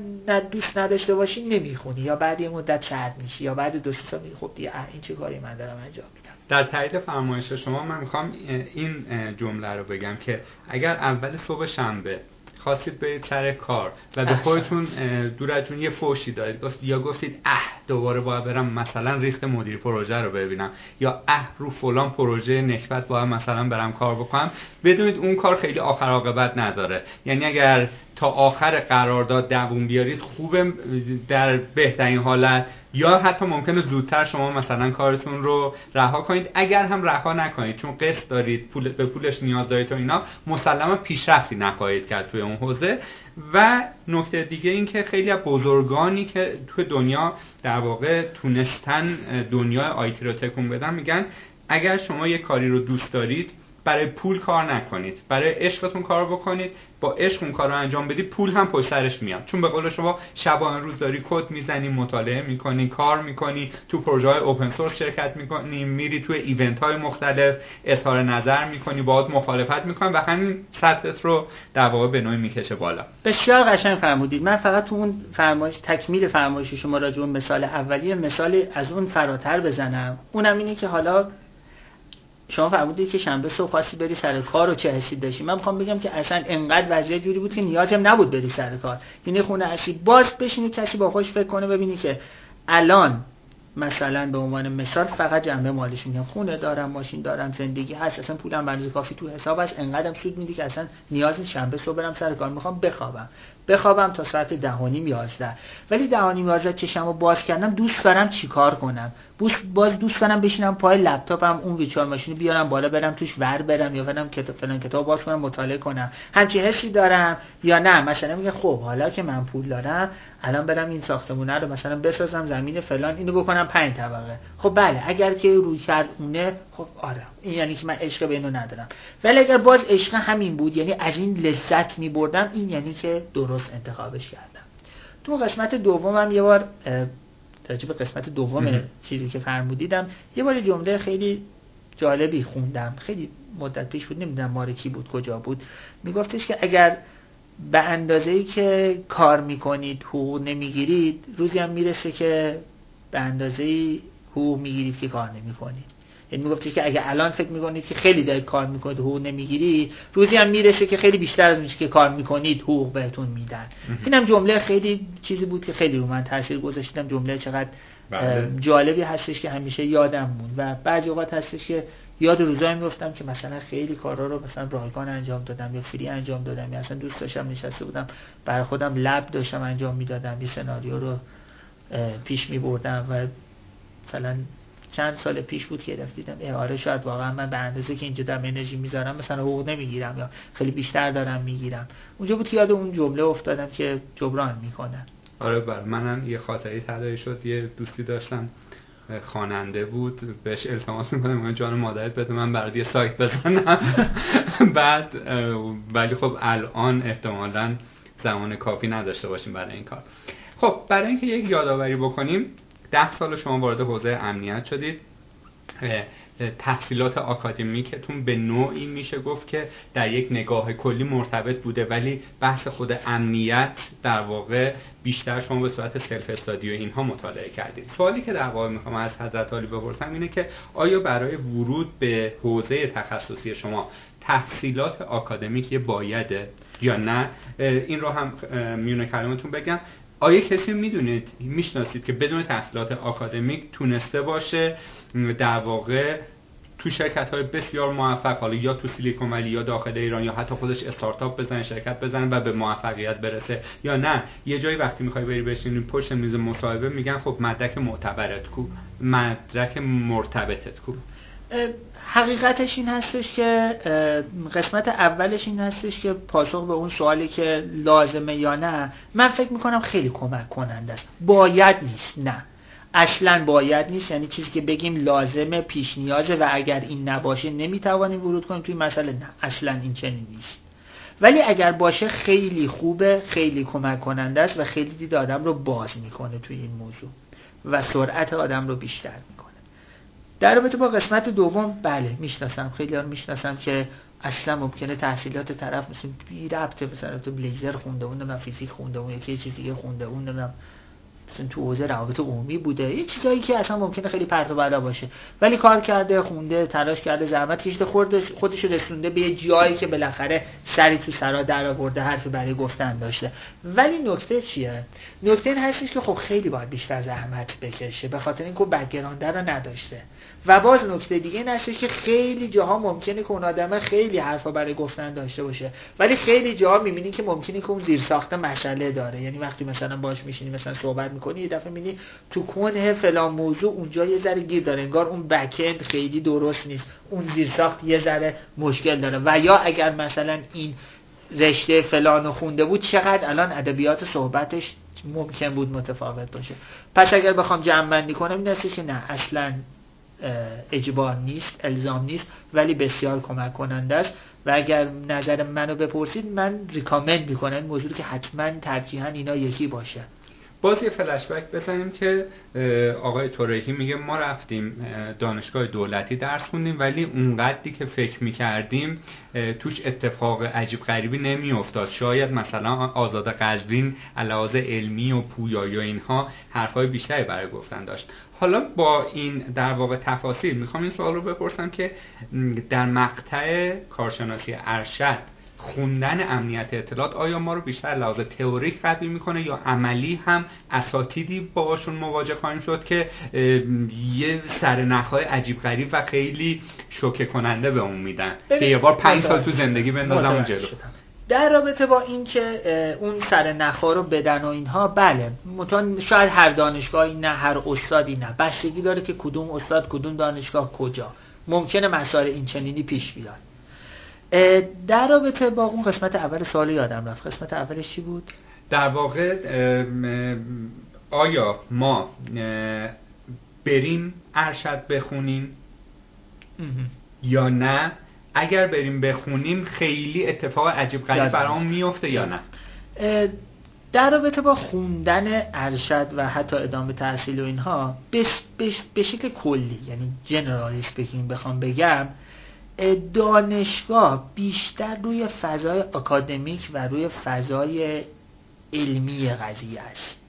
دوست نداشته باشی نمی‌خونی یا بعد یه مدت سرد میشی یا بعد دو سال میگی خب دیگه این چه کاری من دارم انجام میدم؟ در تایید فرمایش شما من می‌خوام این جمله رو بگم که اگر اول صبح شنبه خواستید برید سر کار و به خودتون دور از یه فوشی دارید یا گفتید اه دوباره باید برم مثلا ریخت مدیر پروژه رو ببینم یا اه رو فلان پروژه نکبت باید مثلا برم کار بکنم بدونید اون کار خیلی آخر عاقبت نداره. یعنی اگر تا آخر قرارداد دووم بیارید خوبه در بهترین حالت. یا حتی ممکنه زودتر شما مثلا کارتون رو رها کنید. اگر هم رها نکنید چون قسط دارید پول به پولش نیاز دارید و اینا مسلما پیشرفتی نخواهید کرد توی اون حوزه. و نکته دیگه این که خیلی از بزرگانی که توی دنیا در واقع تونستن دنیا آیتی رو تکون بدن میگن اگر شما یه کاری رو دوست دارید برای پول کار نکنید. برای عشقتون کار بکنید. با عشق اون کار رو انجام بدید پول هم پشت سرش میاد. چون به قول شما شبانه روز داری کد می‌زنی مطالعه می‌کنی کار می‌کنی تو پروژه های اوپن سورس شرکت می‌کنی میری تو ایونت های مختلف اظهار نظر می‌کنی باهات مخالفت می‌کنی و همین سطحت رو در واقع به نوعی می‌کشه بالا. بسیار قشنگ فرمودید. من فقط تو اون فرمایش تکمیل فرمایش شما راجع مثال اولیه مثال از اون فراتر بزنم. اونم اینه که حالا شما فرمودید که شنبه صبح خواستی بری سر کار و چه حسی داشتی. من می‌خوام بگم که اصلا انقدر وضعیت جوری بود که نیازم نبود بری سر کار. یعنی خونه اصلی باز بشینی کسی با خوش فکر کنه ببینی که الان مثلا به عنوان مثال فقط جنبه مالیش میگم. خونه دارم ماشین دارم زندگی هست. اصلا پولم بنز کافی تو حساب هست. انقدرم سود میدی که اصلا نیاز نیست شنبه صبح برم سر کار. می‌خوام بخوابم. بخوابم تا ساعت دهانیم یازده. ولی دهانیم یازده چشم رو باز کردم دوست دارم چیکار کنم؟ باز دوست دارم بشینم پای لپتاپم اون ویچار ماشین بیارم بالا برم توش ور برم یا برم کتاب فلان کتاب باز کنم مطالعه کنم. همچی حسی دارم یا نه؟ مثلا میگه خب حالا که من پول دارم الان برم این ساختمونه رو مثلا بسازم زمین فلان اینو بکنم. پنج طبقه. خب بله اگر که روی کرد اونه خب آره. این یعنی که من عشق به اینو ندارم. ولی اگر باز عشق همین بود یعنی از این لذت می بردم این یعنی که درست انتخابش کردم. تو قسمت دومم یه بار راجع به قسمت دوم چیزی که فرمودیدم یه بار جمله خیلی جالبی خوندم. خیلی مدت پیش بود نمی‌دونم ماره کی بود کجا بود. میگفتش که اگر به اندازه ای که کار می‌کنید حقوق نمی‌گیرید روزی هم می‌رسه که به اندازه حقوق می‌گیرید که کار نمی‌کنید. یعنی می‌گفتی که اگه الان فکر می‌کنید که خیلی دارید کار می‌کنید حقوق نمی‌گیرید روزی هم می‌رسه که خیلی بیشتر از اون که کار می‌کنید حقوق بهتون میدن. اینم جمله خیلی چیزی بود که خیلی رو من تاثیر گذاشتم. جمله چقدر بله. جالبی هستش که همیشه یادم موند و بعضی اوقات هستش که یاد روزایی میفتم که مثلا خیلی کارا رو مثلا رایگان انجام دادم یا فری انجام دادم یا اصلا دوست داشتم نشسته بودم برای خودم لب داشتم انجام می‌دادم یه سناریو رو پیش می بردم و مثلا چند سال پیش بود که دفت دیدم آره شاید واقعا من به اندازه که اینجا دارم انرژی می‌ذارم مثلا حقوق نمی‌گیرم یا خیلی بیشتر دارم می‌گیرم. اونجا بود یاد اون جمله افتادم که جبران می‌کنن آره بر منم یه خاطری تدایی شد. یه دوستی داشتم خواننده بود. بهش التماس می‌کنم من جان مادرت بده من برات یه سایت بزنم. بعد ولی خب الان احتمالا زمان کافی نداشته باشیم برای این کار. خب برای اینکه یک یادآوری بکنیم ده سال شما وارد حوزه امنیت شدید. تحصیلات آکادمیکتون به نوعی میشه گفت که در یک نگاه کلی مرتبط بوده ولی بحث خود امنیت در واقع بیشتر شما به صورت self study و اینها مطالعه کردید. سوالی که در واقع می‌خوام از حضرت عالی بپرسم اینه که آیا برای ورود به حوزه تخصصی شما تحصیلات آکادمیک باید هست یا نه؟ این رو هم میونه کلمتون بگم. آیا کسی می‌دونید می‌شناسید که بدون تحصیلات آکادمیک تونسته باشه در واقع تو شرکت های بسیار موفق حالا یا تو سیلیکون ولی یا داخل ایران یا حتی خودش استارتاپ بزنه شرکت بزنه و به موفقیت برسه یا نه؟ یه جایی وقتی می‌خوای بری بشینی پشت میز مصاحبه میگن خب مدرک معتبرت کو مدرک مرتبطت کو. حقیقتش این هستش که قسمت اولش این هستش که پاسخ به اون سوالی که لازمه یا نه من فکر می‌کنم خیلی کمک کننده است. باید نیست نه. اصلا باید نیست. یعنی چیزی که بگیم لازمه پیش نیازه و اگر این نباشه نمی‌توانیم ورود کنیم توی مسئله. نه اصلا این چنین نیست. ولی اگر باشه خیلی خوبه خیلی کمک کننده است و خیلی دید آدم رو باز می‌کنه توی این موضوع و سرعت آدم رو بیشتر می‌کنه. در رابطه با قسمت دوم بله می‌شناسم. خیلی ها می‌شناسم که اصلا ممکنه تحصیلات طرف مثل بی ربطه مثلا تو بلیزر خونده اون من فیزیک خونده اون یکی چیز دیگه خونده اون نمی‌دونم مثلا تو حوزه روابط عمومی بوده. یه چیزایی که اصلا ممکنه خیلی پرت و بلا باشه. ولی کار کرده خونده تلاش کرده زحمت کشیده خودش خودش رسونده به یه جایی که بالاخره سری تو سرا در آورده حرفی برای گفتن داشته. ولی نکته چیه؟ نکته این هستش که خب خیلی باید بیشتر زحمت بکشه به خاطر اینکه background رو نداشته. و باز نکته دیگه این که خیلی جاها ممکنه که اون آدم خیلی حرفا برای گفتن داشته باشه. ولی خیلی جاها می‌بینی که ممکنه که اون زیر ساخته مسئله داره. یعنی وقتی مثلا باش میشینی مثلا صحبت می‌کنی یه دفعه می‌بینی تو کنه فلان موضوع اونجا یه ذره گیر داره. انگار اون background خیلی درست نیست. اون زیر ساخت یه ذره مشکل داره. و یا اگر مثلا این رشته فلان خونده بود چقدر الان ادبیات صحبتش ممکن بود متفاوت باشه. پس اگر بخوام جمع بندی کنم این که نه اصلا اجبار نیست الزام نیست ولی بسیار کمک کننده است. و اگر نظر منو بپرسید من ریکامند می‌کنم این موضوع که حتما ترجیحا اینا یکی باشه. باز یه فلشبک بزنیم که آقای تورهی میگه ما رفتیم دانشگاه دولتی درس خوندیم ولی اونقدری که فکر می‌کردیم توش اتفاق عجیب غریبی نمیافتاد. شاید مثلا آزاد قزوین علاوه علمی و پویایی و اینها حرفای بیشتری برای گفتن داشت. حالا با این در واقع تفاصیل می‌خوام این سوال رو بپرسم که در مقطع کارشناسی ارشد خوندن امنیت اطلاعات آیا ما رو بیشتر لحاظ تئوریک قوی می‌کنه یا عملی هم اساتیدی باشون مواجه خواهیم شد که یه سرنخهای عجیب غریب و خیلی شوکه کننده به اون میدن. که یه بار پنج سال تو زندگی بندازم اون جلو. در رابطه با اینکه اون سر نخا رو بدن و اینها بله. متون شاید هر دانشگاهی نه هر استادی نه. بستگی داره که کدوم استاد کدوم دانشگاه کجا. ممکنه مسائل این چنینی پیش بیاد. در رابطه با اون قسمت اول سوال یادم رفت. قسمت اولش چی بود؟ در واقع آیا ما بریم ارشد بخونیم؟ یا نه؟ اگر بریم بخونیم خیلی اتفاق عجیب غریب برامون میفته یا نه؟ در رابطه با خوندن ارشد و حتی ادامه تحصیل و اینها به شکل کلی یعنی generally speaking بخوام بگم دانشگاه بیشتر روی فضای آکادمیک و روی فضای علمی قضیه است.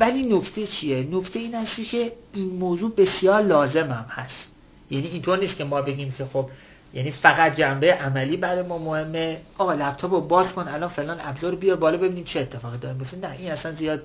ولی نکته چیه؟ نکته این هستی که این موضوع بسیار لازم هم هست. یعنی اینطور نیست که ما بگیم که خب یعنی فقط جنبه عملی برای ما مهمه. آقا لپتاپ رو باز کن الان فلان ابزار بیار بالا ببینیم چه اتفاقی داره. میفته نه این اصلا زیاد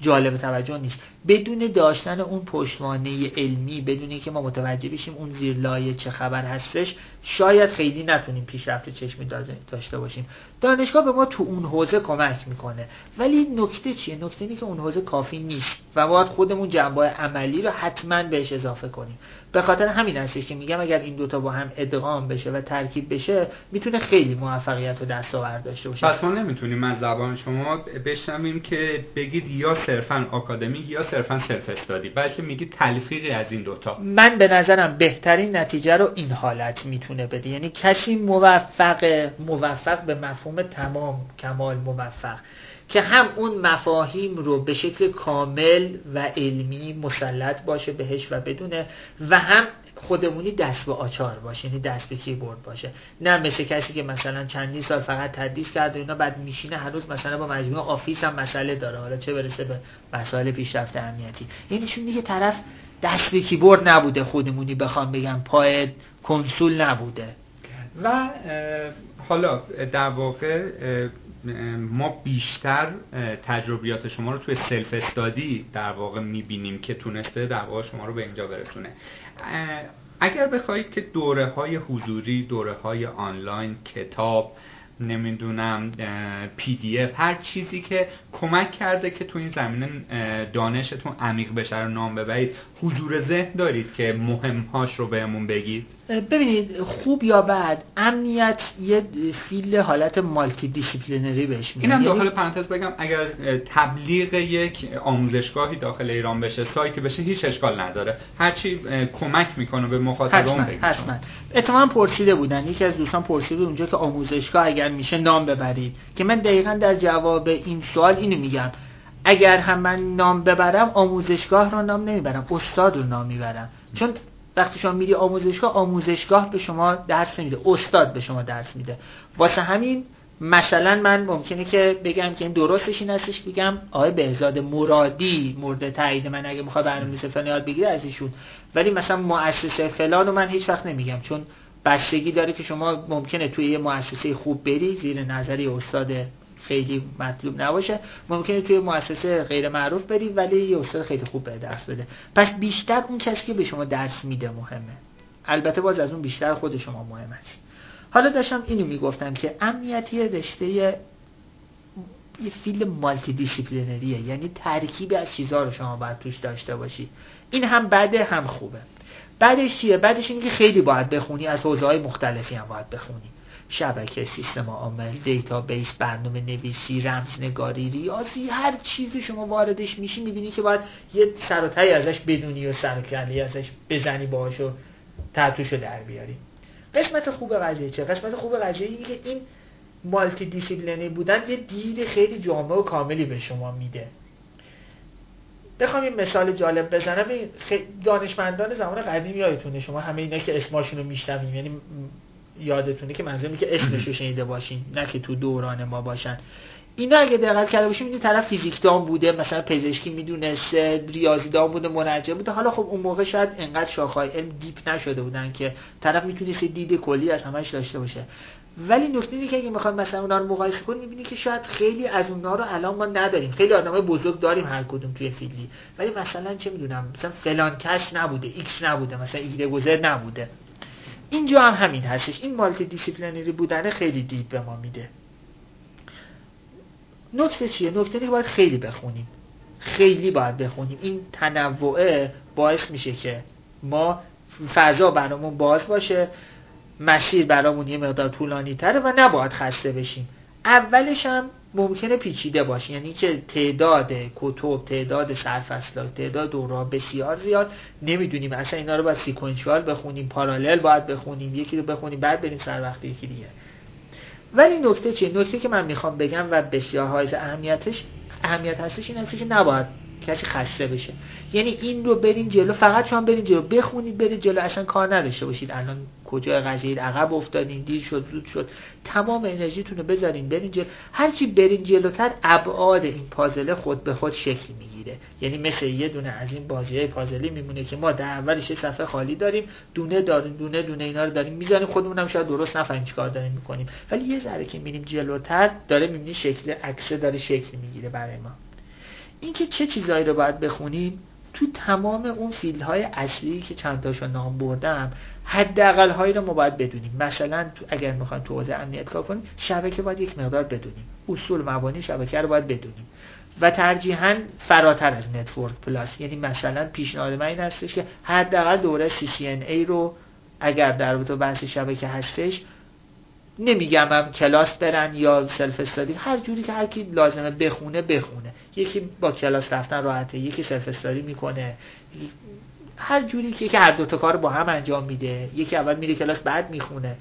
جالب توجه نیست. بدون داشتن اون پشتوانه علمی بدون که ما متوجه بشیم اون زیر لایه چه خبر هستش شاید خیلی نتونیم پیشرفت چشمی داشته باشیم. دانشگاه به ما تو اون حوزه کمک می‌کنه. ولی نکته چیه؟ نکته اینه که اون حوزه کافی نیست و باید خودمون جنبه عملی رو حتما بهش اضافه کنیم. به خاطر همین هستش که میگم اگر این دوتا با هم ادغام بشه و ترکیب بشه می‌تونه خیلی موفقیت و دستاورد داشته باشه. پس ما نمی‌تونیم از زبان شما بشنویم که بگید یا صرفا آکادمی یا صرفا self study بلکه میگید تلفیقی از این دوتا. من به نظرم بهترین نتیجه رو این حالت می‌تونه بده. یعنی کسی موفق موفق به مفهوم تمام کمال موفق که هم اون مفاهیم رو به شکل کامل و علمی مسلط باشه بهش و بدونه و هم خودمونی دست به آچار باشه یعنی دست به کیبورد باشه. نه مثل کسی که مثلا چندین سال فقط تدریس کرده اینا بعد میشینه هنوز مثلا با مجموعه آفیس هم مسئله داره. حالا چه برسه به مسائل پیشرفته امنیتی. یعنی چون دیگه طرف دست به کیبورد نبوده خودمونی بخوام بگم پای کنسول نبوده. و حالا در واقع ما بیشتر تجربیات شما رو توی self study در واقع می‌بینیم که تونسته در واقع شما رو به اینجا برسونه. اگر بخواید که دوره های حضوری دوره های آنلاین کتاب نمی‌دونم پی دی اف هر چیزی که کمک کرده که تو این زمینه دانشتون عمیق بشه رو نام ببرید. حضور ذهن دارید که مهمهاش رو بهمون بگید؟ ببینید خوب یا بد امنیت یه field حالت multidisciplinary بهش میاد اینم داخل پرانتز بگم اگر تبلیغ یک آموزشگاهی داخل ایران بشه سایت بشه هیچ اشکال نداره. هرچی کمک می‌کنه به مخاطبان حتما حتما. پرسیده بودن. یکی از دوستان پرسیده اونجا که آموزشگاه اگر میشه نام ببرید. که من دقیقا در جواب این سوال اینو میگم. اگر هم من نام ببرم آموزشگاه رو نام نمی‌برم استاد رو نام می‌برم. چون وقتی شما میری آموزشگاه آموزشگاه به شما درس میده استاد به شما درس میده. واسه همین مثلا من ممکنه که بگم که این درستش این هستش بگم آقای بهزاد مرادی مورد تایید من اگه می‌خواد برنامه‌نویسی فلان یاد بگیره از ایشون. ولی مثلا مؤسسه فلان رو من هیچ وقت نمیگم چون بستگی داره که شما ممکنه توی یه مؤسسه خوب بری زیر نظری استاد خیلی مطلوب نباشه. ممکنه توی مؤسسه غیر معروف بری ولی یه استاد خیلی خوب به درس بده. پس بیشتر اون کسی که به شما درس میده مهمه. البته باز از اون بیشتر خود شما مهم است. حالا داشتم اینو می‌گفتم که امنیت یه رشته یه field multidisciplinary ه یعنی ترکیب از چیزها رو شما باید توش داشته باشی. این هم بده هم خوبه. بعدش چیه؟ بعدش اینکه خیلی باید بخونی از حوزه های مختلفی هم باید بخونی. شبکه سیستم عامل database برنامه نویسی رمزنگاری ریاضی هر چیزی شما واردش میشی می‌بینی که باید یه سر ازش بدونی و سر ازش بزنی باهاش و تحتوشو در بیاری. قسمت خوب قضیه چه؟ قسمت خوب قضیه اینه که این مالتی دیسیپلینی بودن یه دید خیلی جامع و کاملی به شما میده. بخوام یه مثال جالب بزنم. دانشمندان زمان قدیم یادتونه. شما همه اینا که اسماشون رو میشنویم یعنی یادتونه که منظورم که اسمش رو شنیده باشین نه که تو دوران ما باشن. اینا اگه دقت کرده باشیم این طرف فیزیکدان بوده مثلا پزشکی می‌دونسته ریاضیدان بوده منجم بوده. حالا خب اون موقع شاید انقدر شاخه‌های علم deep نشده بودن که طرف می‌تونست دید کلی از همش داشته باشه. ولی نکته اینه که اگه می‌خوام مثلا اونا رو مقایسه کنیم می‌بینی که شاید خیلی از اونها رو الان ما نداریم. خیلی آدمای بزرگ داریم هر کدوم توی field ی. ولی مثلا چه می‌دونم مثلا فلان کس نبوده ایکس نبوده مثلا ایده گذر نبوده. اینجا هم همین هستش. این multidisciplinary بودن خیلی دید به ما میده. نکته چیه؟ نکته که باید خیلی بخونیم. خیلی باید بخونیم. این تنوعه باعث میشه که ما فضا برامون باز باشه. مسیر برامون یه مقدار طولانی تره و نباید خسته بشیم. اولش هم ممکنه پیچیده باشه. یعنی که تعداد کتب تعداد سرفصل تعداد دوره بسیار زیاد. نمی‌دونیم اصلا اینا رو باید سیکونشوال بخونیم پارالل باید بخونیم یکی رو بخونیم بعد بریم سر وقت یکی دیگه. ولی نکته چیه؟ نکته که من می‌خوام بگم و بسیار حائز اهمیتش اهمیت هستش این هستش که نباید کسی خسته بشه. یعنی این رو برین جلو فقط شما برین جلو. بخونید برید جلو. اصلا کار نداشته باشید. الان کجا قضیه؟ عقب افتادین دیر شد زود شد. تمام انرژیتون رو بذارین برین جلو. هرچی برین جلوتر ابعاد این پازل خود به خود شکل می‌گیره. یعنی مثل یه دونه از این بازی های پازلی میمونه که ما در اولش یه صفحه خالی داریم دونه داریم دونه دونه اینا رو داریم می‌ذاریم. خودمون هم شاید درست نفهمیم چیکار داریم می‌کنیم. ولی یه ذره که میریم جلوتر داره می‌بینی شکل عکسه داره شکل می‌گیره برای ما. اینکه چه چیزایی رو باید بخونیم تو تمام اون field های اصلی که چند تاشو نام بردم حداقل هایی رو ما باید بدونیم. مثلا اگر می‌خوایم تو حوزه امنیت کار کنیم شبکه باید یک مقدار بدونیم. اصول مبانی شبکه رو باید بدونیم. و ترجیحاً فراتر از Network Plus. یعنی مثلا پیشنهاد من این هستش که حداقل دوره CCNA رو اگر در رابطه بحث شبکه هستش نمیگم هم کلاس برن یا self-study هر جوری که هر کی لازمه بخونه بخونه. یکی با کلاس رفتن راحته یکی self-study می‌کنه. هر جوری که هر دو تا کار با هم انجام میده یکی اول میره کلاس بعد می‌خونه.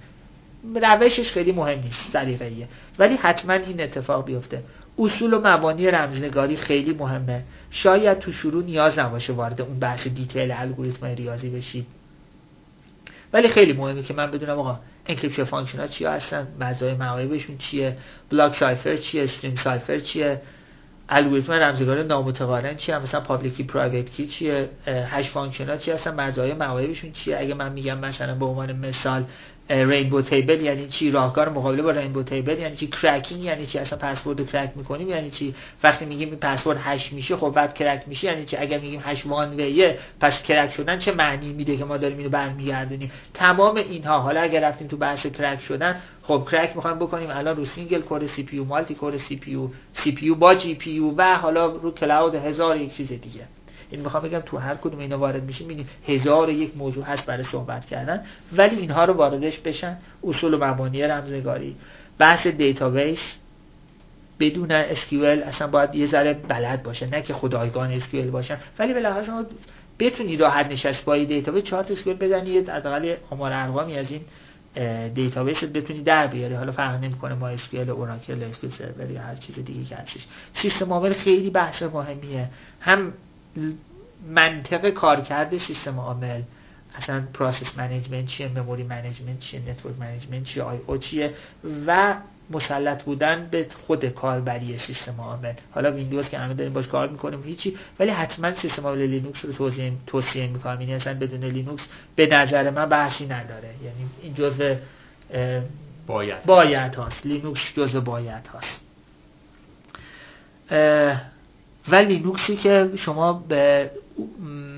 روشش خیلی مهم نیست سلیقه‌ایه. ولی حتما این اتفاق بیفته. اصول و مبانی رمزنگاری خیلی مهمه. شاید تو شروع نیاز نباشه وارد اون بحث detail الگوریتم ریاضی بشید. ولی خیلی مهمه که من بدونم آقا encryption function ها چیا هستن؟ مزایای معایبشون چیه؟ block cipher چیه؟ stream cipher چیه؟ الگوریتم رمزگار نامتقارن چیه؟ مثلا public key private key چیه؟ hash function ها چی هستن؟ مزایای معایبشون چیه؟ اگه من میگم مثلا به عنوان مثال rainbow table یعنی چی؟ راهکار مقابله با rainbow table یعنی چی؟ cracking یعنی چی؟ اصلا پسورد رو crack می‌کنیم یعنی چی؟ وقتی میگیم این password، hash میشه خب بعد crack میشه یعنی چی؟ اگر میگیم hash، one way ه پس crack شدن چه معنی میده که ما داریم اینو برمیگردونیم؟ تمام اینها. حالا اگر رفتیم تو بحث crack شدن خب crack می‌خوایم بکنیم. الان رو سینگل کور سی پی یو مالتی کور سی پی یو سی پی یو با جی پی یو و حالا رو cloud هزار یک چیز دیگه. این می‌خوام بگم تو هر کدوم اینا وارد میشیم می‌بینید هزار یک موضوع هست برای صحبت کردن ولی اینها رو واردش بشن. اصول و مبانی رمزنگاری بحث database بدونن SQL اصلا باید یه ذره بلد باشه نه که خدایگان SQL باشن. ولی بالاخره شما بتونید راحت نشست با database چهار تا SQL بزنید حداقل آمار ارقامی از این database بتونی در بیاری حالا فرق نمی‌کنه MySQL Oracle SQL Server یا هر چیز دیگه که هستش. سیستم عامل خیلی بحث مهمیه. هم منطق کارکرد سیستم عامل اصلا process management چیه memory management چیه network management چیه I/O چیه و مسلط بودن به خود کاربری سیستم عامل. حالا ویندوز که همه داریم باش کار می‌کنیم هیچی ولی حتما سیستم عامل لینوکس رو توصیه توصیه می‌کنم. یعنی اصلا بدون لینوکس به نظر من بحثی نداره. یعنی این جزء باید باید هاست. لینوکس جزء بایدهاست. و لینوکسی که شما به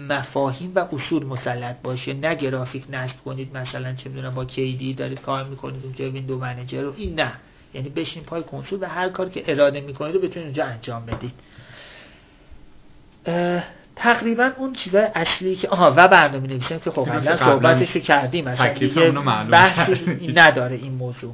مفاهیم و اصول مسلط باشه نه گرافیک نصب کنید مثلا چه می‌دونم با KDE دارید کار می‌کنید اونجا window manager رو این نه. یعنی بشین پای کنسول و هر کار که اراده می‌کنید رو بتونید اونجا انجام بدید. تقریبا اون چیزای اصلی که آها و برنامه نویسیم که خب قبلا صحبتش رو کردیم مثلا دیگه بحثی نداره این موضوع.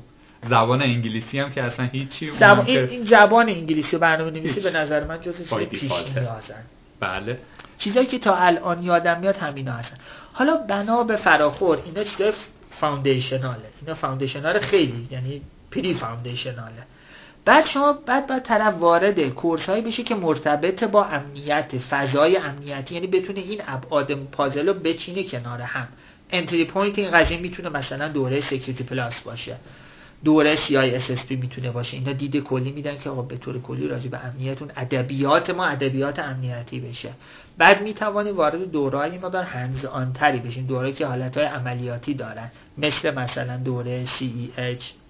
زبان انگلیسی هم که اصلا هیچی زبان این, این زبان انگلیسی برنامه نویسی به نظر من جز پیش نیازن. بله. چیزایی که تا الان یادم میاد همینا هستن. حالا بنا به فراخور اینا چیزای فاوندیشناله. اینا فاوندیشنال خیلی یعنی پری فاوندیشناله. بعد شما بعد بعد طرف وارد کورس هایی بشه که مرتبط با امنیت فضای امنیتی. یعنی بتونه این ابعاد پازل رو بچینه کنار هم. entry point این قضیه می‌تونه مثلا دوره Security+ باشه. دوره CISSP می‌تونه باشه. اینا دید کلی میدن که آقا به طور کلی راجع به امنیتون ادبیات ما ادبیات امنیتی بشه. بعد می‌توانیم وارد دورهای ما در hands-on تری بشیم. دوره که حالت های عملیاتی دارن. مثل مثلا دوره CEH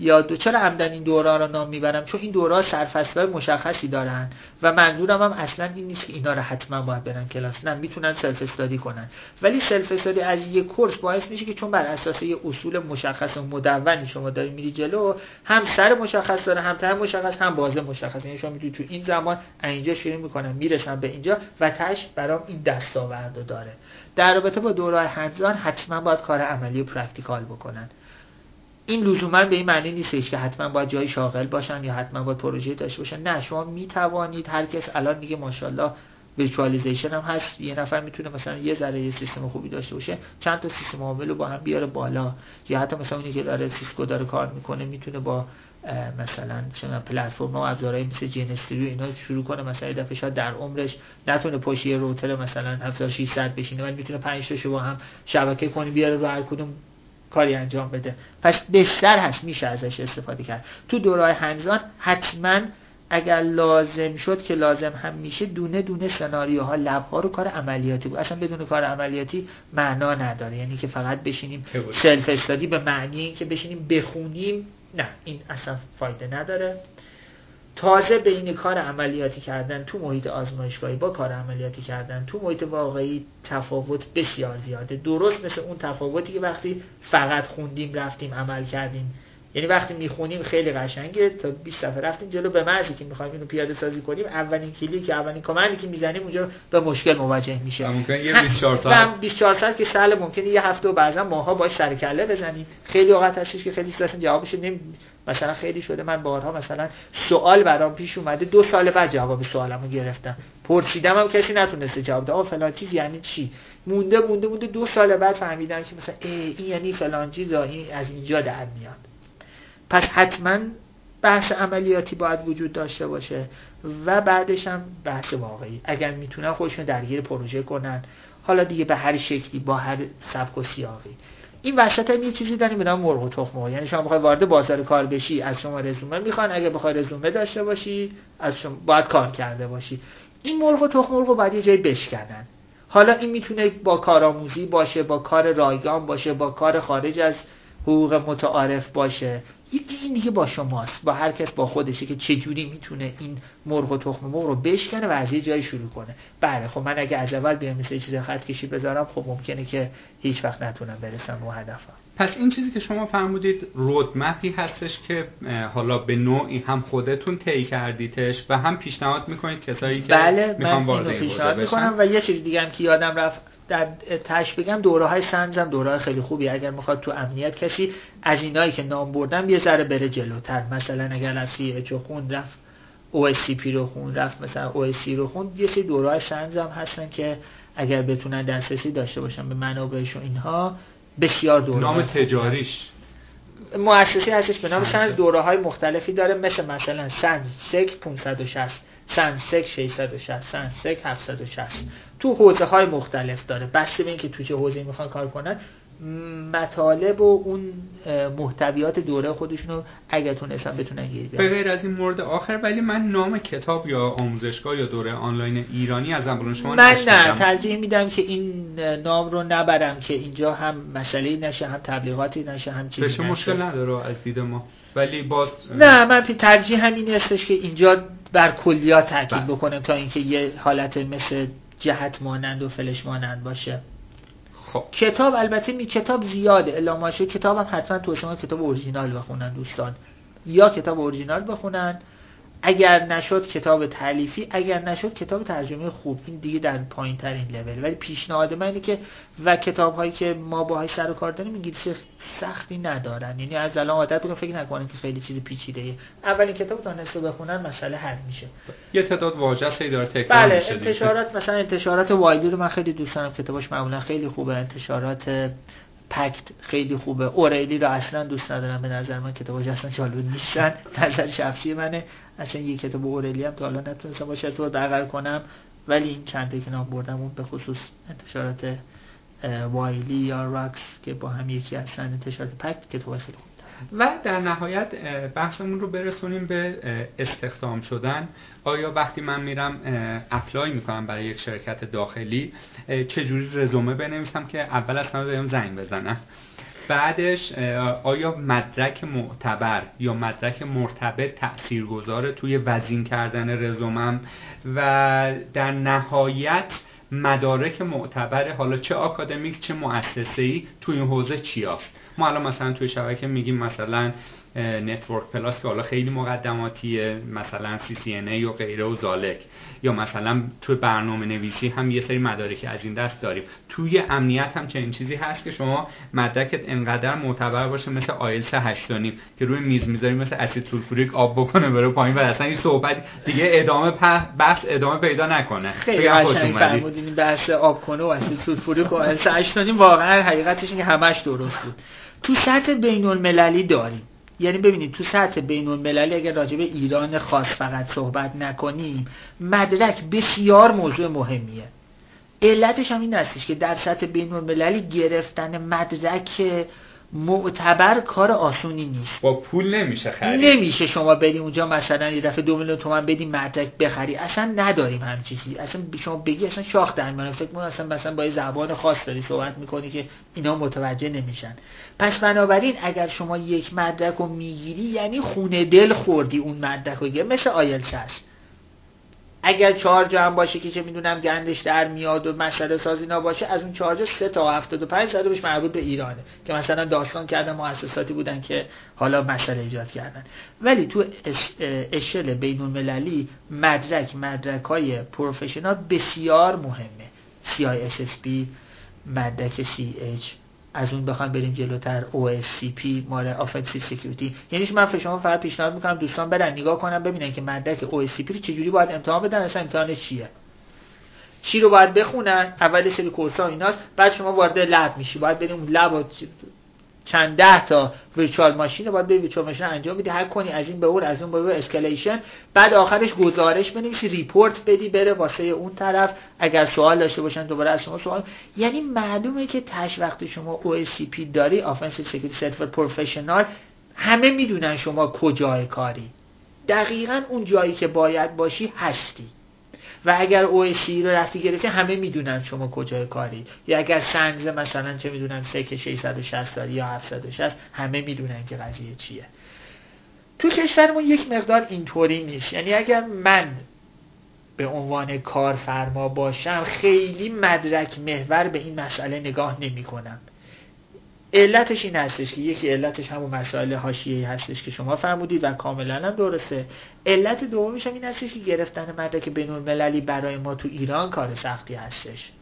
یا دو چرا عمدا این دوره رو نام می‌برم؟ چون این دوره سرفصل مشخصی دارن و منظورم هم اصلا این نیست که اینا رو حتما باید برن کلاس. نه می‌تونن self-study کنن. ولی self-study از یک course باعث میشه که چون بر اساس یه اصول مشخص و مدونی شما داری میری جلو هم سر مشخص داره هم ته مشخص هم بازه مشخص. یعنی شما می‌دونی تو این زمان اینجا شروع می‌کنم می‌رسم به اینجا و تهش برام این دستاورد داره. در رابطه با دوره hands-on حتما باید کار عملی و practical بکنن. این لزوما به این معنی نیستش که حتما باید جای شاغل باشن یا حتما باید پروژه داشته باشن. نه شما می توانید هر کس الان میگه ماشاءالله ویچوالیزیشن هم هست. یه نفر می‌تونه مثلا یه ذره یه سیستم خوبی داشته باشه چند تا سیستم عامل رو با هم بیاره بالا. یا حتی مثلا اونی که داره Cisco داره کار می‌کنه می‌تونه با مثلا چون پلتفرم و ابزارهای مثل GNS3 اینا شروع کنه. مثلا یه دفعه شاید در عمرش نتونه پشت یه router مثلا 7600 بشینه ولی می‌تونه 5 تا با هم شبکه کنی بیاره رو هر کدوم کاری انجام بده. پس بستر هست میشه ازش استفاده کرد. تو دوره hands-on حتما اگر لازم شد که لازم هم میشه دونه دونه سناریوها لبها رو کار عملیاتی بود. اصلا بدون کار عملیاتی معنا نداره. یعنی که فقط بشینیم سلف استادی به معنی اینکه بشینیم بخونیم. نه این اصلا فایده نداره. تازه بین کار عملیاتی کردن تو محیط آزمایشگاهی با کار عملیاتی کردن تو محیط واقعی تفاوت بسیار زیاده. درست مثل اون تفاوتی که وقتی فقط خوندیم رفتیم عمل کردیم. یعنی وقتی می‌خونیم خیلی قشنگه. تا 20 دفعه رفتیم جلو به مرزی که می‌خوایم اینو پیاده سازی کنیم اولین کلیک اولین کامندی که می‌زنیم اونجا به مشکل مواجه میشه. ممکن یه 24 ساعت 24 ساعت که سال ممکنه یه هفته و بعضا ماها باش سر کله بزنیم. خیلی اوقات هستش که خیلی اصلا جوابش نمی مثلا خیلی شده. من بارها مثلا سوال برام پیش اومده. دو سال بعد جواب سوالمو گرفتم. پرسیدم هم کسی نتونسته جواب بده آقا فلان چیز یعنی چی؟ مونده مونده مونده. دو سال بعد فهمیدم که مثلا ای این یعنی فلان چیز این از اینجا در میاد. پس حتما بحث عملیاتی باید وجود داشته باشه و بعدش هم بحث واقعی. اگر می‌تونن خودشون درگیر پروژه کنن. حالا دیگه به هر شکلی با هر سبک و سیاقی. این وسط هم یه چیزی داریم به نام مرغ و تخم یعنی شما بخوای وارد بازار کار بشی از شما رزومه می‌خوان. اگه بخوای رزومه داشته باشی از شما باید کار کرده باشی. این مرغ و تخم مرغ باید یه جایی بشکنن. حالا این می‌تونه با کارآموزی باشه با کار رایگان باشه با کار خارج از حقوق متعارف باشه. این دیگه با شماست با هر کس با خودشه که چجوری می‌تونه این مرغ و تخم مرغ رو بشکنه و از یه جایی شروع کنه. بله خب من اگه از اول بیام مثل چیز خط کشی بذارم خب ممکنه که هیچ وقت نتونم برسم به هدفم. پس این چیزی که شما فرمودید رودمپی هستش که حالا به نوعی هم خودتون طی کردیدش و هم پیشنهاد می‌کنید کسایی که بله می‌خوان وارد پیشنهاد می‌کنم و یه چیز دیگه هم که یادم رفت در تش بگم دوره های سنز هم دوره های خیلی خوبی. اگر می‌خواد تو امنیت کسی از اینایی که نام بردم یه ذره بره جلوتر. مثلا اگر از سی خون رفت OSCP رو خون رفت مثلا OSC رو خون یه سری دوره های سنز هم هستن که اگر بتونن دسترسی داشته باشن به منابعش و اینها بسیار دوره نام تجاریش. مؤسسه هستش به نام سنز دوره های مختلفی داره مثل مثلا سنز سک 560 سنسک 660 سنسک 760 تو حوزه های مختلف داره. بسته به اینکه تو چه حوزه می‌خوان کار کنن مطالب و اون محتویات دوره خودشونو اگر تونستن بتونن گیر به غیر از این مورد آخر ولی من نام کتاب یا آموزشگاه یا دوره آنلاین ایرانی از امروز شما من نه ترجیح میدم که این نام رو نبرم که اینجا هم مسئله نشه هم تبلیغاتی نشه هم چیزی نشه. مشکل نداره از دید ما. ولی با نه من ترجیح همین هستش که اینجا بر کلیات تاکید بله. بکنم تا اینکه یه حالت مثل جهت مانند و فلش مانند باشه. خب. کتاب البته می کتاب زیاده الاماشه کتاب هم حتما تو شما کتاب اورجینال بخونن دوستان. یا کتاب اورجینال بخونن اگر نشد کتاب تعلیفی اگر نشد کتاب ترجمه خوب. این دیگه در پایین ترین لول. ولی پیشنهاد من اینه که و کتاب هایی که ما باهاش سر و کار داریم انگلیسی سختی ندارن. یعنی از الان عادت بکنم فکر نکنن که خیلی چیز پیچیده ای اولین کتاب دانسته بخونن مسئله حل میشه. یه تعداد واژه ای داره تکرار بله انتشارات مثلا انتشارات وایلی رو من خیلی دوست دارم. کتابش معمولا خیلی خوبه. انتشارات پکت خیلی خوبه. اوریلی رو اصلا دوست ندارم به نظر من. کتاباش اصلا جالب نیستن. نظر شخصی منه. اصلا یه کتاب اوریلی هم تا حالا نتونستم باشه. تو دقل کنم. ولی این چنده که نام بردم اون به خصوص انتشارات وایلی یا راکس که با هم یکی هستن. انتشارات پکت کتاب خیلی خوب. و در نهایت بحثمون رو برسونیم به استخدام شدن. آیا وقتی من میرم اپلای می‌کنم برای یک شرکت داخلی چجوری رزومه بنویسم که اول از همه بهم زنگ بزنم بعدش آیا مدرک معتبر یا مدرک مرتبط تأثیر گذاره توی وزین کردن رزومم؟ و در نهایت مدارک معتبر حالا چه آکادمیک چه مؤسسه‌ای توی این حوزه چی هست؟ ما الان مثلا توی شبکه میگیم مثلا Network+ که حالا خیلی مقدماتیه مثلا CCNA و غیره و ذالک. یا مثلا توی برنامه نویسی هم یه سری مدارکی از این دست داریم. توی امنیت هم چنین چیزی هست که شما مدرکت انقدر معتبر باشه مثل آیلتس 8 که روی میز می‌ذاری مثل اسید سولفوریک آب کنه بره پایین و اصلا این صحبت دیگه ادامه بحث ادامه پیدا نکنه. خیلی قشنگ فرمودین بحث آب کنه و اسید سولفوریک و آیلتس 8 واقعا حقیقتش اینه همش درست بود. تو سطح بین المللی داریم. یعنی ببینید تو سطح بین المللی اگر راجع به ایران خاص فقط صحبت نکنیم مدرک بسیار موضوع مهمیه. علتش هم این هستش که در سطح بین المللی گرفتن مدرک معتبر کار آسونی نیست. با پول نمیشه خرید. نمیشه شما بدی اونجا مثلا یه دفعه دو میلیون تومن بدی مدرک بخری. اصلا نداریم هم چیزی. اصلا شما بگی اصلا شاخ در میانه فکر کنم اصلا مثلا با یه زبان خاص داری صحبت می‌کنی که اینا متوجه نمیشن. پس بنابراین اگر شما یک مدرک رو می‌گیری یعنی خونه دل خوردی اون مدرک رو. مثل آیلتس هست. اگر چارج هم باشه که چه می‌دونم گندش در میاد و مسئله سازی باشه از اون چارج 3 تا 75 زده بهش مربوط به ایرانه که مثلا داستان کردن مؤسساتی بودن که حالا مسئله ایجاد کردن. ولی تو اشل بین المللی مدرک مدرک های پروفشنال بسیار مهمه. CISSP مدرک CH از اون بخوام بریم جلوتر OSCP مال Offensive Security. یعنی من شما فقط پیشنهاد می‌کنم دوستان برن نگاه کنن ببینن که مدرک OSCP رو چجوری باید امتحان بدن اصلا امتحان چیه. چی رو باید بخونن؟ اول سری کورس ها ایناست بعد شما وارد لب میشی. باید بریم لب چند ده تا ویرچوال ماشین رو باید به ویرچوال ماشین انجام بدی. هر کنی از این به اون از اون به اسکلیشن بعد آخرش گزارش بنویسی ریپورت بدی بره واسه اون طرف. اگر سوال داشته باشن دوباره از شما سوال. یعنی معلومه که تش وقتی شما OSCP داری Offensive Security Certificate Professional همه می‌دونن شما کجای کاری. دقیقا اون جایی که باید باشی هستی. و اگر OSC رو رفتی گرفتی همه می‌دونن شما کجای کاری. یا اگر سنگز مثلا چه می‌دونن سک 660 داری یا 760 همه می‌دونن که قضیه چیه. تو کشورمون یک مقدار اینطوری نیست. یعنی اگر من به عنوان کارفرما باشم خیلی مدرک محور به این مسئله نگاه نمی کنم علتش این هستش که یکی علتش همون مسائل حاشیه‌ای هستش که شما فرمودید و کاملا هم درسته. علت دومش هم این هستش که گرفتن مدرک بین المللی برای ما تو ایران کار سختی هستش.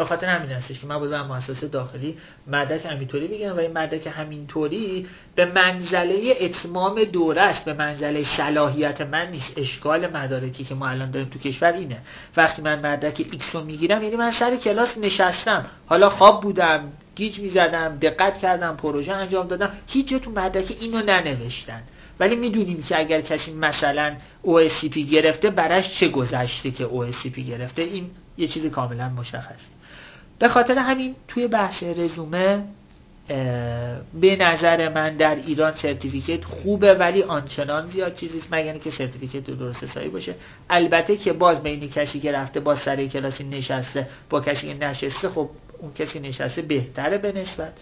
به خاطر همین هستش که من باید مؤسسه داخلی مدرک همینطوری بگیرم و این مدرک همینطوری به منزله اتمام دوره است به منزله صلاحیت من نیست. اشکال مدارکی که ما الان داریم تو کشور اینه. وقتی من مدرک X رو می‌گیرم یعنی من سر کلاس نشستم. حالا خواب بودم گیج می‌زدم دقت کردم پروژه انجام دادم. هیچ تو مدرک اینو ننوشتن. ولی می‌دونیم که اگر کسی مثلا OSCP گرفته بهش چه گذشته که OSCP گرفته؟ این یه چیز کاملا مشخصه. به خاطر همین توی بحث رزومه به نظر من در ایران certificate خوبه ولی آنچنان زیاد چیزی نیست مگر که certificate درست حسابی باشه. البته که باز بین کسی که رفته با سر کلاسی نشسته با کسی که نشسته خب اون کسی نشسته بهتره به نسبت.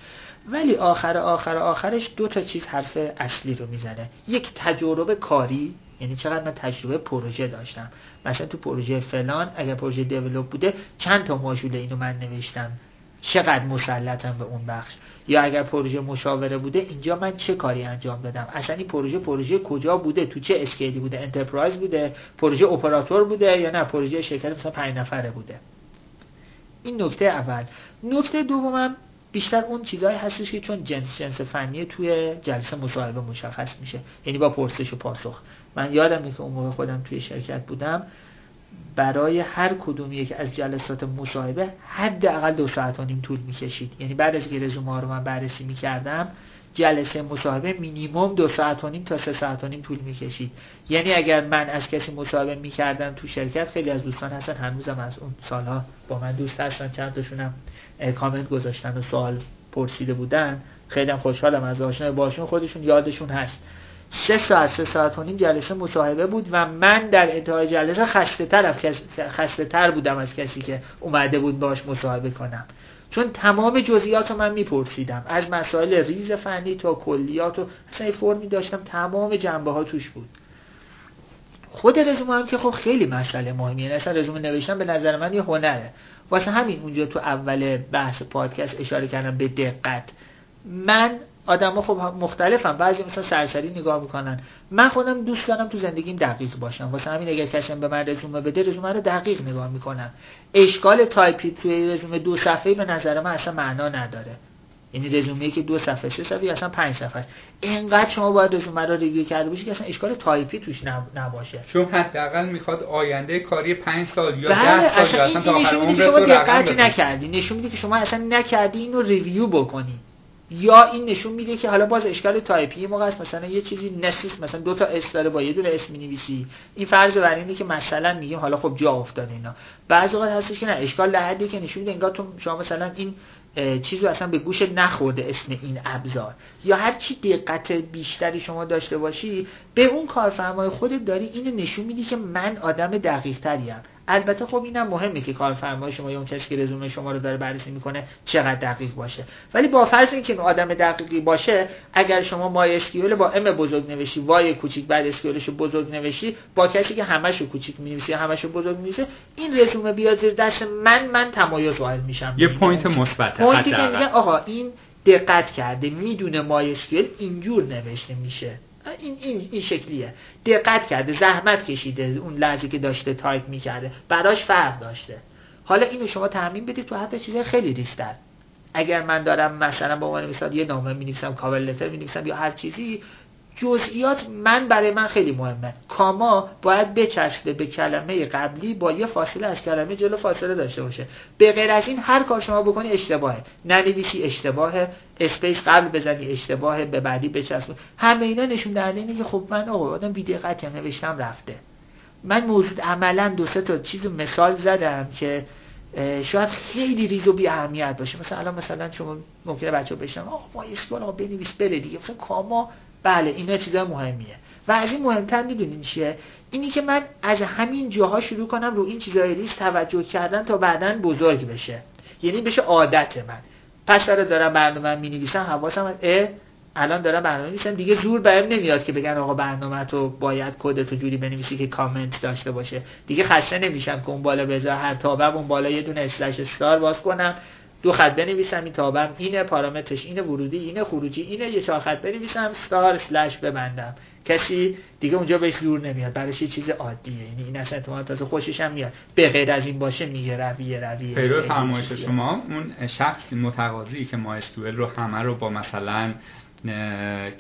ولی آخر آخر آخرش دو تا چیز حرف اصلی رو می‌زنه. یک تجربه کاری یعنی چقدر من تجربه پروژه داشتم. مثلا تو پروژه فلان اگر پروژه develop بوده چند تا ماژول اینو من نوشتم. چقدر مسلطم به اون بخش. یا اگر پروژه مشاوره بوده اینجا من چه کاری انجام دادم؟ اصلا این پروژه پروژه کجا بوده؟ تو چه scale ی بوده؟ enterprise بوده؟ پروژه اپراتور بوده یا نه؟ پروژه شرکت مثلا 5 نفره بوده. این نکته اول. نکته دومم بیشتر اون چیزهایی هستش که چون جنس جنس فنی توی جلسه مصاحبه مشخص میشه. یعنی با پرسش و پاسخ. من یادم که اون موقع خودم توی شرکت بودم برای هر کدوم یک از جلسات مصاحبه حداقل دو ساعت و نیم طول می‌کشید. یعنی بعد از که رزومه رو من بررسی می‌کردم جلسه مصاحبه مینیمم دو ساعت و نیم تا سه ساعت و نیم طول می‌کشید. یعنی اگر من از کسی مصاحبه می‌کردم تو شرکت خیلی از دوستان هستن هنوزم از اون سالها با من دوست هستن. چند تاشونم کامنت گذاشتن و سوال پرسیده بودن. خیلی خوشحالم از آشنای باشون. خودشون یادشون هست. سه ساعت سه ساعت و نیم جلسه مصاحبه بود و من در انتهای جلسه خسته تر, خسته تر بودم از کسی که اومده بود باش مصاحبه کنم. چون تمام جزئیات رو من میپرسیدم. از مسائل ریز فنی تا کلیات و اصلا فرمی داشتم تمام جنبه ها توش بود. خود رزومه هم که خب خیلی مسئله مهمیه. یعنی اصلا رزومه نوشتن به نظر من یه هنره. واسه همین اونجا تو اول بحث پادکست اشاره کردم به دقت. آدم ها خب مختلفن بعضی مثلا سرسری نگاه می‌کنن. من خودم دوست دارم تو زندگیم دقیق باشم. واسه همین اگر کسی به من رزومه بده رزومه رو دقیق نگاه می‌کنم. اشکال تایپی توی رزومه دو صفحه به نظر من اصلا معنا نداره. یعنی رزومه که دو صفحه سه صفحه اصلا پنج صفحه. است اینقدر شما باید رزومه رو review کرده باشی که اصلا اشکال تایپی توش نباشه. چون حداقل می‌خواد آینده کاری 5 سال یا 10 بله، سال یا اصلا تا آخر عمرت شما دقت نکردی. نشون میده که شما اصلا نکردی اینو review بکنی. یا این نشون میده که حالا باز اشکال تایپی موقع است مثلا یه چیزی Nessus مثلا دو تا S داره با یه دونه S می‌نویسی. این فرض بر اینه که مثلا میگیم حالا خب جا افتاده اینا. بعضی وقت هستش که نه اشکال در حدی که نشون میده انگار تو شما مثلا این چیزو اصلا به گوش نخورده اسم این ابزار. یا هر چی دقت بیشتری شما داشته باشی به اون کارفرمای خودت داری اینو نشون میدی که من آدم دقیق تریم البته خب اینم مهمه که کارفرمای شما یا اون کسی که رزومه شما رو داره بررسی می‌کنه چقدر دقیق باشه. ولی با فرض اینکه اون آدم دقیقی باشه اگر شما MySQL با M بزرگ نوشتی Y کوچیک بعد SQL ش بزرگ نوشتی با کسی که همشو کوچیک می‌نویسه همشو بزرگ می‌نویسه این رزومه بیاد زیر دست من من تمایز قائل میشم. یه point مثبت point ی که میگه آقا این دقت کرده می‌دونه MySQL اینجور نوشته میشه. این, این, این شکلیه. دقت کرده زحمت کشیده اون لحظه که داشته تایپ می‌کرده. براش فرق داشته. حالا اینو شما تعمیم بدید تو حتی چیزای خیلی ریزتر اگر من دارم مثلا با عنوان مثال یه نامه می نویسم cover letter می نویسم یا هر چیزی جزئیات من برای من خیلی مهمه. کاما باید بچسبه به کلمه قبلی با یه فاصله از کلمه جلو فاصله داشته باشه. به غیر از این هر کار شما بکنی اشتباهه. ننویسی اشتباهه. space قبل بزنی اشتباهه. به بعدی بچسبه همه اینا نشون دهنده اینه که خب من آقا آدم بی دقتی هم نوشتم رفته. من موجود عملا دو سه تا چیز مثال زدم که شاید خیلی ریز و بی اهمیت باشه. مثلا الان مثلا شما ممکنه بچه بشنم آقا MySQL آقا بنویس بره دیگه. مثلا کاما بله اینا چیزا مهمیه. و از این مهمتر می‌دونین چیه؟ اینی که من از همین جاها شروع کنم رو این چیزای ریز توجه کردن تا بعدا بزرگ بشه. یعنی بشه عادت من. پس برای دارم برنامه می نویسم حواسم اه الان دارم برنامه میسم دیگه زور بهم نمیاد که بگن آقا برنامه تو باید کد تو جوری بنویسی که کامنت داشته باشه. دیگه خسته نمیشم که اون بالا بذار هر تابم اون بالا یه دونه اسلش استار باز کنم. دو خط بنویسم این تابم اینه پارامترش اینه ورودی اینه خروجی اینه یه چهار خط بنویسم استار اسلش ببندم. کسی دیگه اونجا بهش دور نمیاد برایش یه چیز عادیه. یعنی این اصلا احتمال تازه خوشش هم میاد. به غیر از این باشه میگه رویه رویه. پیرو فرمایش شما اون شخص متقاضی که ما رو همه رو با مثلا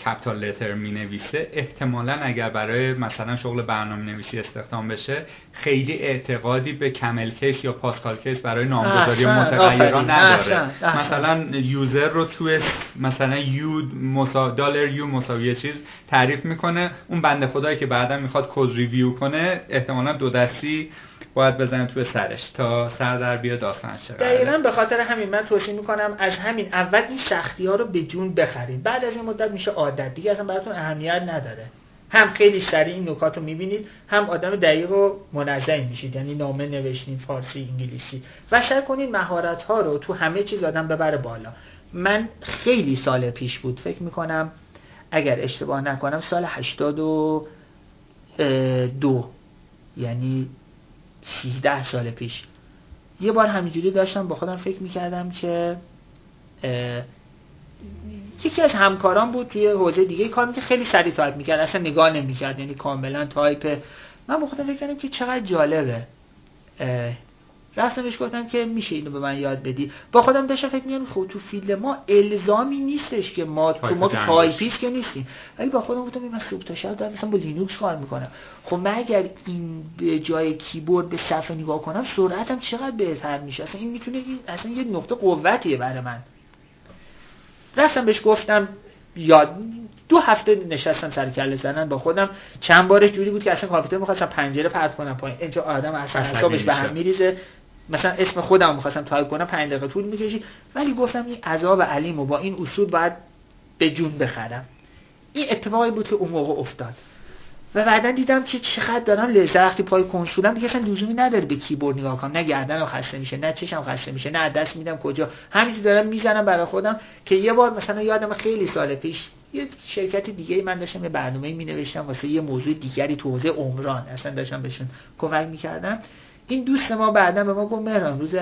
capital letter می نویسه احتمالا اگر برای مثلا شغل برنامه نویسی استخدام بشه خیلی اعتقادی به camel case یا Pascal case برای نامگذاری متغیران نداره. مثلا user رو توی مثلا یو مسا... دلار یو مساوی چیز تعریف می‌کنه. اون بنده خدایی که بعدا می‌خواد کد ریویو کنه احتمالا دو دستی باید بزنه توی سرش تا سر در بیا داستان چقدر دقیقا به خاطر همین من توصیه می‌کنم از همین اول این سختی ها رو به جون بخرید. بعد از این مدت میشه عادت. دیگه اصلا براتون اهمیت نداره. هم خیلی سریع این نکات رو می‌بینید هم آدم دقیق و منظم میشید. یعنی نامه نوشتین فارسی انگلیسی. و سعی کنید مهارت ها رو تو همه چیز آدم ببره بالا. من خیلی سال پیش بود فکر می‌کنم اگر اشتباه نکنم سال 82 یعنی 13 سال پیش. یه بار همینجوری داشتم با خودم فکر می‌کردم که یکی از همکاران بود توی حوزه دیگه کار که خیلی سریع تایپ می‌کرد اصلا نگاه نمی‌کرد یعنی کاملا تایپ. من با خودم فکر کردم که چقدر جالبه. رفتم بهش گفتم که میشه اینو به من یاد بدی؟ با خودم داشتم فکر می‌کنم خب تو field ما الزامی نیستش که ما تو ما تایپیست. که نیستیم. ولی با خودم گفتم من صبح تا شب دارم مثلا با لینوکس کار می‌کنم. خب من اگر این به جای کیبورد به صفحه نگاه کنم سرعتم چقدر بهتر میشه؟ اصلا این می‌تونه اصلا یه نقطه قوتیه برای من. رفتم بهش گفتم یاد دو هفته نشستم سر کله زدن با خودم. چند بار جوری بود که اصلا کامپیوتر می‌خواستم پنجره پرت کنم پایین. اینجا آدم اصلا حسابش به هم میریزه. مثلا اسم خودم می‌خواستم تایپ کنم 5 دقیقه طول می‌کشید. ولی گفتم این عذاب علیم و با این اصول باید به جون بخرم. این اتفاقی بود که اون موقع افتاد. و بعدا دیدم که چقدر دارم لذت وقتی پای کنسولم دیگه اصلا لزومی نداره به کیبورد نگاه کنم. نه گردنم خسته میشه نه چشم خسته میشه نه دست میدم کجا. همینجوری دارم می‌زنم برای خودم که یه بار مثلا یادم خیلی سال پیش یه شرکت دیگه من داشتم یه برنامه می نوشتم واسه یه موضوع دیگری تو حوزه عمران. اصلا داشتم بهشون کمک می‌کردم. این دوست ما بعدا به ما گفت مهران روز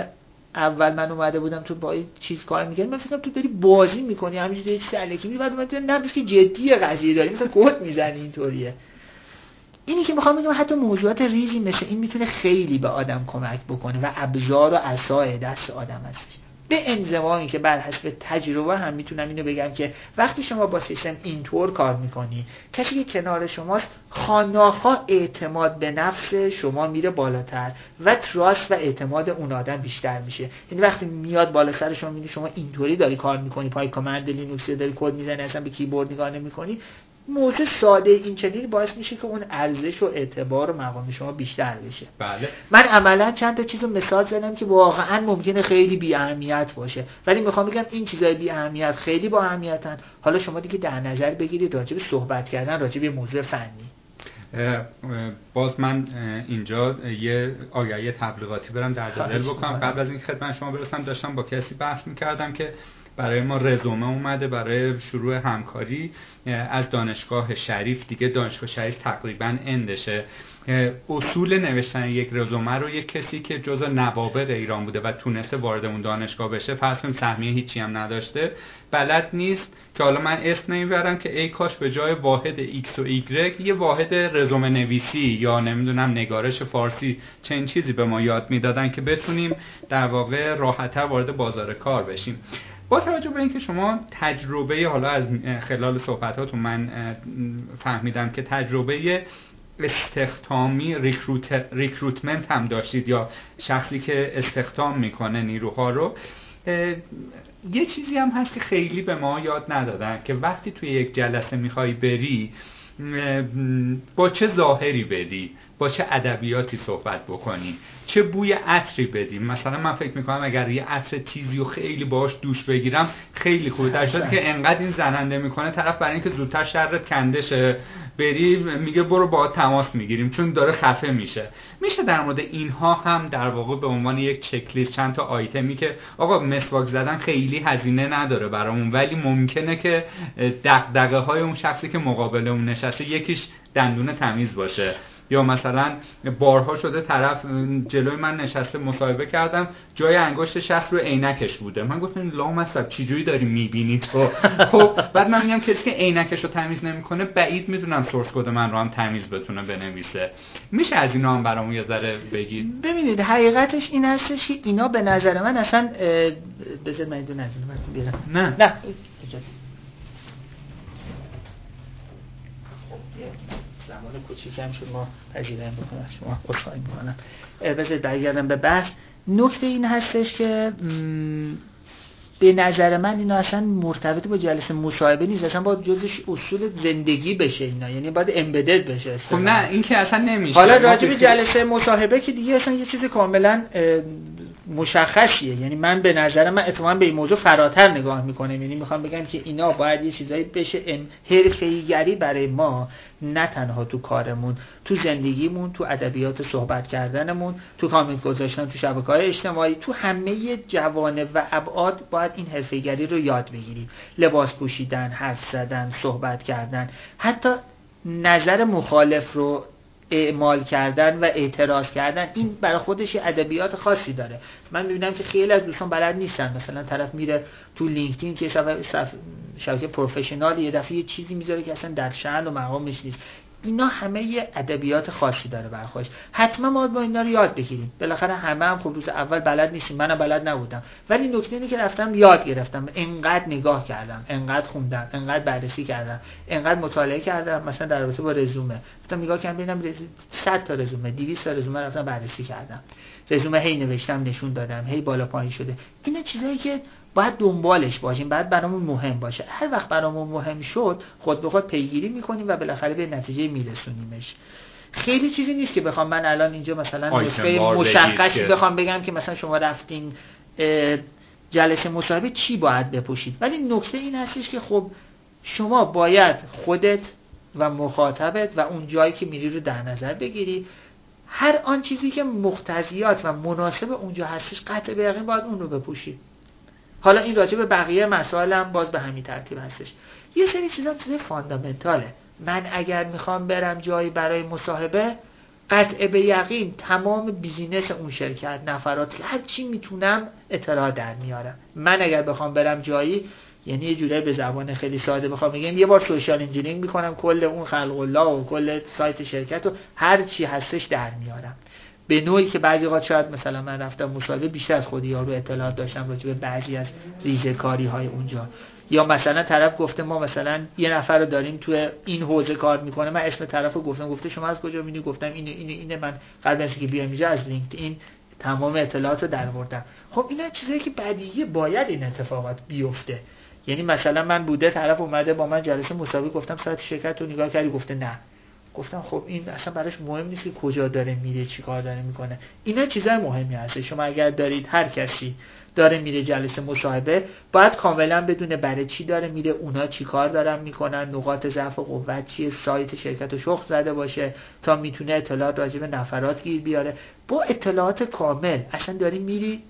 اول من اومده بودم تو با چیز کار می‌کردم من فکرم تو داری بازی می‌کنی همینجوری چیز الکی میری بعد من نه که جدی قضیه داری مثلا کد می‌زنی اینطوریه. اینی که می‌خوام بگم حتی موضوعات ریزی مثل این می‌تونه خیلی به آدم کمک بکنه و ابزار و عصای دست آدم هستش. به انزمامی که بر حسب تجربه هم می‌تونم اینو بگم که وقتی شما با سیستم اینطور کار می‌کنی کسی که کنار شماست خاناها اعتماد به نفس شما میره بالاتر و trust و اعتماد اون آدم بیشتر میشه. یعنی وقتی میاد بالا سر شما میگه شما اینطوری داری کار می‌کنی پای command Linux داری کد می‌زنی اصلا به کیبورد نگاه نمی‌کنی موضوع ساده این چنین باعث میشه که اون ارزش و اعتبار و مقام شما بیشتر بشه. بله. من عملا چند تا چیز رو مثال زدم که واقعا ممکنه خیلی بی اهمیت باشه. ولی می‌خوام بگم این چیزای بی اهمیت خیلی با اهمیتن حالا شما دیگه در نظر بگیرید راجع به صحبت کردن راجع به موضوع فنی. باز من اینجا یه آگهی تبلیغاتی برم در جدل بکنم. قبل از این خدمت شما برسم داشتم با کسی بحث می‌کردم که برای ما رزومه اومده برای شروع همکاری از دانشگاه شریف. دیگه دانشگاه شریف تقریبا اندشه. اصول نوشتن یک رزومه رو یک کسی که جزء نوابق ایران بوده و تونسته وارد اون دانشگاه بشه فرض کنیم سهمیه هیچی هم نداشته بلد نیست. که حالا من اسم نمی‌برم که ای کاش به جای واحد X و Y یه واحد رزومه نویسی یا نمی‌دونم نگارش فارسی چنین چیزی به ما یاد می‌دادن که بتونیم در واقع راحتتر وارد بازار کار بشیم. با توجه به اینکه شما تجربه حالا از خلال صحبتاتون من فهمیدم که تجربه استخدامی ریکروت، ریکروتمنت هم داشتید یا شخصی که استخدام می‌کنه نیروها رو یه چیزی هم هست که خیلی به ما یاد ندادن که وقتی توی یک جلسه می‌خوای بری با چه ظاهری بدی با چه ادبیاتی صحبت بکنی؟ چه بوی عطری بدیم مثلا من فکر می‌کنم اگر یه عطر تیزی و خیلی باش دوش بگیرم خیلی خوبه. در صورتی که انقدر این زننده می‌کنه طرف برای اینکه زودتر شرت کنده بری میگه برو با تماس می‌گیریم چون داره خفه میشه. میشه در مورد اینها هم در واقع به عنوان یک چکلیست چند تا آیتمی که آقا مسواک زدن خیلی هزینه نداره برامون ولی ممکنه که دغدغه های اون شخصی که مقابل اون نشسته یکیش دندون تمیز باشه. یا مثلا بارها شده طرف جلوی من نشسته مصاحبه کردم جای انگشت شخص رو عینکش بوده. من گفتم لامصب چجوری داری می‌بینی تو؟ خب بعد من میگم کسی که عینکش رو تمیز نمی‌کنه بعید می‌دونم سورس کد من رو هم تمیز بتونه بنویسه. میشه از اینا هم برامون یه ذره بگید؟ ببینید حقیقتش این هستش که اینا به نظر من اصلا بذار من دو بیارم نه. نه. زمان کوچیکم شد ما پذیرایی بکنم شما عذرخواهی می‌کنم. بذارید برگردم به بحث. نکته این هستش که به نظر من اینا اصلا مرتبط با جلسه مصاحبه نیست اصلا با جزش اصول زندگی بشه اینا یعنی باید امبدد بشه خب نه این که اصلا نمیشه. حالا راجع به جلسه مصاحبه که دیگه اصلا یه چیز کاملا مشخصیه. یعنی من به نظر من اتفاقا به این موضوع فراتر نگاه می‌کنم. یعنی می‌خوام بگم که اینا باید یه چیزایی بشه حرفه‌ایگری برای ما نه تنها تو کارمون تو زندگیمون تو ادبیات صحبت کردنمون تو کامنت گذاشتن تو شبکه های اجتماعی تو همه جوانب و ابعاد باید این حرفه‌ایگری رو یاد بگیریم. لباس پوشیدن حرف زدن صحبت کردن. حتی نظر مخالف رو اعمال کردن و اعتراض کردن این برای خودش ادبیات خاصی داره. من می‌بینم که خیلی از دوستان بلد نیستن. مثلا طرف میره تو لینکدین که شبکه پروفشنال یه دفعه یه چیزی می‌ذاره که اصلا در شأن و مقامش نیست. اینا همه ادبیات خاصی داره برخوش. حتما ما با اینا رو یاد بگیریم. بالاخره همه هم خب روز اول بلد نیستیم. منم بلد نبودم. ولی نکته اینه که رفتم یاد گرفتم. انقدر نگاه کردم. انقدر خوندم. انقدر بررسی کردم. انقدر مطالعه کردم. مثلا در رابطه با رزومه. گفتم نگاه کردم ببینم 100 تا رزومه 200 تا رزومه رفتم بررسی کردم. رزومه هی نوشتم نشون دادم. هی بالا پایین شده. اینا چیزایی که باید دنبالش باشیم بعد برامون مهم باشه. هر وقت برامون مهم شد خود به خود پیگیری می‌کنیم و بالاخره به نتیجه میرسونیمش. خیلی چیزی نیست که بخوام من الان اینجا مثلا نسخه مشخصی بخوام بگم که مثلا شما رفتین جلسه مصاحبه چی باید بپوشید؟ ولی نکته این هستش که خب شما باید خودت و مخاطبت و اون جایی که میری رو در نظر بگیری. هر آن چیزی که مقتضیات و مناسب اونجا هستش قطع به یقین باید اون رو بپوشید حالا این راجع به بقیه مسائل هم باز به همین ترتیب هستش. یه سری چیزا چیز فاندامنتاله. من اگر می‌خوام برم جایی برای مصاحبه قطع به یقین تمام بیزینس اون شرکت نفرات هر چی می‌تونم اطلاع در میارم. من اگر بخوام برم جایی یعنی یه جوری به زبان خیلی ساده بخوام بگم یه بار social engineering می‌کنم کل اون خلق الله و کل سایت شرکت و هر چی هستش در میارم. به نوعی که بعضی وقت شاید مثلا من رفتم مصاحبه بیشتر از خود یارو اطلاعات داشتم راجع به بعضی از ریزکاری های اونجا. یا مثلا طرف گفته ما مثلا یه نفر رو داریم تو این حوزه کار می‌کنه من اسم طرف رو گفتم گفته شما از کجا می‌دونی؟ گفتم اینو اینو اینه من قبل که بیام اینجا از LinkedIn تمام اطلاعات رو درآوردم خب اینا چیزایی که بدیهی باید این اتفاقات بیفته. یعنی مثلا من بوده طرف اومده با من جلسه مصاحبه گفتم ساعت شرکت رو نگاه کردی؟ گفته نه. گفتم خب این اصلا براش مهم نیست که کجا داره میره چی کار داره می‌کنه. اینا چیزای مهمی هست شما اگر دارید هر کسی داره میره جلسه مصاحبه باید کاملا بدونه برای چی داره میره اونا چی کار دارن می‌کنن نقاط ضعف و قوت چیه سایت شرکت و شخص زده باشه تا می‌تونه اطلاعات راجع به نفرات گیر بیاره. با اطلاعات کامل اصلا داری میری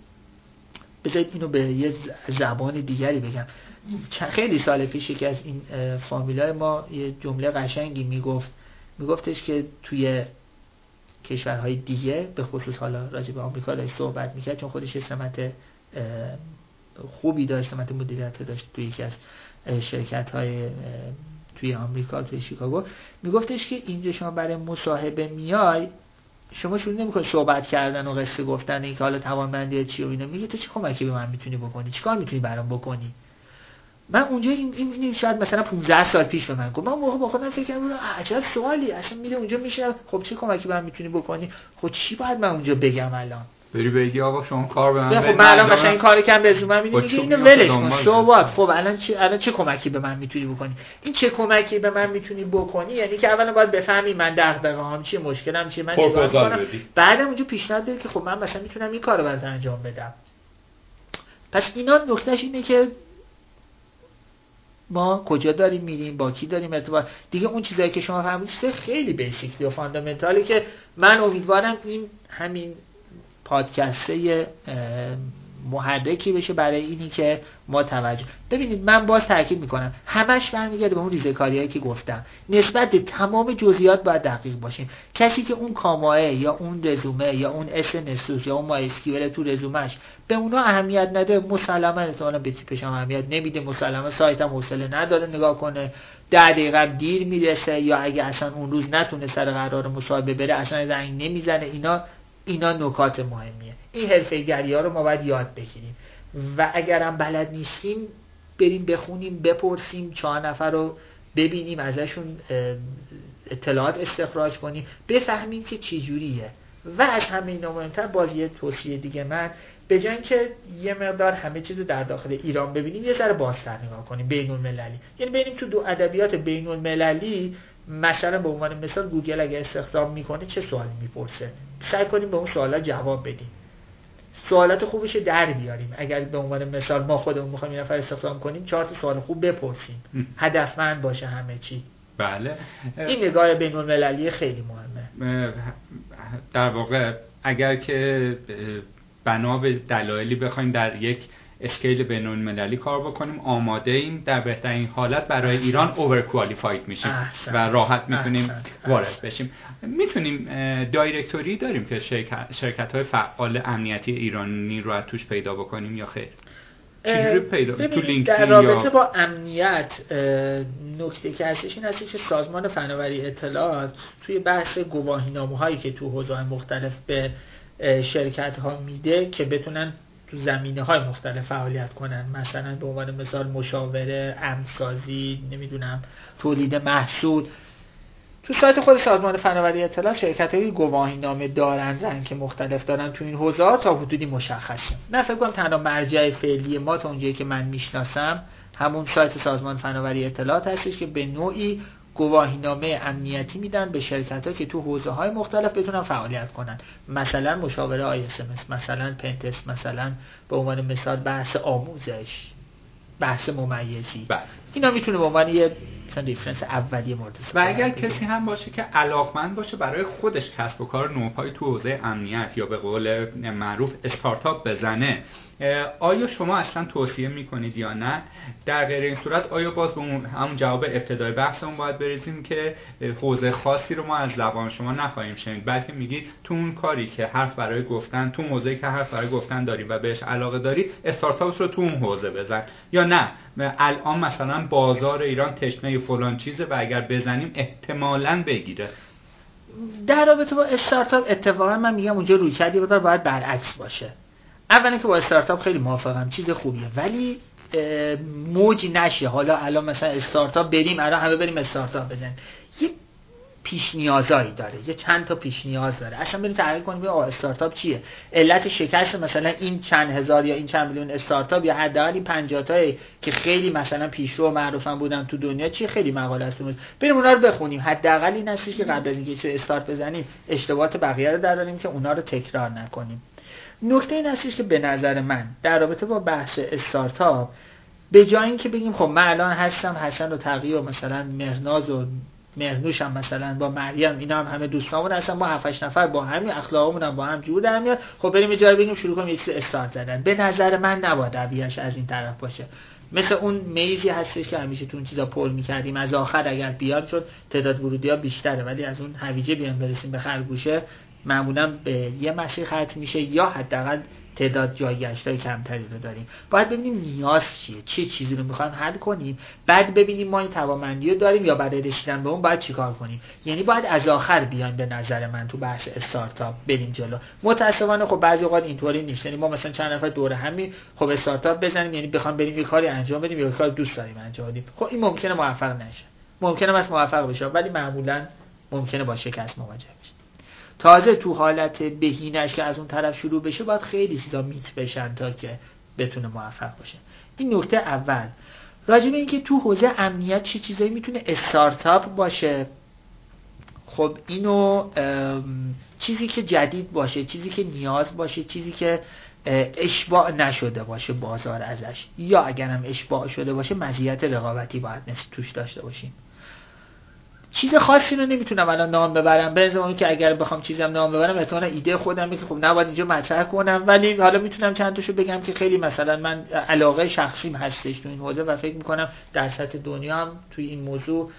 بذارید اینو به یه زبان دیگری بگم. خیلی سال پیش که از این فامیلای ما یه جمله قشنگی می‌گفت. میگفتش که توی کشورهای دیگه به خصوص حالا راجع به آمریکا داشت صحبت می‌کرد چون خودش سمت خوبی داشت سمت مدیریت داشت توی یکی از شرکت های توی آمریکا توی شیکاگو. میگفتش که اینجا شما برای مصاحبه میای شما شروع نمی‌کنی صحبت کردن و قصه گفتن این که حالا توانمندی چی و اینا. میگه تو چه کمکی به من می‌تونی بکنی؟ چیکار می‌تونی برام بکنی؟ من اونجا این, این شاید مثلا 15 سال پیش به من گفت. من موقع با خودم فکر کردم عجب سوالی اصلا میره اونجا میشه. خب چه کمکی من می‌تونی بکنی؟ خب چی باید من اونجا بگم الان؟ بری بگی آقا شما کار به من خب من الان مثلا این کاری کم رزومه میدی میگه اینو ولش کن. خب الان چی الان چه کمکی به من می‌تونی بکنی؟ این چه کمکی به من می‌تونی بکنی؟ یعنی که اولا باید بفهمی من دغدغه‌ام چیه مشکلم چیه من چیکار کنم؟ بعدم اونجا پیشنهاد بده که خب من مثلا می‌تونم این کارو برات انجام بدم. پس اینا نکتهش اینه که ما کجا داریم میریم با کی داریم ارتباط. دیگه اون چیزایی که شما فهمیدید خیلی بیسیک و فاندامنتالی که من امیدوارم این همین پادکسته محرکی بشه برای اینی که ما توجه ببینید من باز تاکید می‌کنم. همش برمیگرده به اون ریزکاریایی که گفتم. نسبت به تمام جزئیات باید دقیق باشیم. کسی که اون کاماه یا اون رزومه یا اون اس نسوس یا اون مایسکیول تو رزومش به اونا اهمیت نده مسلما احتمالاً به تیپش هم اهمیت نمیده. مسلما سایت هم حوصله نداره نگاه کنه. ده دقیقه دیر می‌رسه یا اگه اصلا اون روز نتونه سر قرار مصاحبه بره اصلا زنگ نمی‌زنه. اینا اینا نکات مهمیه. این حرفه‌گری ها رو ما باید یاد بگیریم. و اگرم بلد نیستیم بریم بخونیم بپرسیم چهار نفر رو ببینیم ازشون اطلاعات استخراج کنیم بفهمیم که چی جوریه. و از همه اینا مهمتر باز یه توصیه دیگه من به جای که یه مقدار همه چیز رو در داخل ایران ببینیم یه ذره بازتر نگاه کنیم بین المللی یعنی بریم تو دو ادبیات بین المللی مثلا به عنوان مثال گوگل اگه استخدام می‌کنه چه سوالی می‌پرسه؟ سعی کنیم به اون سوالا جواب بدیم. سوالات خوبش در بیاریم. اگر به عنوان مثال ما خودمون می‌خوایم یه نفر استخدام کنیم چهار تا سوال خوب بپرسیم. هدفمند باشه همه چی. بله. این نگاه بین المللی خیلی مهمه. در واقع اگر که بنا به دلایلی بخوایم در یک scale بین المللی کار بکنیم. آماده ایم. در بهترین حالت برای ایران overqualified میشیم و راحت می‌تونیم وارد بشیم. می‌تونیم دایرکتوری داریم که شرکت های فعال امنیتی ایرانی رو توش پیدا بکنیم یا خیر؟ پیدا تو در رابطه با امنیت نکته که هستش این هستش که سازمان فناوری اطلاعات توی بحث گواهینامه هایی که تو حوزه مختلف به شرکت ها میده که بتونن تو زمینه های مختلف فعالیت کنن. مثلا به عنوان مثال مشاوره امسازی نمی‌دونم تولید محصول. تو سایت خود سازمان فناوری اطلاع شرکت های گواهی نامه دارن که مختلف دارن تو این حوزه تا حدودی مشخصه. من فکر کنم تنها مرجع فعلی ما تا اونجایی که من می‌شناسم همون سایت سازمان فناوری اطلاعات هستش که به نوعی گواهینامه امنیتی میدن به شرکت ها که تو حوزه های مختلف بتونن فعالیت کنن مثلا مشاوره آی مثلا پنتست مثلا به عنوان مثال بحث آموزش بحث ممیزی بله. اینا می‌تونه به عنوان یه مثلا reference اولیه مورد و اگر کسی هم باشه که علاقمند باشه برای خودش کسب و کار نوپای تو حوزه امنیت یا به قول معروف استارتاپ بزنه آیا شما اصلا توصیه می‌کنید یا نه؟ در غیر این صورت آیا باز به همون جواب ابتدای بحثمون باید برسیم که حوزه خاصی رو ما از زبان شما نخواهیم شنید بلکه میگید تو اون کاری که حرف برای گفتن تو حوزه‌ای که حرف برای گفتن داریم و بهش علاقه داری استارتاپ رو تو اون حوزه بزن یا نه؟ الان مثلا بازار ایران تشنه فلان چیزه و اگر بزنیم احتمالا بگیره. در رابطه با استارتاپ اتفاقا من میگم اونجا روی کردی باید برعکس باشه. اولا که با استارتاپ خیلی موافقم چیز خوبیه. ولی موج نشه. حالا الان مثلا استارتاپ بریم الان همه بریم استارتاپ بزنیم. پیش نیازایی داره. یه چند تا پیش نیاز داره. اصلا بریم تحقیق کنیم آقا استارتاپ چیه. علت شکست مثلا این چند هزار یا این چند میلیون استارتاپ یا حداقل این 50 تایی که خیلی مثلا پیشرو معروفن بودن تو دنیا چی خیلی مقاله است بریم اونا رو بخونیم. حداقل این هستش که قبل از اینکه چه استارت بزنیم اشتباهات بقیه رو دراریم که اونا رو تکرار نکنیم. نکته این هستش که به نظر من در رابطه با بحث استارتاپ به جای اینکه بگیم خب من الان هستم حسن و تقی و مثلا مهناز و مهنوش هم مثلا با مریم اینا هم همه دوستامون هستن با 7 نفر با همین اخلاقمون هم با هم جور در میاد. خب بریم یه جایی بگیم شروع کنیم یه استارت زدن. به نظر من نباید رویش از این طرف باشه. مثل اون میزی هستش که همیشه تو اون چیزا پول می‌کردیم. از آخر اگر بیاد چون تعداد ورودی ها بیشتره ولی از اون هویجه بیان برسیم به خرگوشه معمولا به یه مسیر ختم میشه یا حداقل تعداد جایگشت کمتری رو داریم. باید ببینیم نیاز چیه چه چیزی رو می‌خوایم حل کنیم. بعد ببینیم ما این توانمندی رو داریم یا برای رسیدن به اون باید چیکار کنیم. یعنی باید از آخر بیان به نظر من تو بحث استارتاپ بریم جلو. متاسفانه خب بعضی اوقات اینطوری نیست. یعنی ما مثلا چند نفر دوره همی خب استارتاپ بزنیم. یعنی بخوام بریم یه کاری انجام بدیم یا کار دوست داریم انجام بدیم. خب این ممکنه موفق نشه. ممکنه بس موفق بشه ولی معمولا ممکنه با شکست مواجه بشه تازه تو حالت بهینش که از اون طرف شروع بشه باید خیلی چیزا میت بشن تا که بتونه موفق باشه. این نکته اول. راجع به اینکه تو حوزه امنیت چه چیزایی می‌تونه استارتاپ باشه؟ خب اینو چیزی که جدید باشه چیزی که نیاز باشه چیزی که اشباع نشده باشه بازار ازش. یا اگرم اشباع شده باشه مزیت رقابتی باید نست توش داشته باشیم. چیز خاصی رو نمی‌تونم الان نام ببرم. به زمانی که اگر بخوام چیزم نام ببرم احتمالاً ایده خودم که خب نباید اینجا مطرح کنم. ولی حالا می‌تونم چند تاشو بگم که خیلی مثلا من علاقه شخصیم هستش تو این حوزه و فکر می‌کنم در سطح دنیا هم توی این موضوع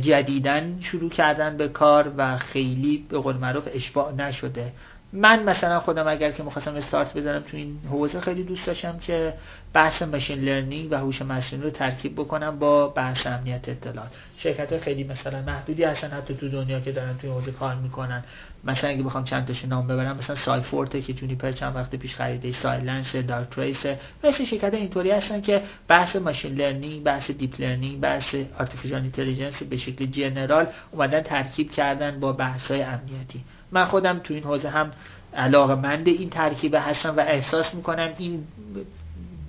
جدیدن شروع کردن به کار و خیلی به قول معروف اشباع نشده. من مثلا خودم اگر که می‌خواستم استارت بزنم تو این حوزه خیلی دوست داشتم که بحث ماشین لرنینگ و هوش مصنوعی رو ترکیب بکنم با بحث امنیت اطلاعات. شرکت خیلی مثلا محدودی هستن حتی تو دنیا که دارن توی حوزه کار می‌کنن. مثلا اگه بخوام چند تاش نام ببرم مثلا Cyphort که Juniper چند وقت پیش خریده Cylance Darktrace. مثل شرکت اینطوری هستن که بحث machine learning بحث deep learning بحث artificial intelligence به شکل general اومدن ترکیب کردن با بحث های امنیتی. من خودم تو این حوزه هم علاقه مند این ترکیبه هستم و احساس می‌کنم این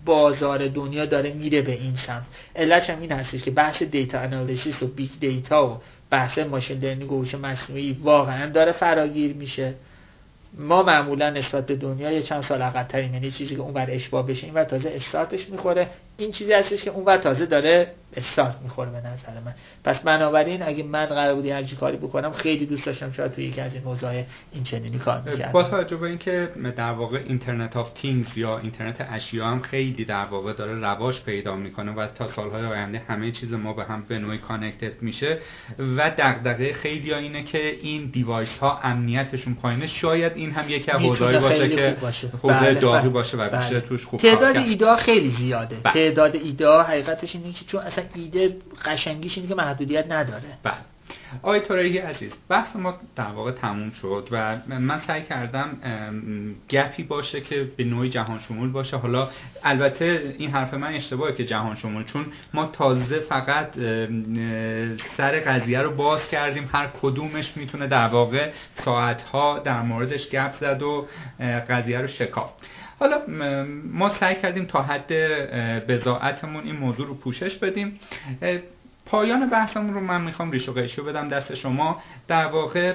بازار دنیا داره میره به این سمت. علتش هم این هستش که بحث data analysis و big data و بحث machine learning و هوش مصنوعی واقعا داره فراگیر میشه. ما معمولا نسبت به دنیا یه چند سال عقب‌تریم یعنی چیزی که اونور اشباع بشه اینور تازه استارتش می‌خوره. این چیزی هستش که اونور تازه داره استارت می‌خوره به نظر من. پس بنابراین اگه من قرار بود هر کاری بکنم خیلی دوست داشتم شاید توی یکی از این موضوع این چنینی کار می‌کردم. با توجه به اینکه در واقع Internet of Things یا اینترنت اشیا هم خیلی در واقع داره رواج پیدا می‌کنه و تا سالهای آینده همه چیز ما به هم به نوعی connected میشه و دغدغه خیلی ها اینه که این device ها امنیتشون پایینه. شاید این هم یکی از باشه که حوزه بله، داغی بله، باشه و بله. توش خوب تعداد ایده خیلی زیاده. بله. تعداد ایده حقیقتش اینه که چون اصلا ایده قشنگیش اینه که محدودیت نداره. بله. آقای تورایی عزیز بحث ما در واقع تموم شد و من سعی کردم گپی باشه که به نوعی جهان شمول باشه. حالا البته این حرف من اشتباهه که جهان شمول چون ما تازه فقط سر قضیه رو باز کردیم. هر کدومش می‌تونه در واقع ساعتها در موردش گپ زد و قضیه رو شکاف. حالا ما سعی کردیم تا حد بزاعتمون این موضوع رو پوشش بدیم. پایان بحثمون رو من می‌خوام ریش و قیشو بدم دست شما. در واقع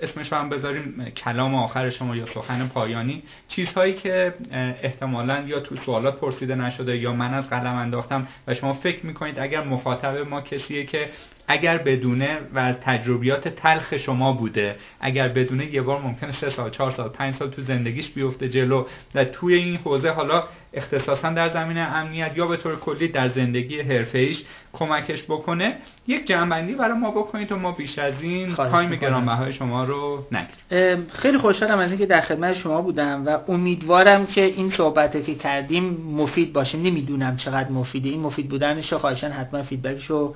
اسمش رو هم بذاریم کلام آخر شما یا سخن پایانی. چیزهایی که احتمالا یا تو سوالات پرسیده نشده یا من از قلم انداختم و شما فکر می‌کنید اگر مخاطب ما کسیه که اگر بدونه و تجربیات تلخ شما بوده اگر بدونه یه بار ممکنه سه سال چهار سال پنج سال تو زندگیش بیفته جلو و توی این حوزه حالا اختصاصا در زمینه امنیت یا به طور کلی در زندگی حرفه‌ای کمکش بکنه یک جمع‌بندی برای ما بکنید و ما بیش از این time گرانبهای شما رو نگیریم. خیلی خوشحالم از اینکه در خدمت شما بودم و امیدوارم که این صحبتی که کردیم مفید باشه. نمی‌دونم چقدر مفیده. این مفید بودنش رو خواهشاً حتما feedback شو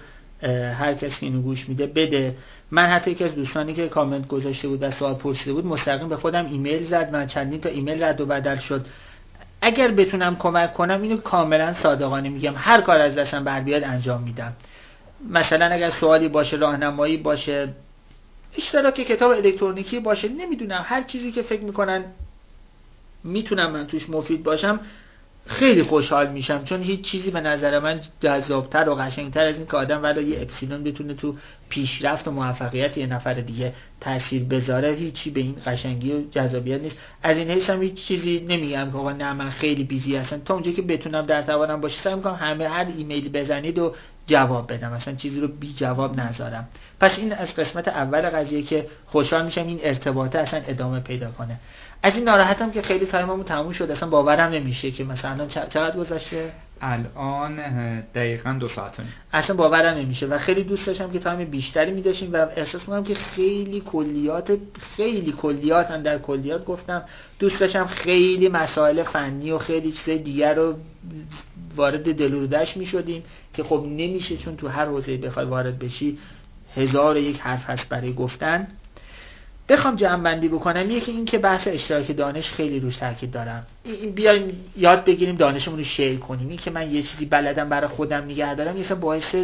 هر کسی اینو گوش میده بده. من حتی یکی از دوستانی که کامنت گذاشته بود و سوال پرسیده بود مستقیم به خودم ایمیل زد. من چندین تا ایمیل رد و بدل شد. اگر بتونم کمک کنم اینو کاملا صادقانه میگم. هر کار از دستم بر بیاد انجام میدم. مثلا اگر سوالی باشه راهنمایی باشه اشتراک کتاب الکترونیکی باشه نمی‌دونم. هر چیزی که فکر می‌کنن می‌تونم من توش مفید باشم خیلی خوشحال میشم چون هیچ چیزی به نظر من جذابتر و قشنگتر از این که آدم ولی یه اپسیلون بتونه تو پیشرفت و موفقیت یه نفر دیگه تاثیر بذاره هیچی به این قشنگی و جذابیت نیست. از این حیث هم هیچ چیزی نمیگم که آقا نه من خیلی بیزی هستم. تا اونجا که بتونم در توانم باشه سعی می‌کنم همه هر ایمیلی بزنید و جواب بدم. اصلا چیزی رو بی جواب نذارم. پس این از قسمت اول قضیه که خوشحال میشم این ارتباطه اصلا ادامه پیدا کنه. از این ناراحتم که خیلی time مون تموم شد. اصلا باورم نمیشه که مثلا چقدر گذشته؟ الان دقیقا دو ساعت اصلا باورم نمیشه و خیلی دوست داشتم که time بیشتری می‌داشتیم و احساس می‌کنم که خیلی کلیات خیلی کلیات هم در کلیات گفتم. دوست داشتم خیلی مسائل فنی و خیلی چیز دیگر رو وارد دلوردش می‌شدیم که خب نمیشه چون تو هر حوزه بخوای وارد بشی هزار یک حرف هست برای گفتن. بخوام جمع بندی بکنم یکی این که بحث اشتراک دانش خیلی روش تاکید دارم. بیایم یاد بگیریم دانشمون رو شیر کنیم. این که من یه چیزی بلدم برای خودم نگه دارم یه باعث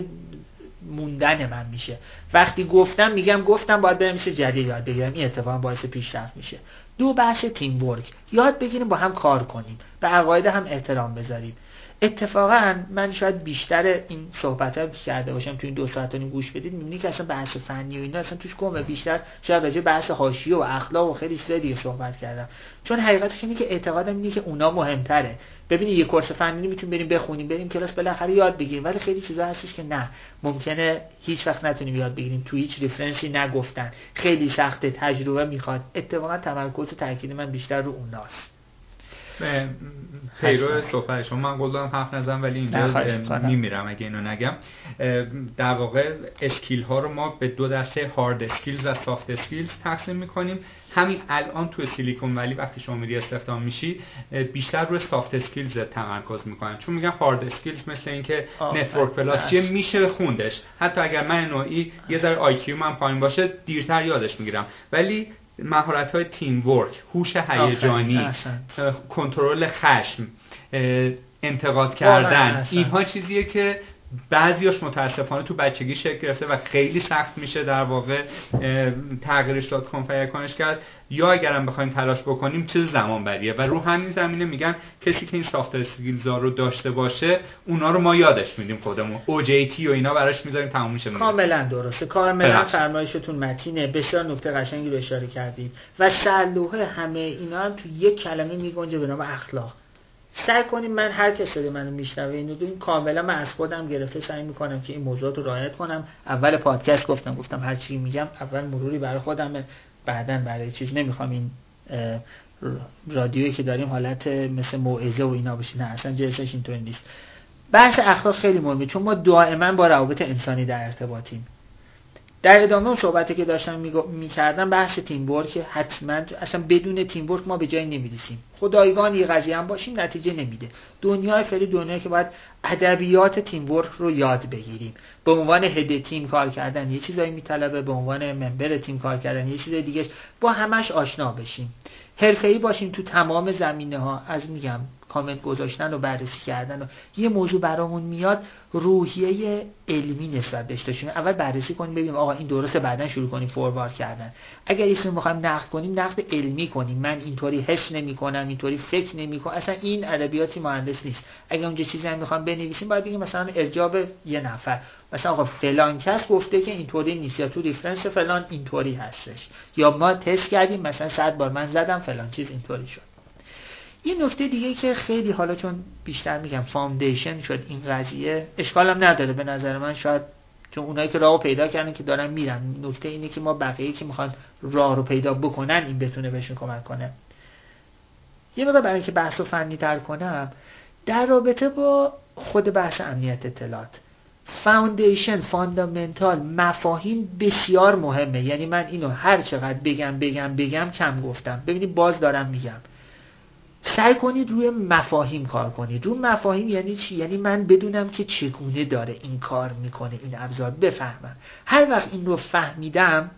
موندن من میشه. وقتی گفتم میگم گفتم باید برم میشه جدید یاد بگیرم. این اتفاق باعث پیشرفت میشه. دو بحث تیم ورک یاد بگیریم با هم کار کنیم. به عقاید هم احترام بذاریم. اتفاقا من شاید بیشتر این صحبت ها کرده باشم تو این دو ساعت گوش بدید. می‌بینی که اصلا بحث فنی و اینا اصلا توش گمه بیشتر شاید راجع بحث حاشیه و اخلاق و خیلی دیگه صحبت کردم. چون حقیقتش اینه که اعتقادم اینه که اونا مهمتره. ببینید یه کورس فنی می‌تونیم بریم بخونیم بریم کلاس بالاخره یاد بگیریم. ولی خیلی چیزا هستش که نه. ممکنه هیچ وقت نتونیم یاد بگیریم. تو هیچ ریفرنسی نگفتن. خیلی سخته تجربه می‌خواد. اتفاقا تمرکز و تاکید من بیشتر رو اوناست. پیرو صحبت شما. من قول حرف نزن ولی اینجا میمیرم اگه اینو نگم. در واقع skill ها رو ما به دو دسته hard skills و soft skills تقسیم می‌کنیم. همین الان تو Silicon Valley وقتی شما میری استخدام میشی بیشتر روی soft skills تمرکز می‌کنن. چون میگن hard skills مثل اینکه Network+ چیه میشه خوندش. حتی اگر من نوعی یه ذره IQ من پایین باشه دیرتر یادش می‌گیرم. ولی مهارت های teamwork هوش هیجانی کنترل خشم انتقاد کردن اینها چیزیه که بعضیاش متاسفانه تو بچگی شکل گرفته و خیلی سخت میشه در واقع تغییرش داد کنش کرد. یا اگرم بخوایم تلاش بکنیم چه زمان‌بره و رو همین زمینه میگن کسی که این soft skills رو داشته باشه اونا رو ما یادش میدیم خودمون. OJT و اینا براش می‌ذاریم تموم میشه. کاملا درسته. کاملا فرمایشتون متینه. بسیار نکته قشنگی رو اشاره کردید. و سلوه همه اینا هم تو یک کلمه میگنجه به نام اخلاق. سعی کنیم من هر کسی منو میشنوه اینو این کاملا من از خودم گرفته سعی می‌کنم که این موضوعات رو رعایت کنم. اول پادکست گفتم گفتم هر چی میگم اول مروری برای خودم بعدا برای چیز نمی‌خوام این رادیویی که داریم حالت مثل موعظه و اینا بشه. نه اصلا جلسش اینطوری نیست. بحث اخلاق خیلی مهمه چون ما دائما با روابط انسانی در ارتباطیم. در ادامه اون صحبتی که داشتم می‌کردم بحث تیم ورک حتما اصلا بدون تیم ورک ما به جایی نمی‌رسیم. خدایگان یه قضیه هم باشیم نتیجه نمیده. دنیای خیلی دنیایی که باید ادبیات تیم ورک رو یاد بگیریم. به عنوان هد تیم کار کردن یه چیزایی میطلبه به عنوان ممبر تیم کار کردن یه چیز دیگه با همش آشنا بشیم. حرفه‌ای باشیم تو تمام زمینه ها از میگم کامنت گذاشتن و بررسی کردن و یه موضوع برامون میاد روحیه علمی نسبت بهش داشتیم. اول بررسی کنیم ببینیم آقا این درسته بعدا شروع کنیم forward کردن. اگر اسم می‌خوایم نقد کنیم نقد علمی کنیم. من اینطوری حس نمی کنم اینطوری فکر نمی کنم اصلا این ادبیات یه مهندس نیست. اگر اونجا چیزی هم می‌خوام بنویسیم باید بگیم مثلا ارجاع به یه نفر. مثلا آقا فلان کس گفته که اینطوری نیست یا تو reference فلان اینطوری هستش. یا ما تست کردیم مثلا صد بار من زدم فلان چیز اینطوری شد. یه نکته دیگه که خیلی حالا چون بیشتر میگم foundation شد این قضیه اشکالم نداره به نظر من شاید چون اونایی که راهو پیدا کردن که دارن میرن. نکته اینه که ما بقیه که می‌خوان راه رو پیدا بکنن این بتونه بهشون کمک کنه. یه مقدار برای اینکه بحث رو فنی تر کنم در رابطه با خود بحث امنیت اطلاعات. foundation fundamental مفاهیم بسیار مهمه. یعنی من اینو هر چقدر بگم بگم بگم کم گفتم. ببینید باز دارم میگم. سعی کنید روی مفاهیم کار کنید. روی مفاهیم یعنی چی؟ یعنی من بدونم که چگونه داره این کار می‌کنه این ابزار. بفهمم. هر وقت این رو فهمیدم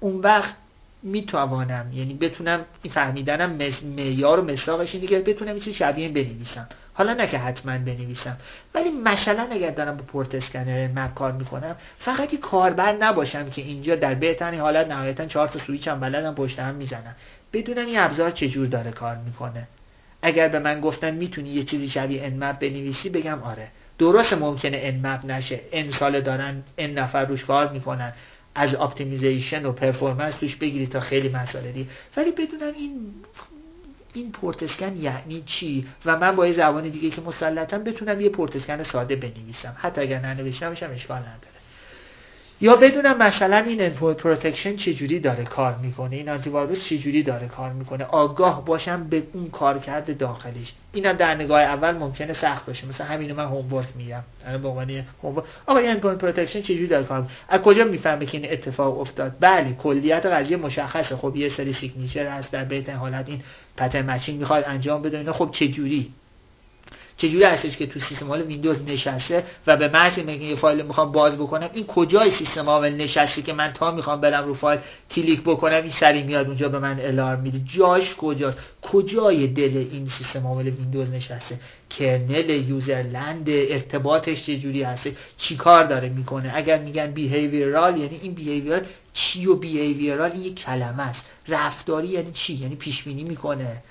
اون وقت می‌توانم. یعنی بتونم این فهمیدنم معیار و مساقش اینه که بتونم این شبیه بنویسم. حالا نه که حتما بنویسم. ولی مثلا اگر دارم با پورت اسکنر مپ کار می‌کنم فقط که کاربر نباشم که اینجا در بهترین حالت نهایتا چهار تا سویچ هم بلدم پشت هم می‌زنم. بدونم این ابزار چجور داره کار می‌کنه. اگر به من گفتن می‌تونی یه چیزی شبیه Nmap بنویسی بگم آره. درست ممکنه Nmap نشه. ان سال دارن ان نفر روش کار می‌کنن. از optimization و performance توش بگیری تا خیلی مسائلی. ولی بدونم این این port scan یعنی چی؟ و من با یه زبان دیگه که مسلطم بتونم یه port scan ساده بنویسم. حتی اگر ننوشتمش هم اشکال نداره. یا بدونم مثلا این endpoint protection چجوری داره کار می‌کنه این آنتی ویروس چجوری داره کار می‌کنه. آگاه باشم به اون کارکرد داخلیش اینم در نگاه اول ممکنه سخت باشه. مثلا همینو من homework میگم. الان به عنوان homework آقا این endpoint protection چجوری داره کار می‌کنه؟ از کجا می‌فهمه که این اتفاق افتاد؟ بله کلیت قضیه مشخصه. خب یه سری signature هست در بدیهی‌ترین حالت. این pattern matching می‌خواد انجام بده خب چجوری؟ چجوری هستش که تو سیستم عامل ویندوز نشسته و به محض اینکه یه فایل می‌خوام باز بکنم این کجای سیستم عامل نشسته که من تا می‌خوام برم رو فایل کلیک بکنم این سریع میاد اونجا به من الارم میده. جاش کجاست؟ کجای دل این سیستم عامل ویندوز نشسته؟ kernel userland ارتباطش چجوری هسته؟ چیکار داره می‌کنه؟ اگر میگن behavioral یعنی این behavioral چی و behavioral یک کلمه است. رفتاری یعنی چی؟ یعنی پیش بینی می‌کنه.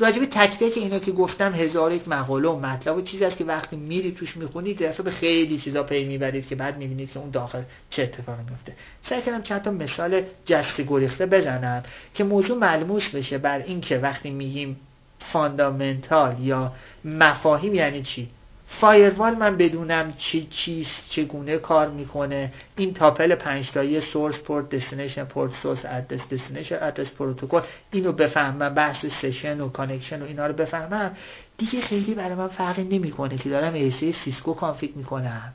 راجب تک تک اینا که گفتم هزار یک مقاله و مطلب و چیزی است که وقتی میری توش می‌خونید در به خیلی چیزا پی می‌برید که بعد می‌بینید که اون داخل چه اتفاقی میفته سعی کردم چند تا مثال جسته گریخته بزنم که موضوع ملموس بشه بر اینکه وقتی میگیم fundamental یا مفاهیم یعنی چی؟ firewall من بدونم چی چیست چگونه کار می‌کنه. این tuple پنج تایی source port destination port source address destination address protocol اینو بفهمم بحث session و connection و اینا رو بفهمم. دیگه خیلی برای من فرقی نمی‌کنه که دارم ASA سیسکو config می‌کنم.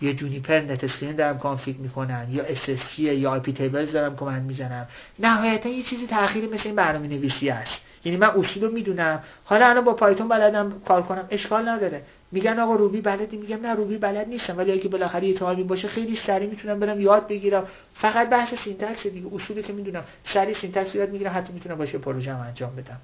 یا Juniper NetScreen دارم config می‌کنم. یا SSG یا iptables دارم command می‌زنم. نهایتا یه چیزی تأخیری مثل این برنامه نویسی است. یعنی من اصول رو می‌دونم. حالا الان با پایتون بلدم کار کنم. اشکال نداره. میگن آقا روبی بلدی؟ میگم نه روبی بلد نیستم. ولی اگه بالاخره یه تعالی باشه خیلی سریع می‌تونم برم یاد بگیرم. فقط بحث syntax دیگه اصولی که می‌دونم سریع syntax یاد می‌گیرم حتی می‌تونم باشه پروژه انجام بدم.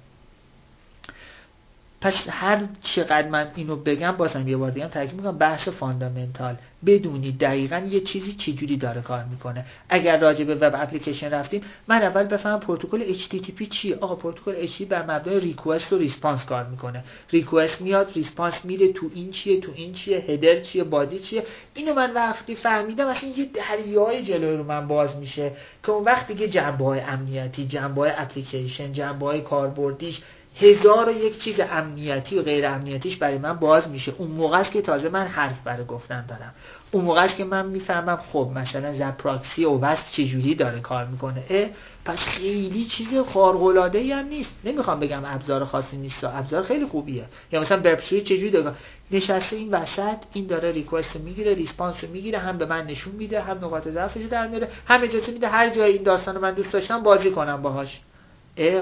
پس هر چقدر من اینو بگم بازم یه بار دیگه تاکید می‌کنم بحث fundamental. بدونی دقیقا یه چیزی چجوری داره کار می‌کنه. اگر راجع به web application رفتیم من اول بفهمم پروتکل HTTP چیه. آقا پروتکل HTTP بر مبنای request و response کار می‌کنه. request میاد response میره تو این چیه تو این چیه header چیه body چیه. اینو من وقتی فهمیدم اصلا یه دریای جلوی رو من باز میشه که اون وقت دیگه جنبه های امنیتی جنبه های اپلیکیشن جنبه های کاربردیش هزار و یک چیز امنیتی و غیر امنیتیش برای من باز میشه. اون موقع است که تازه من حرف برای گفتن دارم. اون موقع است که من می‌فهمم خب مثلا زپراکسی و وست چجوری داره کار می‌کنه. اه پس خیلی چیز خارق العاده ای هم نیست. نمی‌خوام بگم ابزار خاصی نیست ابزار خیلی خوبیه. یا مثلا برپسوی چجوری داره؟ نشسته این وسط این داره ریکوست می‌گیره ریسپانس رو می‌گیره هم به من نشون میده هم نقاط ضعفش در میاره. هم اجازه میده هر جای این داستان رو من دوست داشتم بازی کنم باهاش. اه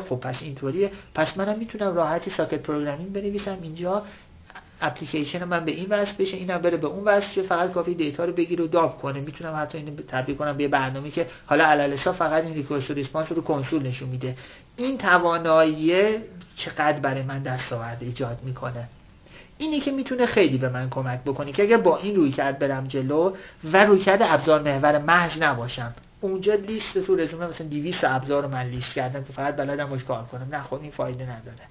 خب پس اینطوریه. پس منم می‌تونم راحتی socket programming بنویسم. اینجا اپلیکیشن من به این وصل بشه اینم بره به اون وصل فقط کافی data رو بگیره و dump کنه. می‌تونم حتی اینو تبدیل کنم به برنامه‌ای که حالا علی‌الحساب فقط این request و response رو کنسول نشون میده. این توانایی چقدر برای من دستاورد ایجاد می‌کنه؟ اینی که می‌تونه خیلی به من کمک بکنه که اگر با این روی کرد برم جلو و رویکرد ابزار محور محض نباشم اونجا لیست تو رزومه مثلا 200 ابزار من لیست کردم که فقط بلدم باش کار کنم. نه خب این فایده نداره.